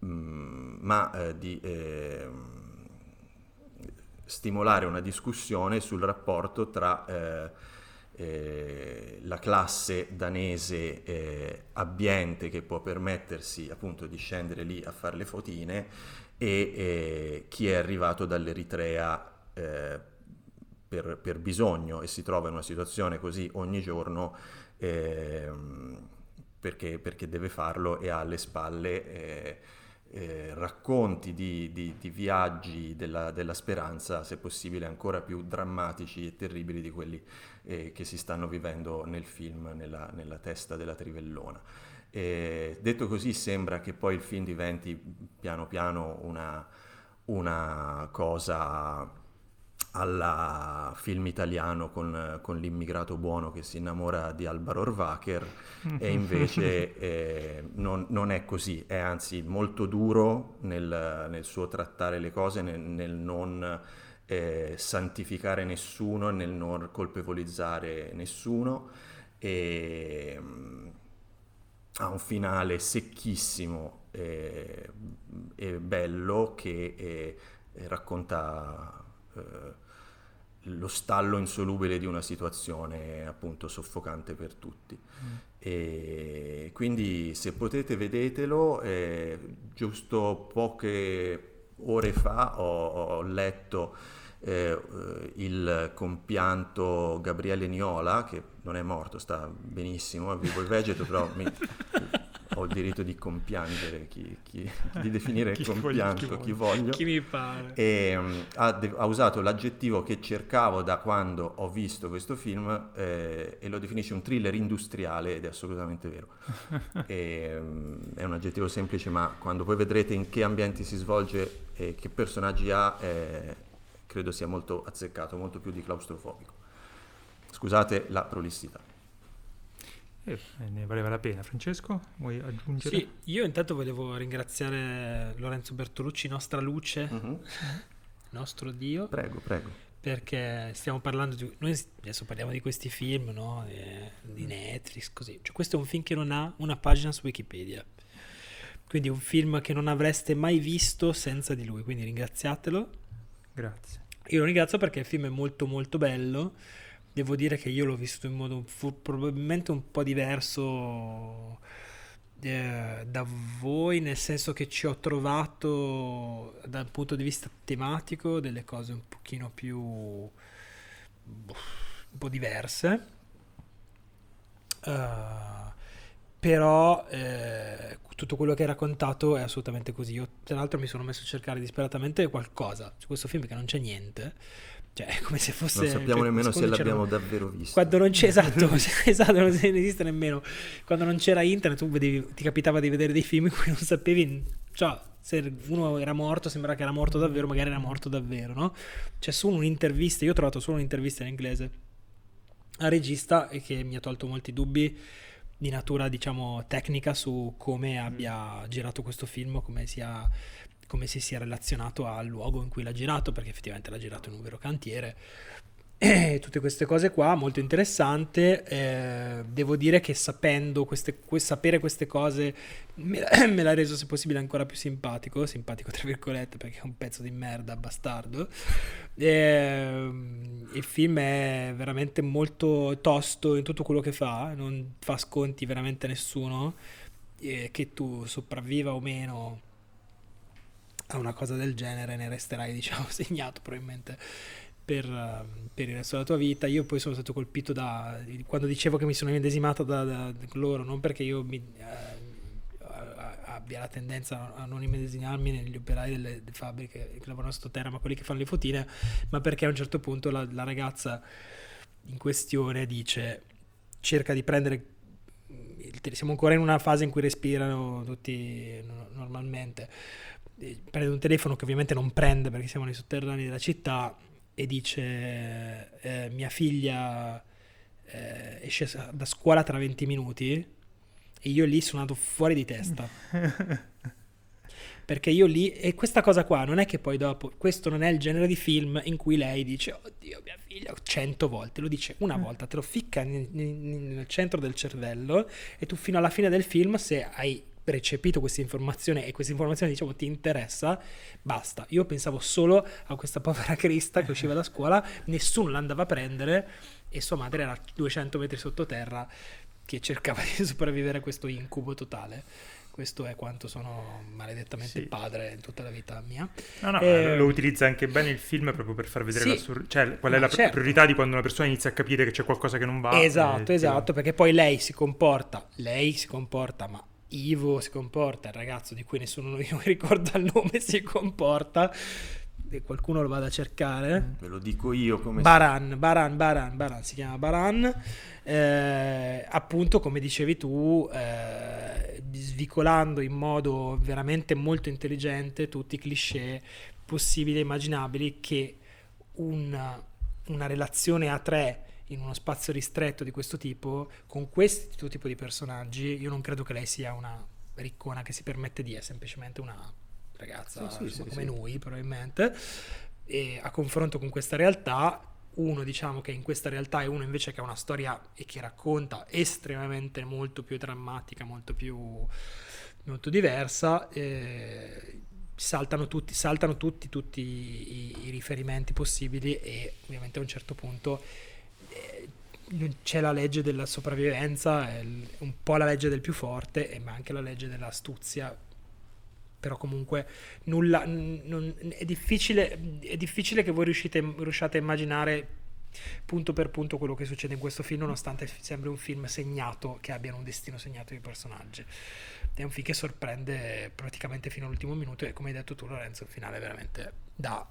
mh, mm, ma eh, di ehm, stimolare una discussione sul rapporto tra eh, eh, la classe danese eh, abbiente che può permettersi appunto di scendere lì a fare le fotine e chi è arrivato dall'Eritrea eh, per, per, bisogno e si trova in una situazione così ogni giorno ehm, perché, perché, deve farlo e ha alle spalle eh, eh, racconti di, di, di viaggi della, della, speranza, se possibile ancora più drammatici e terribili di quelli eh, che si stanno vivendo nel film, nella, nella testa della trivellona. Detto così sembra che poi il film diventi piano piano una, una cosa alla film italiano con, con, l'immigrato buono che si innamora di Alvaro Orvacher e [laughs] invece eh, non, non, è così, è anzi molto duro nel, nel suo trattare le cose, nel, nel non eh, santificare nessuno, nel non colpevolizzare nessuno. E mm, ha un finale secchissimo e, e bello che e, e racconta eh, lo stallo insolubile di una situazione appunto soffocante per tutti. Mm. E quindi se potete vedetelo, eh, giusto poche ore fa ho, ho letto eh, il compianto Gabriele Niola, che non è morto, sta benissimo, è vivo e vegeto, però mi, [laughs] ho il diritto di compiangere chi, chi di definire [laughs] Chi compianto voglio, chi chi voglio. Chi mi pare. E, um, ha, de- ha usato l'aggettivo che cercavo da quando ho visto questo film eh, e lo definisce un thriller industriale ed è assolutamente vero. [laughs] E, um, è un aggettivo semplice, ma quando poi vedrete in che ambienti si svolge e che personaggi ha, eh, credo sia molto azzeccato, molto più di claustrofobico. Scusate la prolissità. Eh, ne valeva la pena. Francesco, vuoi aggiungere? Sì, io intanto volevo ringraziare Lorenzo Bertolucci, nostra luce, Mhm. [laughs] nostro Dio, Prego, prego. perché stiamo parlando di... Noi adesso parliamo di questi film, no? Eh, di Netflix, così. Cioè, questo è un film che non ha una pagina su Wikipedia. Quindi un film che non avreste mai visto senza di lui, quindi ringraziatelo. Grazie. Io lo ringrazio perché il film è molto molto bello. Devo dire che io l'ho visto in modo probabilmente un po' diverso eh, da voi, nel senso che ci ho trovato dal punto di vista tematico delle cose un pochino più un po' diverse. Eh, però eh, tutto quello che hai raccontato è assolutamente così. Io, tra l'altro, mi sono messo a cercare disperatamente qualcosa su questo film che non c'è niente. Cioè, è come se fosse. Non sappiamo cioè, nemmeno se l'abbiamo davvero visto. Quando non c'è, esatto, [laughs] [laughs] esatto, non esiste nemmeno. Quando non c'era internet, tu vedevi, ti capitava di vedere dei film in cui [laughs] non sapevi. Cioè, se uno era morto, sembrava che era morto davvero, magari era morto davvero, no? C'è solo un'intervista, io ho trovato solo un'intervista in inglese al regista e che mi ha tolto molti dubbi di natura, diciamo, tecnica su come abbia girato questo film, come sia come si sia relazionato al luogo in cui l'ha girato, perché effettivamente l'ha girato in un vero cantiere. E [clears throat] tutte queste cose qua, molto interessante. Eh, devo dire che sapendo queste, que- sapere queste cose me, [clears throat] me l'ha reso, se possibile, ancora più simpatico. Simpatico, tra virgolette, perché è un pezzo di merda, bastardo. Ehm, il film è veramente molto tosto in tutto quello che fa, non fa sconti veramente a nessuno. E che tu sopravviva o meno a una cosa del genere ne resterai, [laughs] diciamo, segnato probabilmente per, per il resto della tua vita. Io poi sono stato colpito da quando dicevo che mi sono immedesimato da, da- loro, non perché io mi, eh, abbia la tendenza a non immedesimarmi negli operai delle, delle fabbriche che lavorano sottoterra, ma quelli che fanno le fotine, ma perché a un certo punto la, la ragazza in questione dice cerca di prendere siamo ancora in una fase in cui respirano tutti no- normalmente prende un telefono che ovviamente non prende perché siamo nei sotterranei della città e dice eh, mia figlia eh, esce sa- da scuola tra 20 minuti e io lì sono andato fuori di testa. [laughs] Perché io lì e questa cosa qua non è che poi dopo questo non è il genere di film in cui lei dice oddio mia figlia cento volte lo dice una volta te lo ficca nel- nel centro del cervello e tu fino alla fine del film se hai recepito questa informazione e questa informazione diciamo ti interessa basta io pensavo solo a questa povera Crista che usciva da scuola nessuno l'andava a prendere e sua madre era a 200 metri sottoterra che cercava di [laughs] sopravvivere a questo incubo totale questo è quanto sono maledettamente Sì. padre in tutta la vita mia No, no, Eh, lo utilizza anche bene il film proprio per far vedere Sì. l'assur- cioè qual è la certo. priorità di quando una persona inizia a capire che c'è qualcosa che non va. Esatto, eh, esatto, perché poi lei si comporta, lei si comporta, ma Ivo si comporta, il ragazzo di cui nessuno [laughs] mi ricorda il nome si comporta, e qualcuno lo vada a cercare. Ve lo dico io come Baran, Baran, Baran, Baran, si chiama Baran, eh, appunto come dicevi tu, eh, svicolando in modo veramente molto intelligente tutti i cliché possibili e immaginabili che una, una relazione a tre in uno spazio ristretto di questo tipo, con questo tipo di personaggi, io non credo che lei sia una riccona che si permette di, è semplicemente una ragazza Sì, sì, insomma, sì, come noi probabilmente, e a confronto con questa realtà, uno diciamo che in questa realtà è uno invece che ha una storia e che racconta estremamente molto più drammatica, molto più molto diversa. eh, saltano tutti, saltano tutti, tutti i, i riferimenti possibili e ovviamente a un certo punto c'è la legge della sopravvivenza, è un po' la legge del più forte, ma anche la legge dell'astuzia. Però comunque nulla, non- è, difficile, è difficile che voi riuscite, riusciate a immaginare punto per punto quello che succede in questo film, nonostante sembri un film segnato, che abbiano un destino segnato i personaggi. È un film che sorprende praticamente fino all'ultimo minuto e come hai detto tu Lorenzo, il finale veramente dà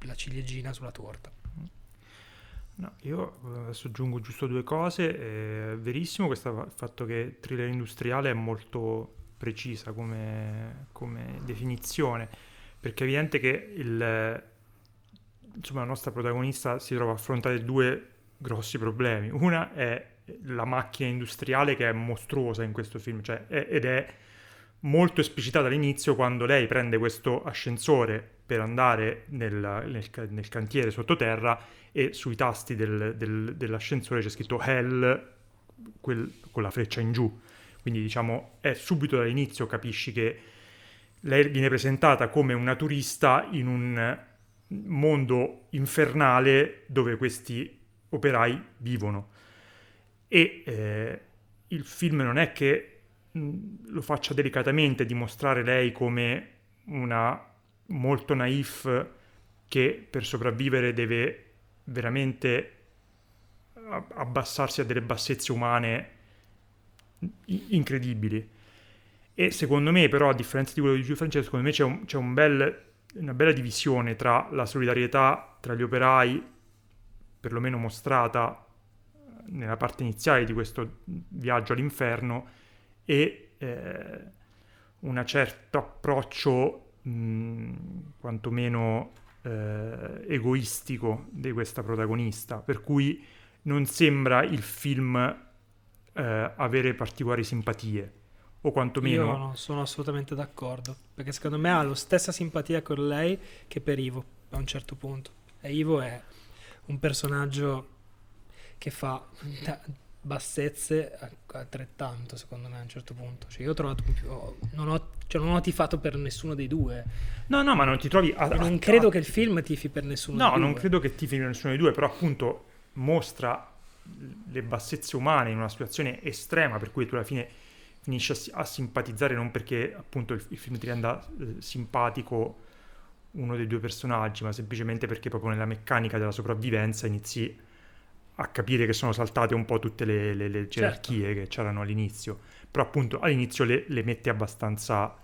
la ciliegina sulla torta. No, io eh, adesso aggiungo giusto due cose. È verissimo questo fatto che thriller industriale è molto precisa come, come definizione, perché è evidente che il, insomma, la nostra protagonista si trova a affrontare due grossi problemi. Una è la macchina industriale che è mostruosa in questo film, cioè, è, ed è molto esplicitata all'inizio quando lei prende questo ascensore per andare nel, nel, nel cantiere sottoterra e sui tasti del, del, dell'ascensore c'è scritto Hell quel, con la freccia in giù. Quindi diciamo è subito dall'inizio capisci che lei viene presentata come una turista in un mondo infernale dove questi operai vivono. E eh, il film non è che mh, lo faccia delicatamente dimostrare lei come una molto naif che per sopravvivere deve veramente abbassarsi a delle bassezze umane incredibili. E secondo me, però, a differenza di quello di Giulio Francesco, secondo me c'è, un, c'è un bel, una bella divisione tra la solidarietà tra gli operai, perlomeno mostrata nella parte iniziale di questo viaggio all'inferno, e eh, un certo approccio mh, quantomeno eh, egoistico di questa protagonista, per cui non sembra il film eh, avere particolari simpatie, o quantomeno... Io non sono assolutamente d'accordo, perché secondo me ha la stessa simpatia con lei che per Ivo, a un certo punto. E Ivo è un personaggio che fa bassezze altrettanto secondo me a un certo punto. Cioè io ho trovato non ho, cioè non ho tifato per nessuno dei due. No no ma non ti trovi a, a, non credo a, che il film tifi per nessuno no, dei due. no non credo che tifi per nessuno dei due però appunto mostra le bassezze umane in una situazione estrema per cui tu alla fine finisci a, a simpatizzare non perché appunto il, il film ti renda eh, simpatico uno dei due personaggi ma semplicemente perché proprio nella meccanica della sopravvivenza inizi a capire che sono saltate un po' tutte le, le, le gerarchie certo. che c'erano all'inizio, però appunto all'inizio le, le mette abbastanza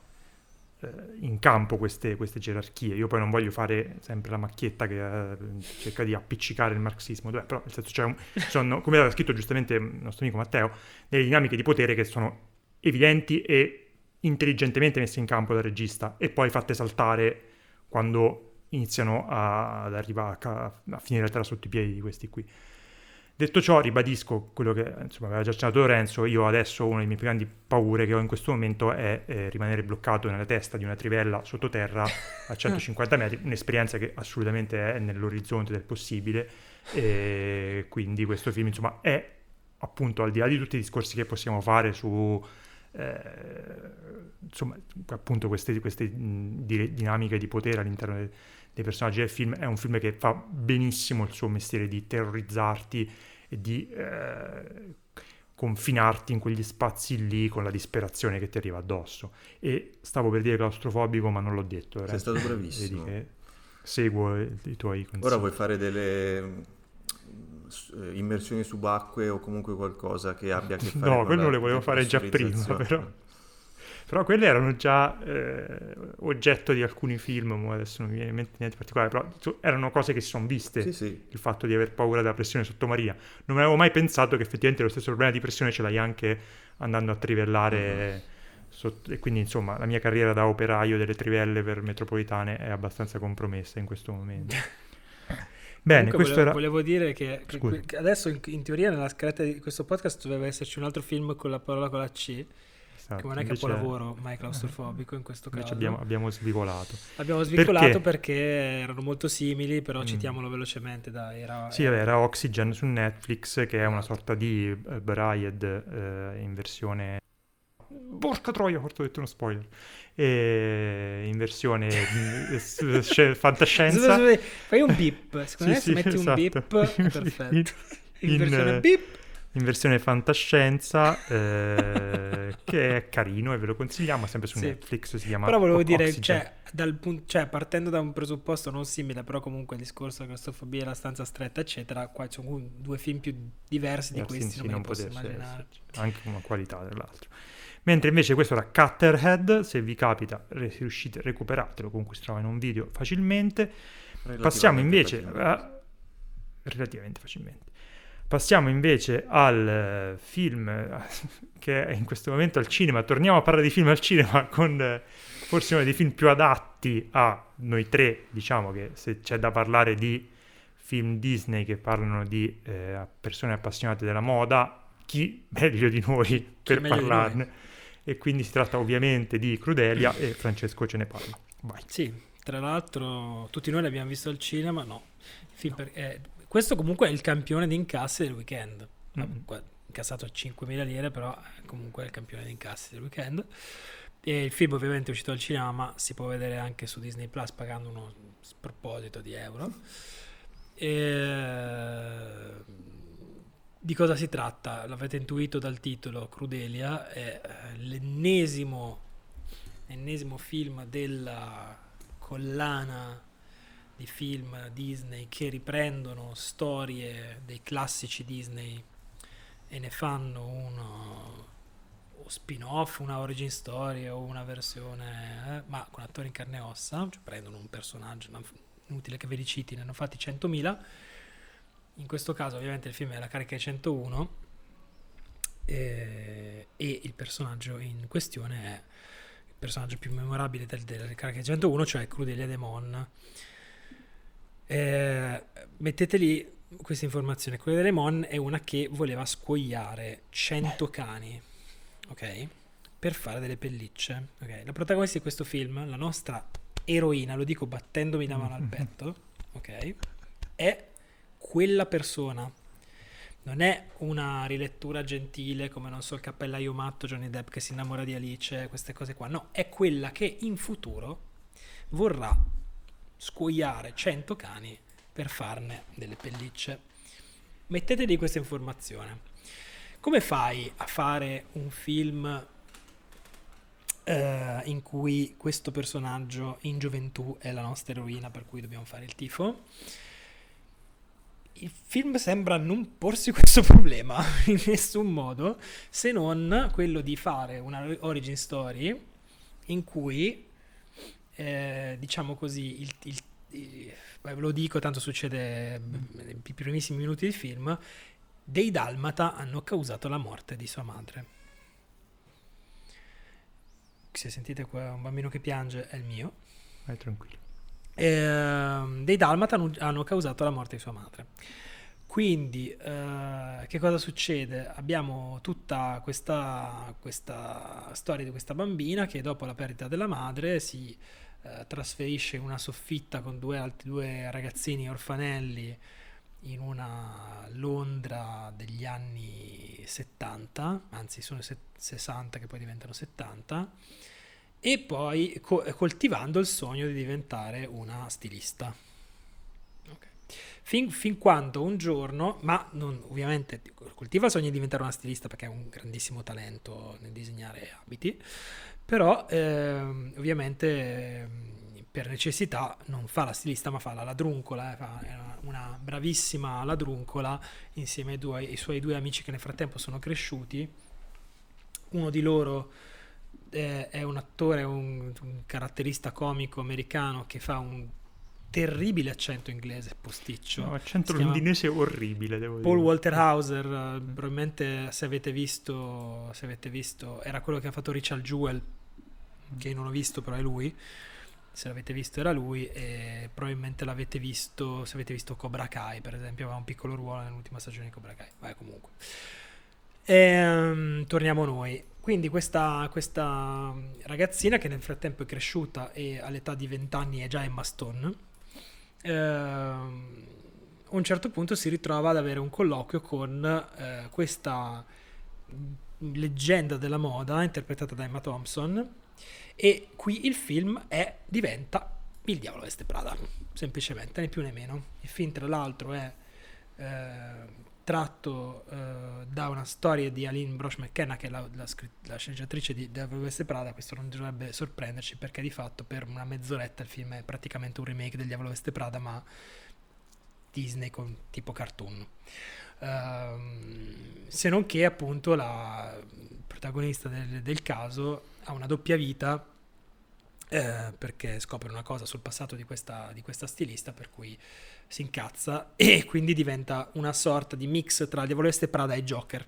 eh, in campo queste, queste, gerarchie. Io poi non voglio fare sempre la macchietta che eh, cerca di appiccicare il marxismo, dove, però nel senso c'è un, sono, come aveva scritto giustamente il nostro amico Matteo, delle dinamiche di potere che sono evidenti e intelligentemente messe in campo dal regista e poi fatte saltare quando iniziano a, ad arrivare a, a finire la terra sotto i piedi di questi qui. Detto ciò, ribadisco quello che insomma, aveva già accennato Lorenzo, io adesso una delle mie più grandi paure che ho in questo momento è eh, rimanere bloccato nella testa di una trivella sottoterra [laughs] a 150 metri, un'esperienza che assolutamente è nell'orizzonte del possibile, e quindi questo film insomma è appunto al di là di tutti i discorsi che possiamo fare su eh, insomma appunto queste, queste dinamiche di potere all'interno del dei personaggi del film, è un film che fa benissimo il suo mestiere di terrorizzarti e di eh, confinarti in quegli spazi lì con la disperazione che ti arriva addosso. E stavo per dire claustrofobico, ma non l'ho detto. Sei stato bravissimo. Seguo i, i tuoi consigli. Ora vuoi fare delle eh, immersioni subacquee o comunque qualcosa che abbia a che fare no, con quello le volevo fare già prima, però però quelle erano già eh, oggetto di alcuni film, adesso non mi viene in mente niente particolare, però erano cose che si sono viste, sì, sì. il fatto di aver paura della pressione sottomarina. Non avevo mai pensato che effettivamente lo stesso problema di pressione ce l'hai anche andando a trivellare... Mm-hmm. Sotto, e quindi insomma la mia carriera da operaio delle trivelle per metropolitane è abbastanza compromessa in questo momento. [laughs] Bene, Comunque questo volevo, era... volevo dire che, che adesso in, in, teoria nella scaletta di questo podcast doveva esserci un altro film con la parola con la C Esatto, che non è capolavoro, ma è claustrofobico in questo caso. Abbiamo, abbiamo, svicolato. Abbiamo svicolato perché? perché? erano molto simili, però mm. citiamolo velocemente. Dai, era, sì, era... era Oxygen su Netflix, che è una sorta di uh, Brayed uh, in versione... Porca troia, ho detto uno spoiler. E in versione [laughs] fantascienza. Fai un beep, [laughs] secondo sì, me se metti esatto. un beep perfetto. In, in versione beep in versione fantascienza, eh, [laughs] che è carino e ve lo consigliamo, sempre su Sì. Netflix, si chiama Però volevo O- dire, cioè, dal pun- cioè, partendo da un presupposto non simile, però comunque il discorso della claustrofobia, la stanza stretta, eccetera, qua ci sono due film più diversi di Eh, sì, questi, sì, non non posso potesse immaginare. esserci. anche una qualità dell'altro. Mentre invece questo era Cutterhead, se vi capita, se riuscite, recuperatelo, comunque si trova in un video facilmente. Passiamo invece Relativamente a... relativamente facilmente. Passiamo invece al eh, film eh, [laughs] che è in questo momento al cinema. Torniamo a parlare di film al cinema con eh, forse uno dei film più adatti a noi tre, diciamo che se c'è da parlare di film Disney che parlano di eh, persone appassionate della moda, chi [laughs] meglio di noi per di noi? parlarne? E quindi si tratta ovviamente di Crudelia e [clears throat] Francesco ce ne parla. Vai. Sì, tra l'altro tutti noi l'abbiamo visto al cinema, no. Il film per- eh, questo comunque è il campione di incassi del weekend. Ha Mm. qua- incassato 5.000 lire, però è comunque il campione di incassi del weekend. E il film ovviamente è uscito al cinema, ma si può vedere anche su Disney Plus pagando uno sproposito di euro. E... Di cosa si tratta? L'avete intuito dal titolo, Crudelia è eh, l'ennesimo, ennesimo film della collana di film Disney che riprendono storie dei classici Disney e ne fanno uno spin-off, una origin story o una versione, eh, ma con attori in carne e ossa, cioè prendono un personaggio, no, inutile che ve li citi, ne hanno fatti 100.000. In questo caso ovviamente il film è la carica 101 eh, e il personaggio in questione è il personaggio più memorabile del, della carica 101, cioè Crudelia Demon. Eh, mettete lì questa informazione. Crudelia Demon è una che voleva scuoiare 100 cani, ok? Per fare delle pellicce. ok? La protagonista di questo film, la nostra eroina, lo dico battendomi la mano al petto, ok? È quella persona. Non è una rilettura gentile come, non so, il cappellaio matto, Johnny Depp che si innamora di Alice, queste cose qua. No, è quella che in futuro vorrà scuoiare 100 cani per farne delle pellicce. Mettetevi questa informazione. Come fai a fare un film eh, in cui questo personaggio in gioventù è la nostra eroina per cui dobbiamo fare il tifo? Il film sembra non porsi [laughs] questo problema in nessun modo, se non quello di fare una origin story in cui, eh, diciamo così, il, il- il- ve lo dico, tanto succede nei primissimi minuti del film, dei Dalmata hanno causato la morte di sua madre. Se sentite qua un bambino che piange è il mio. Vai tranquillo. Ehm, dei Dalmata hanno, hanno causato la morte di sua madre. Quindi, eh, che cosa succede? Abbiamo tutta questa, questa storia di questa bambina che dopo la perdita della madre si eh, trasferisce una soffitta con due altri due ragazzini orfanelli in una Londra degli anni 70, anzi sono se- 60 che poi diventano 70, e poi co- coltivando il sogno di diventare una stilista. Fin, fin quando un giorno, ma non, ovviamente coltiva il sogno di diventare una stilista perché ha un grandissimo talento nel disegnare abiti, però ehm, ovviamente ehm, per necessità non fa la stilista ma fa la ladruncola, eh, fa- una, una bravissima ladruncola insieme ai, due- ai suoi due amici che nel frattempo sono cresciuti. Uno di loro eh, è un attore, un, un caratterista comico americano che fa un terribile accento inglese posticcio. No, accento Si londinese orribile, devo Paul dire. Walter Hauser, eh, probabilmente se avete visto, se avete visto, era quello che ha fatto Richard Jewell, che non ho visto, però è lui. Se l'avete visto era lui e probabilmente l'avete visto, se avete visto Cobra Kai, per esempio, aveva un piccolo ruolo nell'ultima stagione di Cobra Kai. Vai comunque. Ehm, torniamo a noi. Quindi questa, questa ragazzina che nel frattempo è cresciuta e all'età di 20 anni è già Emma Stone, ehm, a un certo punto si ritrova ad avere un colloquio con eh, questa leggenda della moda interpretata da Emma Thompson e qui il film è, diventa Il diavolo veste Prada, semplicemente, né più né meno. Il film tra l'altro è eh, tratto uh, da una storia di Aline Brosh McKenna, che è la, la, la sceneggiatrice di West Prada. Questo non dovrebbe sorprenderci perché di fatto per una mezz'oretta il film è praticamente un remake del Diavolo Veste Prada, ma Disney con tipo cartoon. Uh, se non che appunto la protagonista del, del caso ha una doppia vita eh, perché scopre una cosa sul passato di questa, di questa, stilista per cui si incazza e quindi diventa una sorta di mix tra Diavolo Veste Prada e Joker.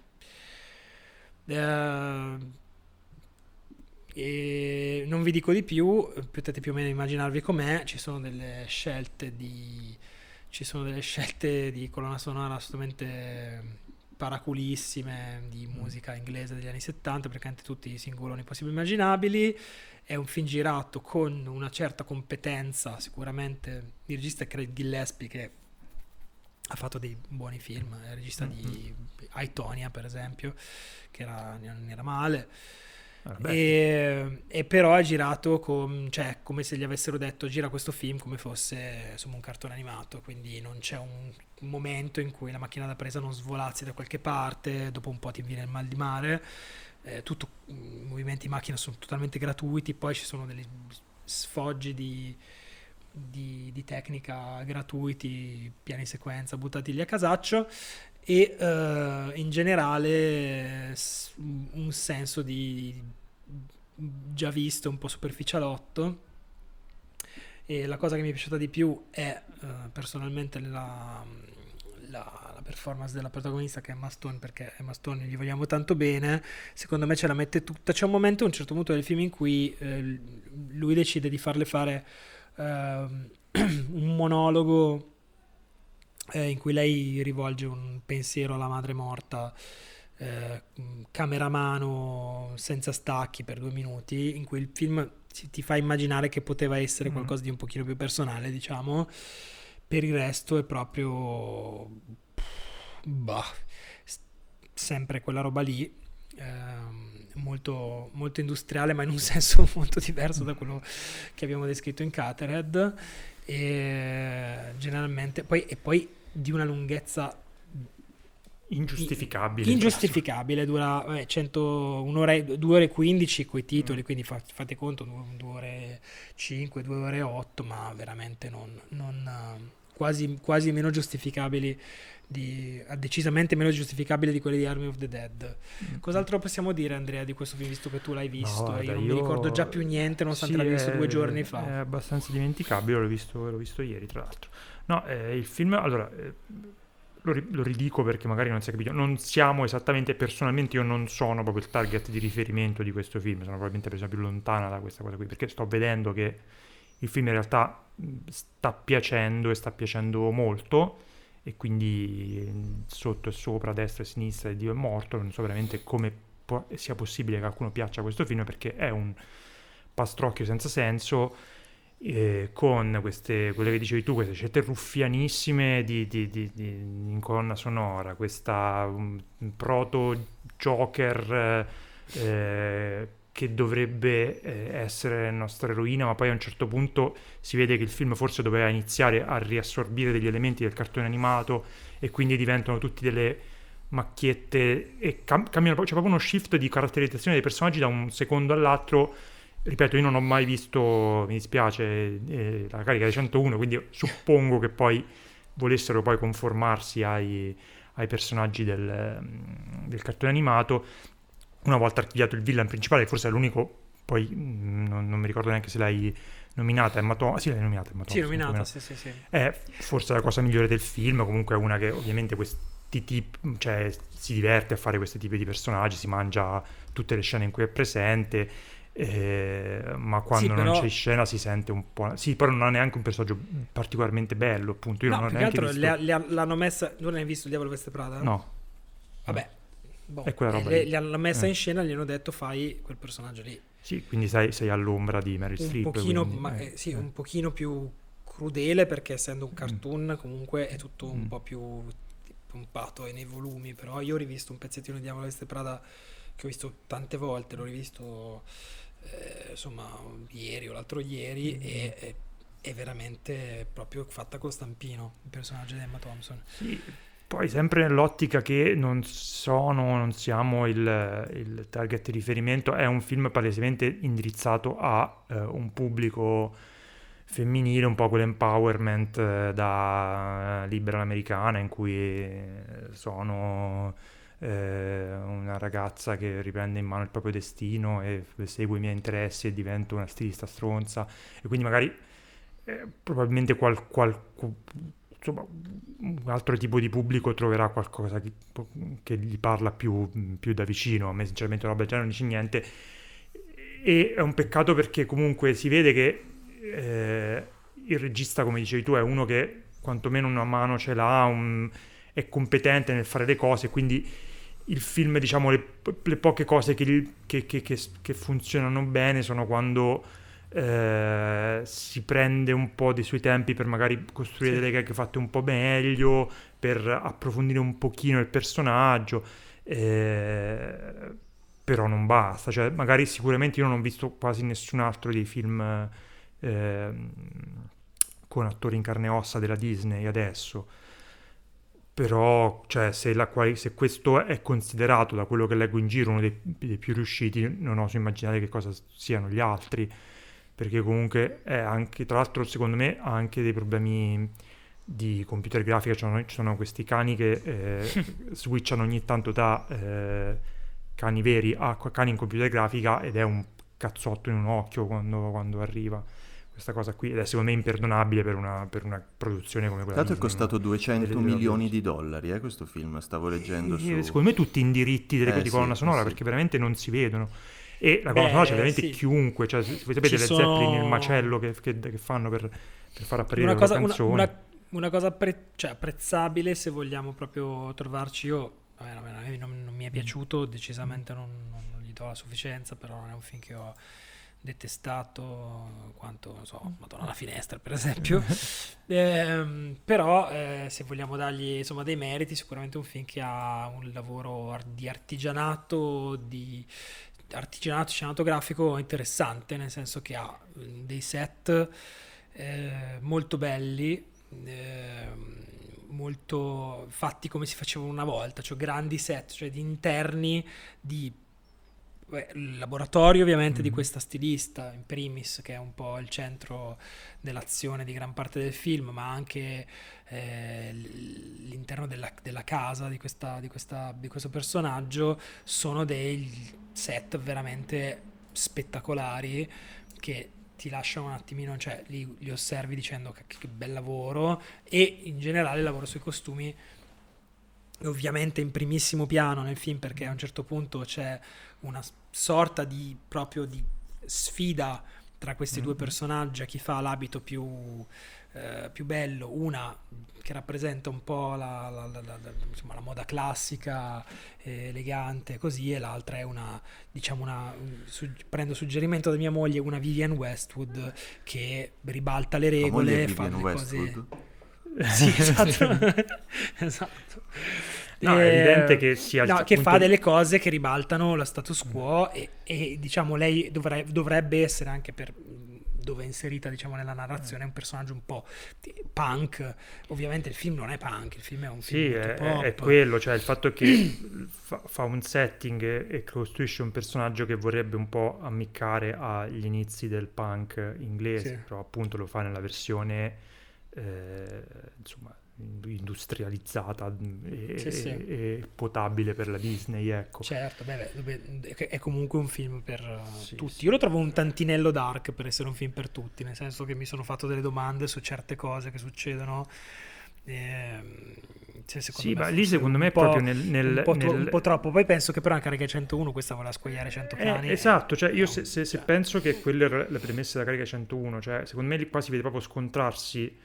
Eh, e non vi dico di più, potete più o meno immaginarvi com'è, ci sono delle scelte di, delle scelte di colonna sonora assolutamente paraculissime di musica inglese degli anni 70, praticamente tutti i singoloni possibili e immaginabili. È un film girato con una certa competenza, sicuramente. Il regista è Craig Gillespie, che ha fatto dei buoni film, è il regista mm-hmm. di Aitonia, per esempio, che era, non era male. Ah, e, e, però è girato con, cioè, come se gli avessero detto gira questo film come fosse insomma, un cartone animato, quindi non c'è un momento in cui la macchina da presa non svolazzi da qualche parte, dopo un po' ti viene il mal di mare, eh, tutto, i movimenti macchina sono totalmente gratuiti, poi ci sono degli sfoggi di, di, di tecnica gratuiti, piani sequenza buttati lì a casaccio e uh, in generale un senso di già visto un po' superficialotto. E la cosa che mi è piaciuta di più è uh, personalmente la, la, performance della protagonista che è Emma Stone perché Emma Stone gli vogliamo tanto bene secondo me ce la mette tutta c'è un momento a un certo punto del film in cui eh, lui decide di farle fare uh, [clears throat] un monologo eh, in cui lei rivolge un pensiero alla madre morta, eh, cameramano senza stacchi per due minuti, in cui il film ti fa immaginare che poteva essere mm. qualcosa di un pochino più personale, diciamo. Per il resto è proprio... Bah, sempre quella roba lì. Ehm, molto, molto industriale, ma in un [laughs] senso molto diverso da quello che abbiamo descritto in Catered. E generalmente, poi, e poi di una lunghezza ingiustificabile. Ingiustificabile, dura eh, 100, un'ora, 2 ore e 15 con i titoli, mm. quindi fa, fate conto 2 ore 5, 2 ore 8, ma veramente non, non quasi, quasi, meno giustificabili, di, decisamente meno giustificabili di quelli di Army of the Dead. Mm. Cos'altro possiamo dire Andrea di questo film, visto che tu l'hai visto? No, guarda, io non io... mi ricordo già più niente, nonostante sì, l'hai visto due giorni fa. È abbastanza dimenticabile, l'ho visto, l'ho visto ieri tra l'altro. No, eh, il film, allora, eh, lo, ri- lo, ridico perché magari non si è capito, non siamo esattamente, personalmente io non sono proprio il target di riferimento di questo film, sono probabilmente presa più lontana da questa cosa qui, perché sto vedendo che il film in realtà sta piacendo e sta piacendo molto e quindi sotto e sopra, destra e sinistra Dio è morto, non so veramente come può, sia possibile che qualcuno piaccia questo film perché è un pastrocchio senza senso eh, con queste, quelle che dicevi tu, queste scelte ruffianissime di, di, di, in colonna sonora, questa um, proto Joker eh, che dovrebbe eh, essere nostra eroina, ma poi a un certo punto si vede che il film forse doveva iniziare a riassorbire degli elementi del cartone animato e quindi diventano tutti delle macchiette e cam- cambiano, c'è proprio uno shift di caratterizzazione dei personaggi da un secondo all'altro ripeto, io non ho mai visto, mi dispiace, eh, la carica dei 101, quindi suppongo che poi volessero poi conformarsi ai, ai personaggi del, mm, del, cartone animato. Una volta archiviato il villain principale, forse è l'unico, poi mm, non, non mi ricordo neanche se l'hai nominata, Emma Thompson, sì l'hai nominata Emma Thompson, sì, nominata, sì, sì, sì. È forse la cosa migliore del film, comunque è una che ovviamente questi tipi, cioè si diverte a fare questi tipi di personaggi, si mangia tutte le scene in cui è presente eh, ma quando sì, però... non c'è scena si sente un po'. Sì, però non ha neanche un personaggio particolarmente bello, appunto. Io no, non ho neanche altro visto... le, le, l'hanno messa. Non hai visto il Diavolo Veste Prada? No. Vabbè. Boh. È quella roba. Le, l'hanno messa eh. in scena e gli hanno detto fai quel personaggio lì. Sì, quindi sei, sei all'ombra di Mary Streep. Pochino, quindi, ma, eh, sì, eh. un pochino più crudele perché essendo un mm. cartoon mm. comunque è tutto un mm. po' più pompato e nei volumi. Però io ho rivisto un pezzettino di Diavolo Veste Prada che ho visto tante volte, l'ho rivisto eh, insomma ieri o l'altro ieri mm-hmm. e, e, è veramente proprio fatta con stampino il personaggio di Emma Thompson sì, Poi sempre nell'ottica che non sono, non siamo il, il target di riferimento, è un film palesemente indirizzato a eh, un pubblico femminile, un po' quell'empowerment eh, da libera americana in cui sono eh, una ragazza che riprende in mano il proprio destino e segue i miei interessi e divento una stilista stronza. E quindi magari eh, probabilmente qual, qual, insomma, un altro tipo di pubblico troverà qualcosa che, che gli parla più, più, da vicino. A me sinceramente roba già non dice niente. E è un peccato perché comunque si vede che eh, il regista, come dicevi tu, è uno che quantomeno una mano ce l'ha, un, è competente nel fare le cose, quindi il film, diciamo, le, le poche cose che, che, che, che, funzionano bene sono quando eh, si prende un po' dei suoi tempi per magari costruire sì. delle gag fatte un po' meglio, per approfondire un pochino il personaggio, eh, però non basta, cioè magari sicuramente io non ho visto quasi nessun altro dei film eh, con attori in carne e ossa della Disney adesso. Però cioè, se, la, se, questo è considerato da quello che leggo in giro uno dei, dei, più riusciti, non oso immaginare che cosa siano gli altri, perché comunque è anche, tra l'altro secondo me ha anche dei problemi di computer grafica, cioè, ci sono questi cani che eh, [laughs] switchano ogni tanto da eh, cani veri a cani in computer grafica ed è un cazzotto in un occhio quando, quando arriva questa cosa qui ed è secondo me imperdonabile per una, per una produzione come quella. Tanto è costato 200 milioni di dollari eh, questo film, stavo leggendo su... Secondo me tutti in diritti delle, eh, di colonna sì, sonora sì. perché veramente non si vedono. E la colonna sonora c'è veramente sì. chiunque, cioè, voi sapete le sono... Zeppelin, il macello che, che, che fanno per, per, far apparire una cosa, canzoni. Una, una, una cosa pre- cioè, apprezzabile se vogliamo proprio trovarci io, vabbè, non, non, mi è piaciuto, decisamente non, non, gli do la sufficienza, però non è un film che ho detestato quanto, non so, Madonna la finestra per esempio, [laughs] eh, però eh, se vogliamo dargli insomma dei meriti, sicuramente un film che ha un lavoro di artigianato, di artigianato cinematografico interessante, nel senso che ha dei set eh, molto belli, ehm, molto fatti come si faceva una volta, cioè grandi set, cioè di interni di il laboratorio ovviamente mm. di questa stilista, in primis, che è un po' il centro dell'azione di gran parte del film, ma anche eh, l'interno della, della casa di, questa, di, questa, di, questo personaggio, sono dei set veramente spettacolari che ti lasciano un attimino, cioè li, li osservi dicendo che, che bel lavoro e in generale il lavoro sui costumi ovviamente in primissimo piano nel film perché a un certo punto c'è una sorta di proprio di sfida tra questi mm-hmm. due personaggi a chi fa l'abito più, eh, più, bello, una che rappresenta un po' la, la, la, insomma, la moda classica, eh, elegante, così, e l'altra è una, diciamo, una, su, prendo suggerimento da mia moglie, una Vivian Westwood che ribalta le regole, fa le cose... [laughs] Sì, esatto. [laughs] esatto. No, è evidente che sia no, che fa delle cose che ribaltano lo status quo e, e diciamo lei dovrebbe, dovrebbe essere anche per dove è inserita diciamo nella narrazione è un personaggio un po' punk. Ovviamente il film non è punk il film è un film sì, è, è, quello cioè il fatto che [clears throat] fa, fa, un setting e, e, costruisce un personaggio che vorrebbe un po' ammiccare agli inizi del punk inglese sì. però appunto lo fa nella versione eh, insomma industrializzata e, sì, sì. e, potabile per la Disney ecco. certo beh, è comunque un film per sì, tutti io lo trovo un tantinello dark per essere un film per tutti nel senso che mi sono fatto delle domande su certe cose che succedono eh, cioè sì, ma lì secondo me è proprio nel, nel, un, po nel... un, po troppo. Poi penso che però anche Carica 101 questa voleva squagliare 100 eh, cani. Eh, esatto, cioè io no, se, se, se, cioè. penso che quelle erano le premesse della Carica 101, cioè secondo me lì qua si vede proprio scontrarsi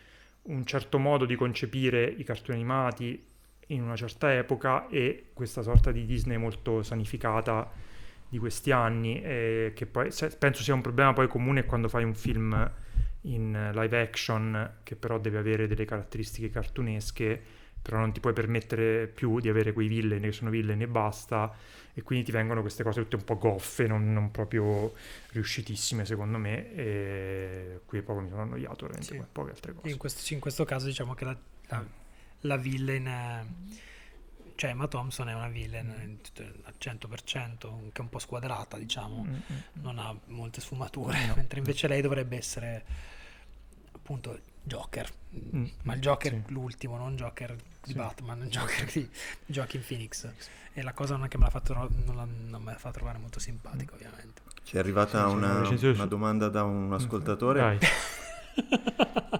un certo modo di concepire i cartoni animati in una certa epoca e questa sorta di Disney molto sanificata di questi anni, eh, che poi penso sia un problema poi comune quando fai un film in live action che però deve avere delle caratteristiche cartunesche, però non ti puoi permettere più di avere quei villain che sono villain e basta, e quindi ti vengono queste cose tutte un po' goffe, non, non proprio riuscitissime secondo me, e qui proprio mi sono annoiato veramente sì. come poche altre cose. In questo, in questo caso diciamo che la, la, la villain cioè Emma Thompson è una villain eh, al 100% che è un po' squadrata diciamo Mm, mm. non ha molte sfumature mentre invece lei dovrebbe essere appunto Joker Mm, ma il Joker sì. l'ultimo non Joker di Sì. Batman Joker di Joaquin Phoenix e la cosa non è che me l'ha fatto non, la- non me la fa trovare molto simpatico ovviamente Ci è arrivata Sì, una, una domanda da un ascoltatore. Dai. [laughs]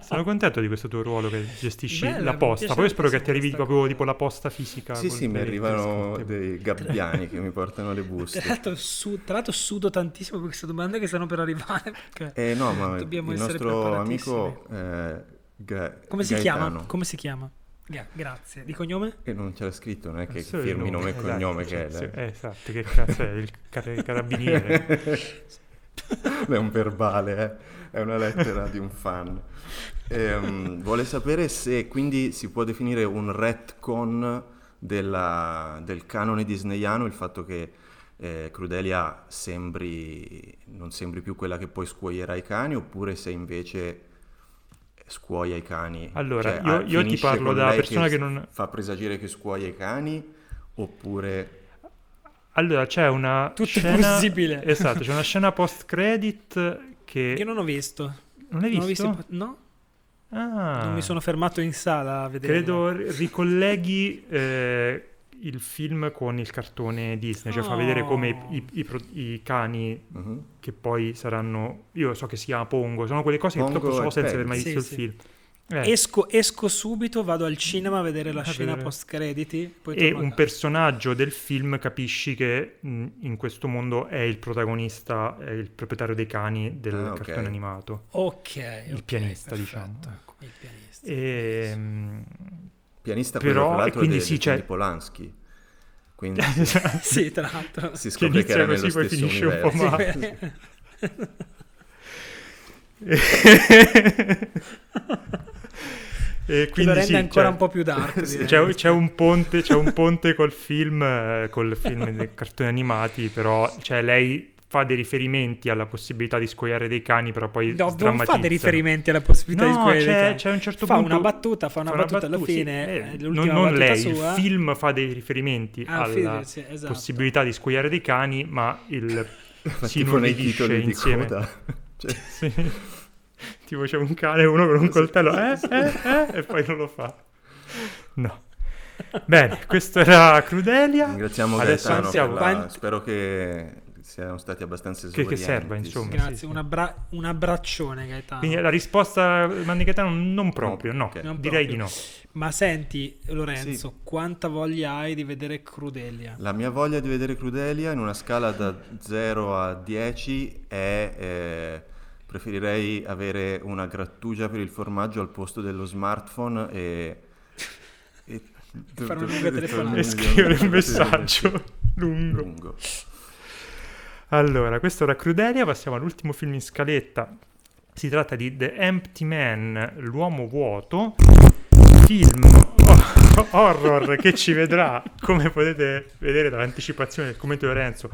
Sono contento di questo tuo ruolo che gestisci Bella, la posta. Poi spero che ti arrivi proprio cosa. tipo la posta fisica. Sì, sì, mi arrivano dei gabbiani che mi portano le tra buste. l'altro, su- tra l'altro sudo tantissimo per queste domande che stanno per arrivare Eh no, ma Dobbiamo il essere nostro amico eh, Ga- come si come si chiama? Gra- grazie di cognome? Che non c'era scritto, non è che il firmi nome e esatto, cognome sì, che è. sì, eh, esatto, che cazzo è il car- carabiniere. [laughs] [laughs] è un verbale, eh. È una lettera di un fan. Ehm, vuole sapere se quindi si può definire un retcon della- del canone disneyano il fatto che eh, Crudelia sembri, non sembri più quella che poi scuoierà i cani oppure se invece scuoia i cani. Allora, Cioè, io- ah, io ti parlo da persona che s- non- fa presagire che scuoia i cani oppure... Allora, c'è una Tutto è scena... possibile. Esatto, c'è una scena post-credit che... che non ho visto Non hai Non ho visto? visto i- no Ah. non mi sono fermato in sala a vedere Credo ri- ricolleghi eh, il film con il cartone Disney, cioè fa vedere come i, Oh. i- i i cani Mhm. che poi saranno... Io so che si chiama Pongo, sono quelle cose che Pongo purtroppo so e senza aver mai visto Sì, il sì. film. Eh, esco, esco subito vado al cinema a vedere la A scena vedere. post crediti e un personaggio del film capisci che mh, in questo mondo è il protagonista, è il proprietario dei cani del Ah, ok. cartone animato. ok Il ok, pianista, perfetto. diciamo, ecco. il pianista E, mh, Pianista Però, e l'altro quindi sì, c'è- di Polanski. Quindi [laughs] sì tra l'altro si che scopre che inizia era così, nello poi finisce un po' male. [laughs] [laughs] e quindi lo rende sì, ancora cioè, un po' più dark [laughs] Sì. c'è, c'è un ponte, c'è un ponte col film, eh, col film dei cartoni animati, però cioè, lei fa dei riferimenti alla possibilità di scoiare dei cani, però poi No, non fa dei riferimenti alla possibilità di No, scoprire c'è, c'è un certo fa punto... una battuta fa una battuta alla sì, fine eh, eh, non, non battuta lei, sua il film fa dei riferimenti Ah, alla film, sì, esatto. possibilità di scoiare dei cani, ma il [laughs] Ma si di insieme. coda. Cioè, [laughs] Sì. [laughs] tipo c'è un cane, uno con un coltello, eh, [laughs] eh, eh, e poi non lo fa. No. Bene, questo era Crudelia. ringraziamo Adesso Gaetano andiamo. per la- Quanti- spero che siano stati abbastanza Che- che serva, insomma. sì. grazie sì. un, abbra- un abbraccione Gaetano Quindi la risposta Mandi Gaetano non proprio, no. Ok. Non Direi proprio. di no. ma senti Lorenzo quanta voglia hai di vedere Crudelia La mia voglia di vedere Crudelia in una scala da 0 a 10 è... eh, preferirei avere una grattugia per il formaggio al posto dello smartphone e... e Fare una lunga telefonata. E scrivere un messaggio lungo. lungo. Allora, questo era Crudelia, passiamo all'ultimo film in scaletta. Si tratta di The Empty Man, l'uomo vuoto, film ho- horror che ci vedrà, come potete vedere dall'anticipazione del commento di Lorenzo,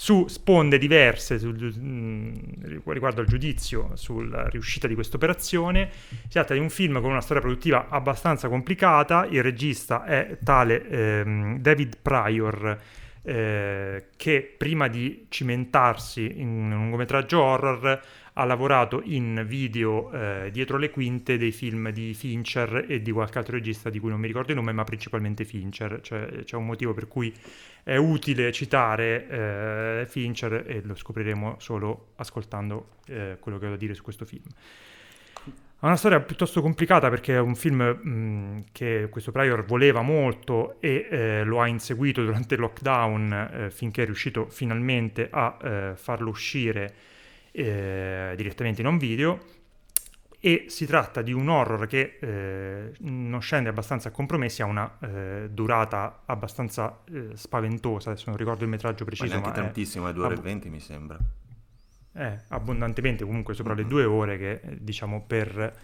su sponde diverse sul- mh, riguardo al giudizio sulla riuscita di questa operazione. Si tratta di un film con una storia produttiva abbastanza complicata, il regista è tale ehm, David Pryor, eh, che prima di cimentarsi in un lungometraggio horror ha lavorato in video eh, dietro le quinte dei film di Fincher e di qualche altro regista di cui non mi ricordo il nome, ma principalmente Fincher. Cioè, c'è un motivo per cui è utile citare eh, Fincher e lo scopriremo solo ascoltando eh, quello che ho da dire su questo film. Ha una storia piuttosto complicata perché è un film mh, che questo Pryor voleva molto e eh, lo ha inseguito durante il lockdown eh, finché è riuscito finalmente a eh, farlo uscire eh, direttamente in un video e si tratta di un horror che eh, non scende abbastanza a compromessi, ha una eh, durata abbastanza eh, spaventosa, adesso non ricordo il metraggio preciso, neanche ma tantissimo, è 2 ore e ab- 20 mi sembra. eh, abbondantemente comunque sopra le Mhm. due ore che eh, diciamo per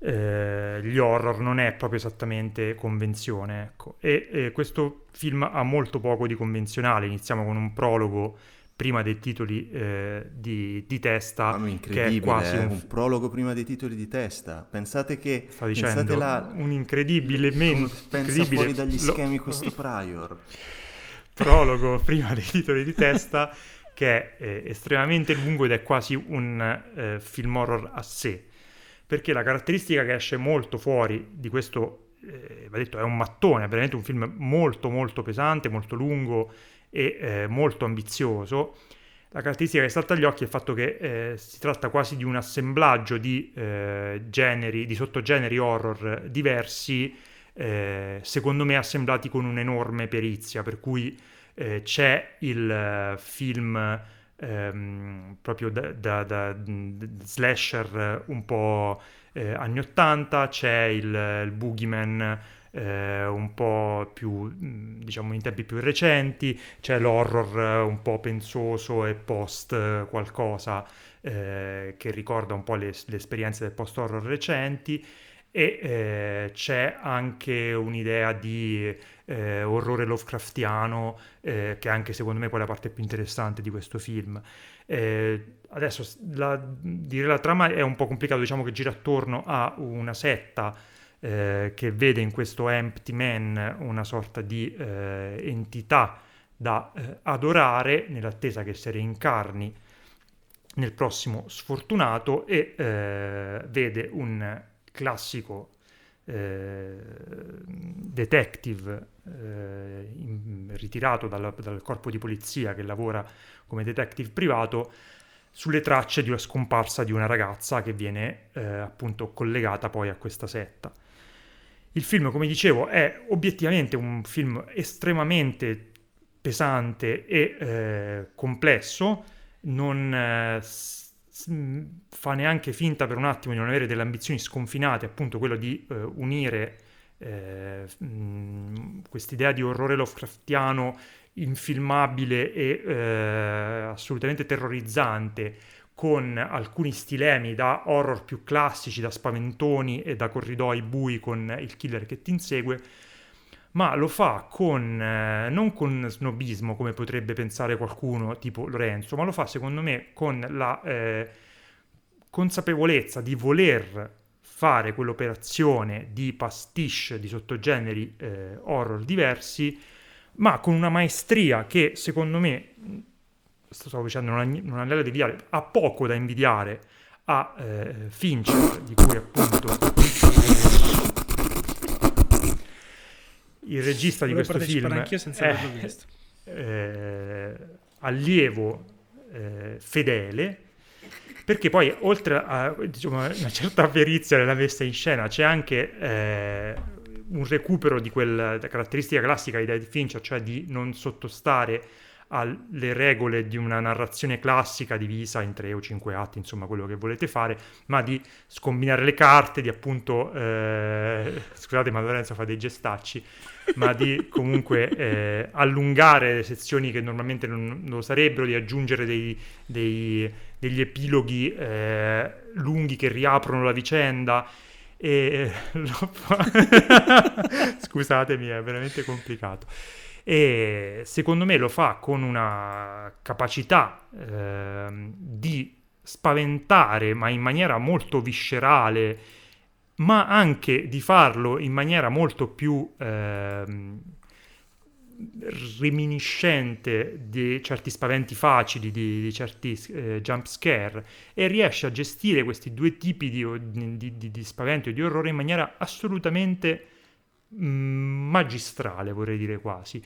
eh, gli horror non è proprio esattamente convenzione ecco. e eh, questo film ha molto poco di convenzionale iniziamo con un prologo prima dei titoli eh, di, di, testa. Ah, che è quasi eh? un... un... prologo prima dei titoli di testa. Pensate che... Sto dicendo, la... un incredibile... Men... Pensa incredibile... fuori dagli schemi Lo... questo Prior. prologo [laughs] prima dei titoli di testa che è eh, estremamente lungo ed è quasi un eh, film horror a sé. Perché la caratteristica che esce molto fuori di questo, eh, va detto, è un mattone, è veramente un film molto molto pesante, molto lungo e eh, molto ambizioso. La caratteristica che salta agli occhi è il fatto che eh, si tratta quasi di un assemblaggio di eh, generi, di sottogeneri horror diversi, eh, secondo me assemblati con un'enorme perizia, per cui eh, c'è il eh, film ehm, proprio da, da, da, slasher un po' anni 80, c'è il, il Boogeyman eh, un po' più, diciamo, in tempi più recenti, c'è l'horror eh, un po' pensoso e post eh, qualcosa eh, che ricorda un po' le, le esperienze del post-horror recenti e eh, c'è anche un'idea di eh, orrore Lovecraftiano eh, che è anche secondo me poi la parte più interessante di questo film. Eh, adesso la, dire la trama è un po' complicato, diciamo che gira attorno a una setta eh, che vede in questo Empty Man una sorta di eh, entità da eh, adorare nell'attesa che si reincarni nel prossimo sfortunato e eh, vede un classico eh, detective eh, in, ritirato dal, dal corpo di polizia che lavora come detective privato sulle tracce di una scomparsa di una ragazza che viene eh, appunto collegata poi a questa setta. Il film, come dicevo, è obiettivamente un film estremamente pesante e eh, complesso, non eh, fa neanche finta per un attimo di non avere delle ambizioni sconfinate, appunto quello di eh, unire eh, quest'idea di orrore Lovecraftiano infilmabile e eh, assolutamente terrorizzante con alcuni stilemi da horror più classici, da spaventoni e da corridoi bui con il killer che ti insegue, ma lo fa con, eh, non con snobismo come potrebbe pensare qualcuno tipo Lorenzo, ma lo fa secondo me con la eh, consapevolezza di voler fare quell'operazione di pastiche di sottogeneri eh, horror diversi, ma con una maestria che secondo me stavo dicendo, non ha, non ha nulla da invidiare, ha poco da invidiare a eh, Fincher, di cui appunto il regista di questo film anch'io senza è visto. Eh, allievo eh, fedele perché poi oltre a diciamo, una certa perizia nella messa in scena c'è anche eh, un recupero di quella caratteristica classica di David Fincher cioè di non sottostare alle regole di una narrazione classica divisa in tre o cinque atti, insomma quello che volete fare, ma di scombinare le carte, di appunto, eh, [laughs] scusate ma Lorenzo fa dei gestacci, ma di comunque eh, allungare le sezioni che normalmente non, lo sarebbero, di aggiungere dei, dei, degli epiloghi eh, lunghi che riaprono la vicenda. E [laughs] [laughs] scusatemi, è veramente complicato e secondo me lo fa con una capacità eh, di spaventare ma in maniera molto viscerale ma anche di farlo in maniera molto più eh, reminiscente di certi spaventi facili, di, di certi eh, jump scare e riesce a gestire questi due tipi di, di, di spavento e di orrore in maniera assolutamente magistrale, vorrei dire quasi.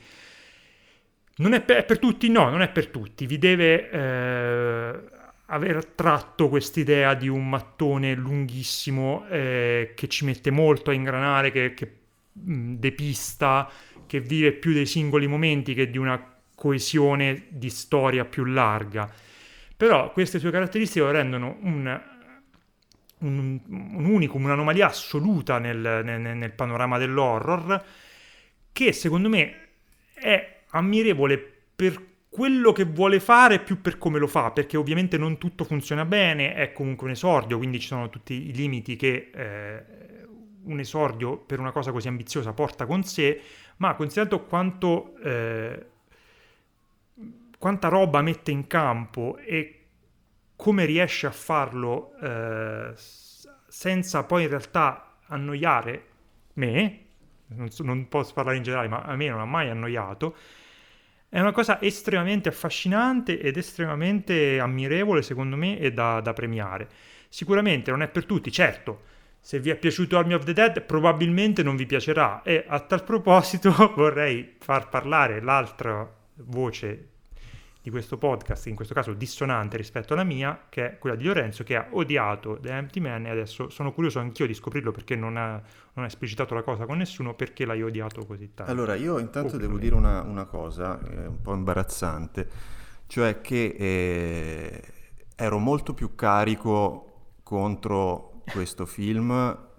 Non è per, è per, tutti? No, non è per tutti. Vi deve eh, aver tratto quest'idea di un mattone lunghissimo eh, che ci mette molto a ingranare, che, che mh, mm, depista, che vive più dei singoli momenti che di una coesione di storia più larga. Però queste sue caratteristiche lo rendono un un, un unicum, un'anomalia assoluta nel, nel, nel panorama dell'horror, che secondo me è ammirevole per quello che vuole fare più per come lo fa, perché ovviamente non tutto funziona bene, è comunque un esordio, quindi ci sono tutti i limiti che eh, un esordio per una cosa così ambiziosa porta con sé, ma considerato quanto, eh, quanta roba mette in campo e come riesce a farlo eh, senza poi in realtà annoiare me, non, so, non, posso parlare in generale, ma a me non ha mai annoiato, è una cosa estremamente affascinante ed estremamente ammirevole secondo me e da, da premiare. Sicuramente non è per tutti, certo, se vi è piaciuto Army of the Dead probabilmente non vi piacerà e a tal proposito [laughs] vorrei far parlare l'altra voce di questo podcast, in questo caso dissonante rispetto alla mia, che è quella di Lorenzo, che ha odiato The Empty Man e adesso sono curioso anch'io di scoprirlo perché non ha, non ha esplicitato la cosa con nessuno, perché l'hai odiato così tanto. Allora, io intanto devo dire una, una cosa eh, un po' imbarazzante, cioè che eh, ero molto più carico contro questo film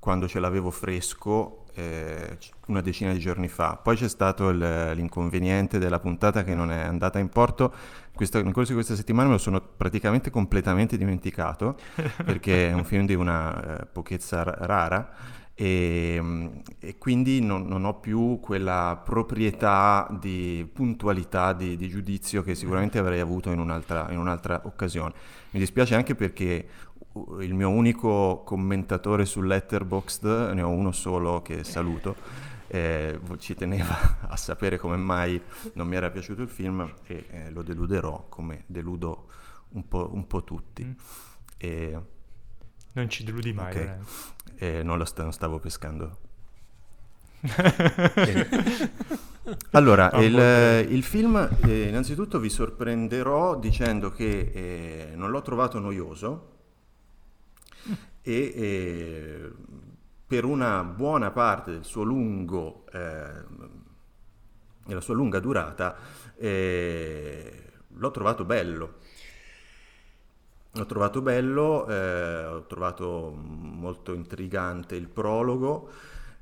quando ce l'avevo fresco eh, una decina di giorni fa. Poi c'è stato il, l'inconveniente della puntata che non è andata in porto. Questo, nel corso di questa settimana me lo sono praticamente completamente dimenticato [laughs] perché è un film di una eh, pochezza rara e, e quindi non, non, ho più quella proprietà di puntualità di, di giudizio che sicuramente avrei avuto in un'altra, in un'altra occasione. Mi dispiace anche perché il mio unico commentatore su Letterboxd, ne ho uno solo che saluto, eh, ci teneva a sapere come mai non mi era piaciuto il film e eh, lo deluderò come deludo un po', un po tutti. Mm. E... Non ci deludi mai. Okay. Eh, non, st- non stavo pescando. [laughs] Allora, il, il, film, eh, innanzitutto vi sorprenderò dicendo che eh, non l'ho trovato noioso, e eh, per una buona parte del suo lungo, eh, della sua lunga durata, eh, l'ho trovato bello. L'ho trovato bello, eh, ho trovato molto intrigante il prologo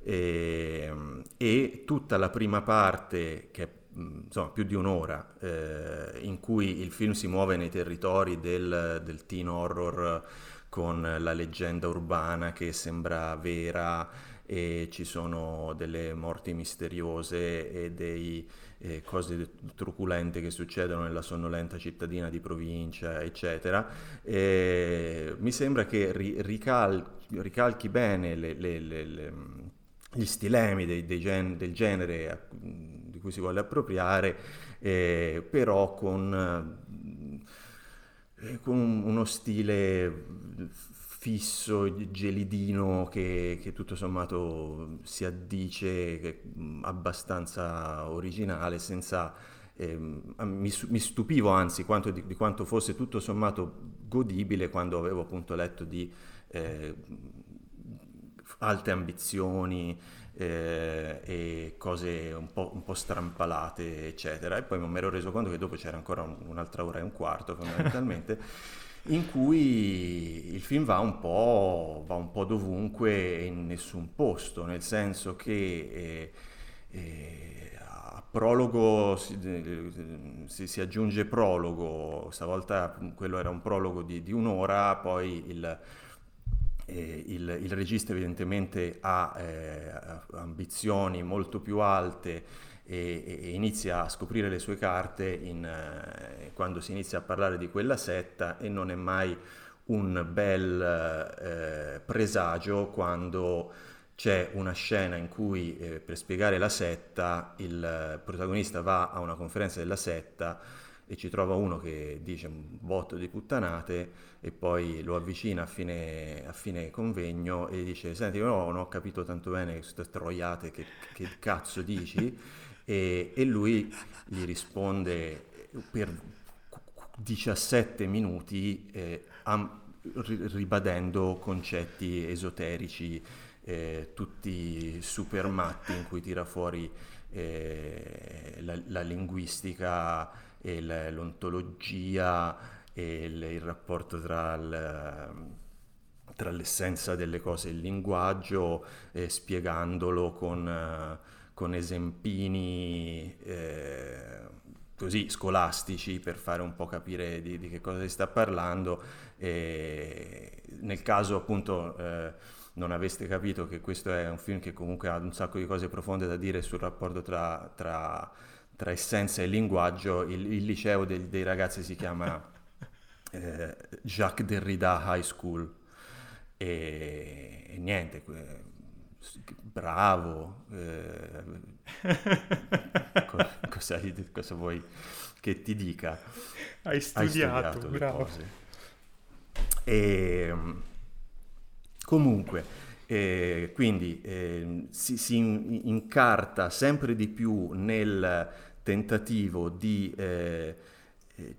e, e tutta la prima parte, che è insomma, più di un'ora, eh, in cui il film si muove nei territori del, del teen horror con la leggenda urbana che sembra vera e ci sono delle morti misteriose e delle eh, cose truculente che succedono nella sonnolenta cittadina di provincia, eccetera. E mi sembra che ri- rical- ricalchi bene le, le, le, gli stilemi dei, dei gen- del genere di cui si vuole appropriare, eh, però con eh, con uno stile fisso, gelidino, che, che tutto sommato si addice, abbastanza originale, senza... Eh, mi, mi, stupivo anzi quanto, di, di, quanto fosse tutto sommato godibile quando avevo appunto letto di eh, alte ambizioni, eh, e cose un po', un po', strampalate, eccetera. E poi mi ero reso conto che dopo c'era ancora un, un'altra ora e un quarto, fondamentalmente, [laughs] in cui il film va un, po', va un po' dovunque e in nessun posto, nel senso che eh, eh, prologo si, si, si, aggiunge prologo, stavolta quello era un prologo di, di un'ora, poi il eh, il, il, regista evidentemente ha eh, ambizioni molto più alte e, e, inizia a scoprire le sue carte in, eh, quando si inizia a parlare di quella setta e non è mai un bel eh, presagio quando c'è una scena in cui eh, per spiegare la setta il protagonista va a una conferenza della setta e ci trova uno che dice un botto di puttanate e poi lo avvicina a fine, a fine convegno e dice senti no, non ho capito tanto bene queste troiate che, che cazzo dici [laughs] e, e lui gli risponde per 17 minuti eh, am, ribadendo concetti esoterici eh, tutti super matti in cui tira fuori eh, la, la linguistica e l'ontologia e il, il rapporto tra, il, tra, l'essenza delle cose e il linguaggio, eh, spiegandolo con, eh, con esempini eh, così scolastici per fare un po' capire di, di che cosa si sta parlando. E nel caso appunto eh, non aveste capito che questo è un film che comunque ha un sacco di cose profonde da dire sul rapporto tra, tra tra essenza e linguaggio, il, il liceo dei, dei, ragazzi si chiama [laughs] eh, Jacques Derrida High School. E, e niente, bravo. Eh, [laughs] cosa, cosa, vuoi che ti dica? Hai studiato, Hai studiato bravo. E, ehm, comunque, eh, quindi eh, si, si, incarta sempre di più nel tentativo di, eh, eh,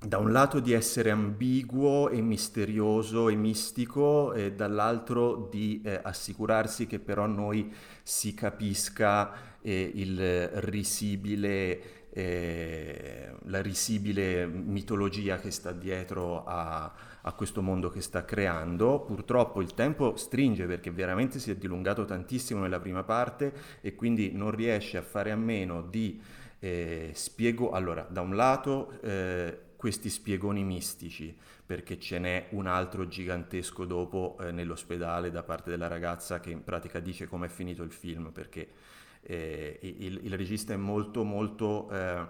da un lato di essere ambiguo e misterioso e mistico e dall'altro di eh, assicurarsi che però noi si capisca eh, il risibile eh, la risibile mitologia che sta dietro a, a, questo mondo che sta creando. Purtroppo il tempo stringe perché veramente si è dilungato tantissimo nella prima parte e quindi non riesce a fare a meno di eh, spiego. Allora, da un lato eh, questi spiegoni mistici, perché ce n'è un altro gigantesco dopo eh, nell'ospedale da parte della ragazza che in pratica dice com'è finito il film, perché eh, il, il, regista è molto molto eh,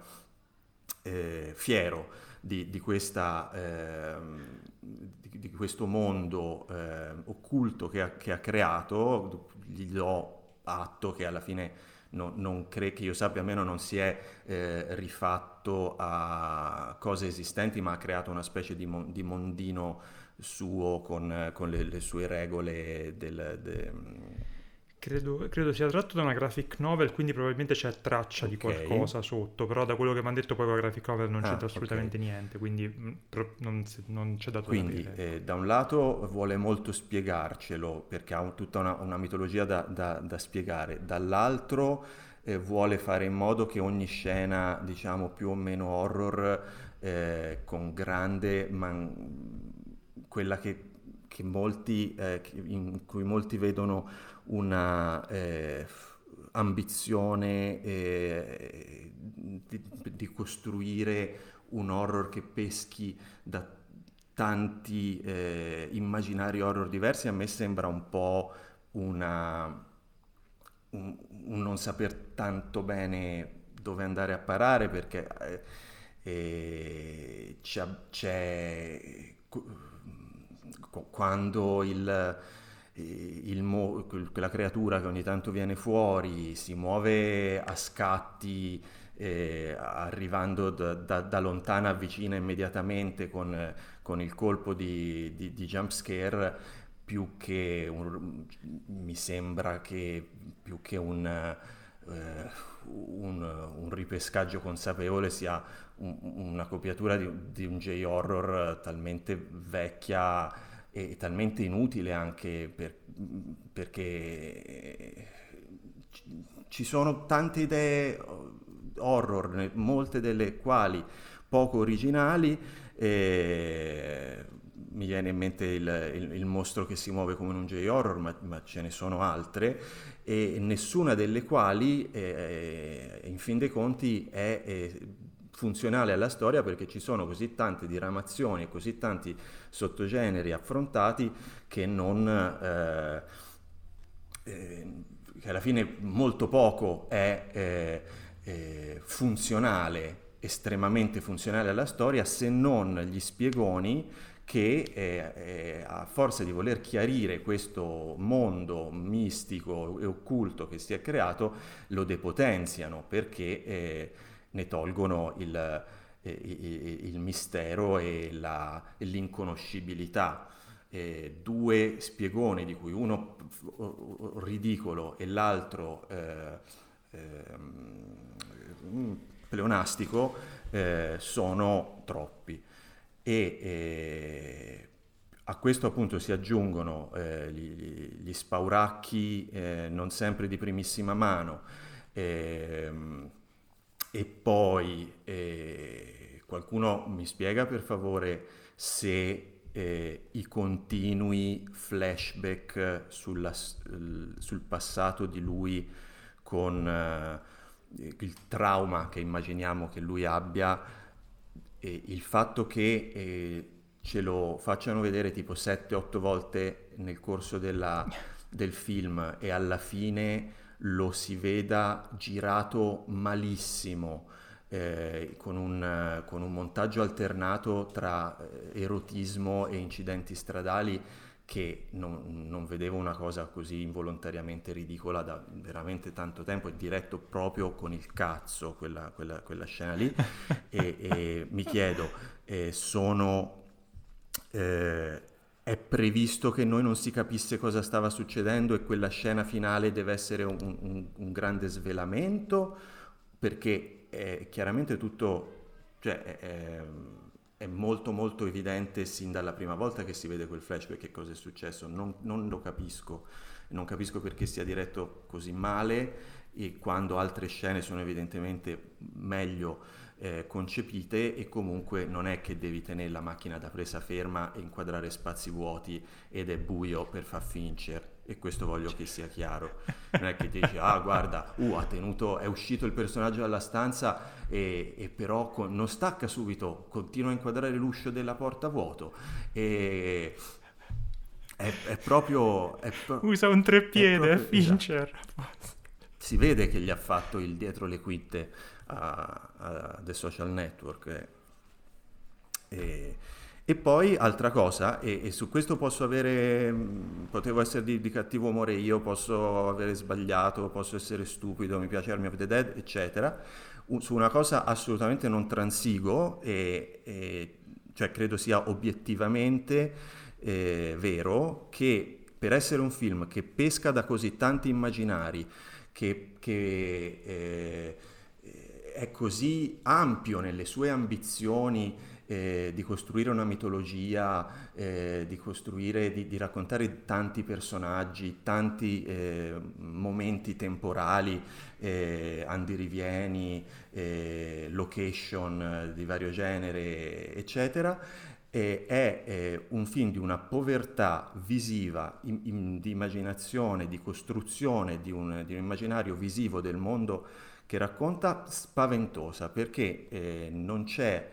eh, fiero di, di, questa, ehm, di, di, questo mondo eh, occulto che ha, che ha, creato, gli do atto che alla fine non, non credo che io sappia, almeno non si è eh, rifatto a cose esistenti, ma ha creato una specie di, mon, di mondino suo con, con le, le, sue regole del, de, Credo, credo, sia tratto da una graphic novel, quindi probabilmente c'è traccia okay. di qualcosa sotto, però da quello che mi hanno detto poi con la graphic novel non ah, c'è assolutamente okay. niente, quindi mm, non, non, c'è dato quindi, da eh, da un lato vuole molto spiegarcelo, perché ha tutta una, una mitologia da, da, da, spiegare, dall'altro eh, vuole fare in modo che ogni scena, diciamo, più o meno horror, eh, con grande... Man- quella che, che molti, eh, in cui molti vedono una eh, ambizione eh, di, di, costruire un horror che peschi da tanti eh, immaginari horror diversi, a me sembra un po' una, un, un, non saper tanto bene dove andare a parare perché eh, eh, c'è, c'è quando il mo- quella creatura che ogni tanto viene fuori si muove a scatti, eh, arrivando da, da, da, lontana a vicina immediatamente con, con il colpo di, di, di jump scare, più che un, mi sembra che più che un, eh, un, un ripescaggio consapevole sia un, una copiatura di, di un J-horror talmente vecchia e talmente inutile anche per, perché ci sono tante idee horror, molte delle quali poco originali. E mi viene in mente il, il, il, mostro che si muove come un J-horror, ma, ma, ce ne sono altre, e nessuna delle quali, eh, in fin dei conti, è, è funzionale alla storia perché ci sono così tante diramazioni e così tanti sottogeneri affrontati che non... Eh, eh, che alla fine molto poco è eh, eh funzionale, estremamente funzionale alla storia, se non gli spiegoni che eh, eh, a forza di voler chiarire questo mondo mistico e occulto che si è creato, lo depotenziano perché eh, ne tolgono il, eh, il mistero e, la, l'inconoscibilità. Eh, due spiegoni di cui uno ridicolo e l'altro eh, eh, pleonastico eh, sono troppi e eh, a questo appunto si aggiungono eh, gli, gli, spauracchi non sempre di primissima mano ehm, e poi eh, qualcuno mi spiega per favore se eh, i continui flashback sulla, sul passato di lui con eh, il trauma che immaginiamo che lui abbia, e il fatto che eh, ce lo facciano vedere tipo 7-8 volte nel corso della, del film e alla fine lo si veda girato malissimo, eh, con, un, con, un, montaggio alternato tra eh, erotismo e incidenti stradali che non, non, vedevo una cosa così involontariamente ridicola da veramente tanto tempo, è diretto proprio con il cazzo quella, quella, quella scena lì [laughs] e, e, mi chiedo, eh, sono, eh, è previsto che noi non si capisse cosa stava succedendo e quella scena finale deve essere un, un, un grande svelamento? Perché è chiaramente tutto, cioè, è, è molto molto evidente sin dalla prima volta che si vede quel flashback che cosa è successo, non, non lo capisco, non capisco perché sia diretto così male e quando altre scene sono evidentemente meglio eh, concepite e comunque non è che devi tenere la macchina da presa ferma e inquadrare spazi vuoti ed è buio per far Fincher e questo voglio che sia chiaro. Non è che dici, ah guarda, uh, ha tenuto, è uscito il personaggio dalla stanza e, e però con, non stacca subito, continua a inquadrare l'uscio della porta vuoto e è, è proprio... È pro- Usa un treppiede, proprio, Fincher. Esatto. Si vede che gli ha fatto il dietro le quitte a, a The Social Network. Eh. E, e poi altra cosa, e, e, su questo posso avere, mm, potevo essere di, di, cattivo umore io, posso avere sbagliato, posso essere stupido, mi piace Army of the Dead, eccetera. su una cosa assolutamente non transigo, e, e cioè credo sia obiettivamente eh, vero che per essere un film che pesca da così tanti immaginari, che, che eh, è così ampio nelle sue ambizioni eh, di costruire una mitologia, eh, di costruire, di, di, raccontare tanti personaggi, tanti eh, momenti temporali, eh, andirivieni, eh, location di vario genere, eccetera. è un film di una povertà visiva, in, in, di immaginazione, di costruzione di un, di un immaginario visivo del mondo che racconta spaventosa perché eh, non c'è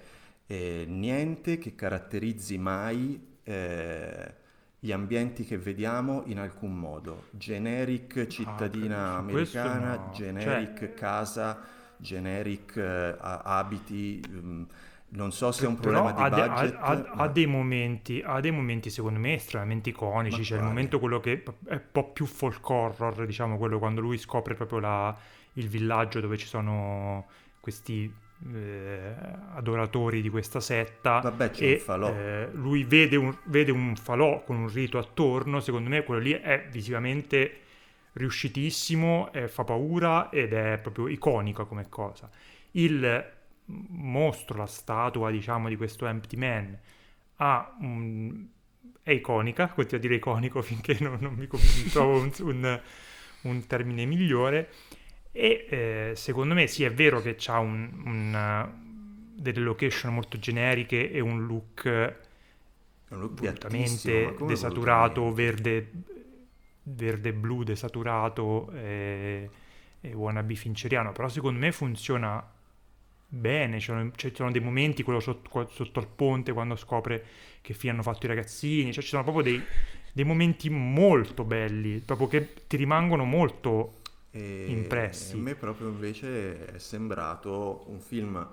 eh, niente che caratterizzi mai eh, gli ambienti che vediamo in alcun modo. Generic ah, cittadina ah, americana, no. generic cioè... casa, generic eh, abiti. Mh, mm, non so se è un problema di budget. Ha, ha, ha, dei momenti, ha, dei momenti, secondo me, estremamente iconici. Ma C'è quale? il momento quello che è un po' più folk horror, diciamo, quello quando lui scopre proprio la, il villaggio dove ci sono questi eh, adoratori di questa setta. Vabbè, e. Eh, lui vede un, vede un falò con un rito attorno. Secondo me, quello lì è visivamente riuscitissimo, eh, fa paura ed è proprio iconica come cosa. Il mostro, la statua, diciamo, di questo Empty Man ha un, è iconica, continuo a dire iconico [laughs] finché non, non mi, mi trovo un, un termine migliore e eh, secondo me sì è vero che ha un, un, delle location molto generiche e un look, un look volutamente desaturato, verde, verde blu desaturato e, e wannabe finceriano. Però secondo me funziona bene ci sono, ci sono dei momenti quello sotto, sotto, il ponte quando scopre che fine hanno fatto i ragazzini cioè ci sono proprio dei, dei momenti molto belli proprio che ti rimangono molto e impressi. A me proprio invece è sembrato un film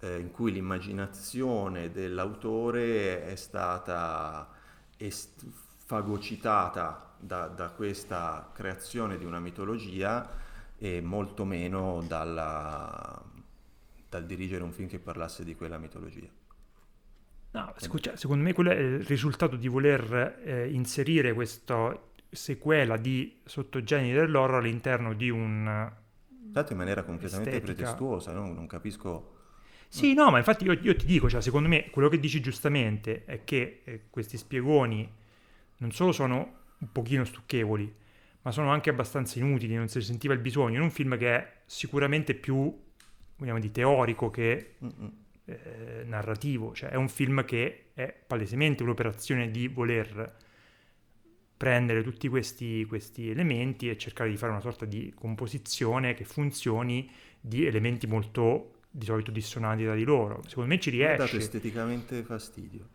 eh, in cui l'immaginazione dell'autore è stata est- fagocitata da, da, questa creazione di una mitologia e molto meno dalla, dal dirigere un film che parlasse di quella mitologia. No, secondo me quello è il risultato di voler eh, inserire questo sequela di sottogeneri dell'horror all'interno di un... Dato in maniera completamente estetica. pretestuosa, no? non capisco... Sì, no, ma infatti io, io, ti dico, cioè, secondo me quello che dici giustamente è che eh, questi spiegoni non solo sono un pochino stucchevoli, ma sono anche abbastanza inutili, non si sentiva il bisogno. In un film che è sicuramente più, vogliamo dire, teorico che eh, narrativo, cioè è un film che è palesemente un'operazione di voler prendere tutti questi, questi, elementi e cercare di fare una sorta di composizione che funzioni di elementi molto di solito dissonanti tra di loro. Secondo me ci riesce. Mi ha dato esteticamente fastidio.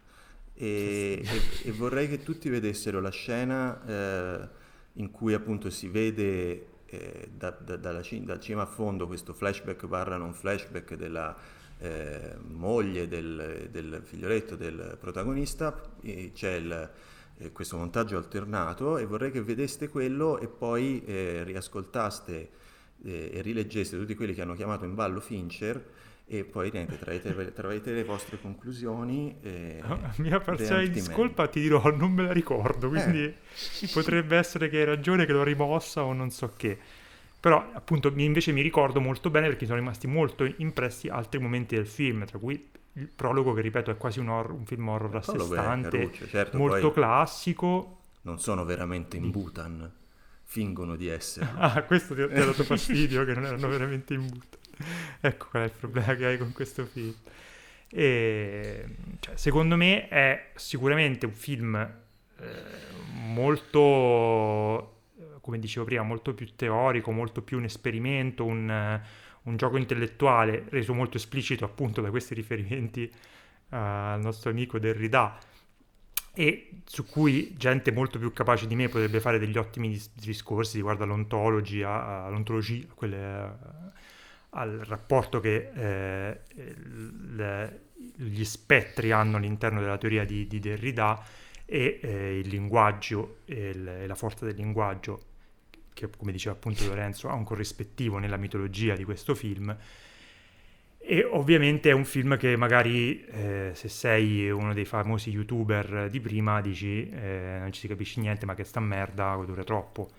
E, e, e, vorrei che tutti vedessero la scena eh, in cui appunto si vede eh, da, da, dalla, dal cima a fondo questo flashback barra non flashback della eh, moglie del, del, figlioletto del protagonista, c'è il, eh, questo montaggio alternato e vorrei che vedeste quello e poi eh, riascoltaste eh, e rileggeste tutti quelli che hanno chiamato in ballo Fincher e poi niente, traete, traete le vostre conclusioni. E a mia parziale discolpa ti dirò, non me la ricordo, quindi eh. potrebbe essere che hai ragione, che l'ho rimossa o non so che. Però appunto invece mi ricordo molto bene perché sono rimasti molto impressi altri momenti del film, tra cui il prologo che ripeto è quasi un, horror, un film horror a sé stante, certo, molto classico. Non sono veramente in Bhutan, fingono di essere. [laughs] ah, questo ti ha, ti ha dato fastidio che non erano veramente in Bhutan. ecco qual è il problema che hai con questo film. E, cioè, secondo me è sicuramente un film eh, molto, come dicevo prima, molto più teorico, molto più un esperimento, un, un gioco intellettuale reso molto esplicito appunto da questi riferimenti al nostro amico Derrida e su cui gente molto più capace di me potrebbe fare degli ottimi dis- discorsi riguardo all'ontologia, all'ontologia, quelle al rapporto che eh, le, gli spettri hanno all'interno della teoria di, di Derrida e eh, il linguaggio e, il, e, la forza del linguaggio che come diceva appunto Lorenzo ha un corrispettivo nella mitologia di questo film. E ovviamente è un film che magari eh, se sei uno dei famosi youtuber di prima dici eh, non ci si capisce niente ma che sta merda dura troppo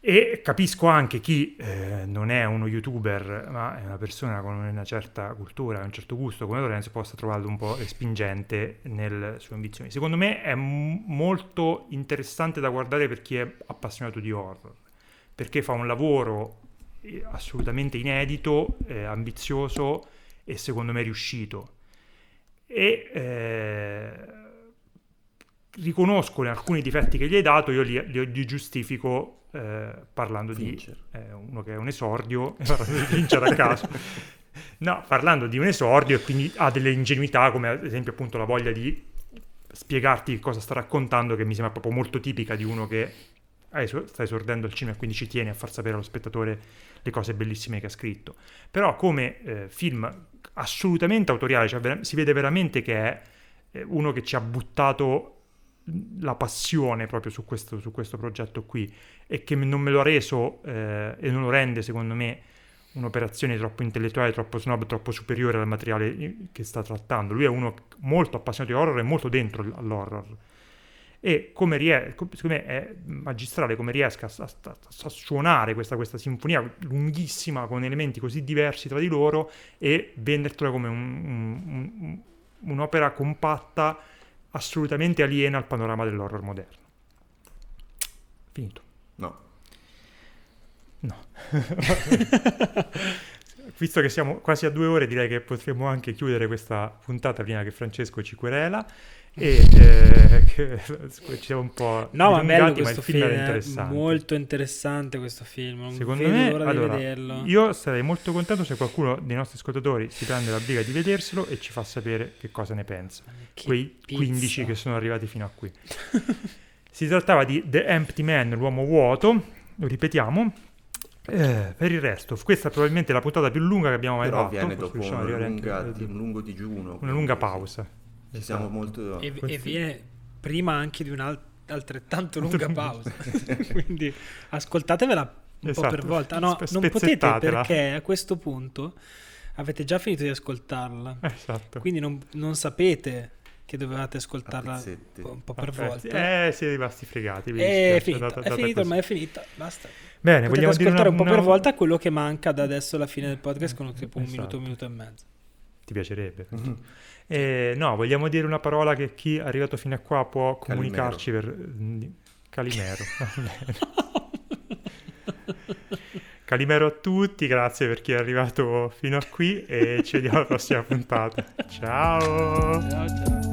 e capisco anche chi eh, non è uno youtuber, ma è una persona con una certa cultura, un certo gusto come Lorenzo, possa trovarlo un po' respingente nelle sue ambizioni. Secondo me è m- molto interessante da guardare per chi è appassionato di horror, perché fa un lavoro eh, assolutamente inedito, eh, ambizioso e secondo me riuscito. E eh, riconosco alcuni difetti che gli hai dato, io li, li, li giustifico eh, parlando Fincher. di eh, uno che è un esordio, [laughs] parlando di Fincher a caso. No, parlando di un esordio e quindi ha delle ingenuità come ad esempio appunto la voglia di spiegarti cosa sta raccontando che mi sembra proprio molto tipica di uno che sta esordendo il cinema e quindi ci tiene a far sapere allo spettatore le cose bellissime che ha scritto. Però come eh, film assolutamente autoriale, cioè si vede veramente che è eh, uno che ci ha buttato la passione proprio su questo, su questo, progetto qui e che non me lo ha reso eh, e non lo rende secondo me un'operazione troppo intellettuale, troppo snob, troppo superiore al materiale che sta trattando. Lui è uno molto appassionato di horror e molto dentro all'horror. E come riesce, secondo me è magistrale come riesca a, a, a suonare questa, questa, sinfonia lunghissima con elementi così diversi tra di loro e vendertela come un, un, un, un'opera compatta assolutamente aliena al panorama dell'horror moderno. Finito. No. No. [laughs] Visto che siamo quasi a due ore, direi che potremmo anche chiudere questa puntata prima che Francesco ci querela e eh, [laughs] che ci siamo un po' no ma bello questo ma il film, film è interessante. molto interessante questo film non secondo me allora, io sarei molto contento se qualcuno dei nostri ascoltatori si prende la briga di vederselo e ci fa sapere che cosa ne pensa che quei pizza. 15 che sono arrivati fino a qui [laughs] si trattava di The Empty Man l'uomo vuoto lo ripetiamo eh, per il resto, questa è probabilmente la puntata più lunga che abbiamo mai Però fatto. viene dopo una lunga, un lungo digiuno. Una lunga pausa. Ci siamo esatto. molto... E, e viene prima anche di un'altrettanto lunga pausa. [laughs] Quindi ascoltatevela un esatto. po' per volta. No, non potete perché a questo punto avete già finito di ascoltarla. Esatto. Quindi non, non sapete che dovevate ascoltarla un po' per volta. Eh, siete rimasti fregati. È finita, data, è finita, ormai è finita. Basta. Bene, Potete vogliamo ascoltare una, un po' per volta quello che manca da adesso alla fine del podcast con tipo un esatto. minuto, un minuto e mezzo. Ti piacerebbe? Mm-hmm. [laughs] Eh, no, vogliamo dire una parola che chi è arrivato fino a qua può comunicarci Calimero. per... Mm, Calimero. [laughs] Calimero a tutti, grazie per chi è arrivato fino a qui e ci vediamo alla prossima puntata. Ciao! Ciao, ciao.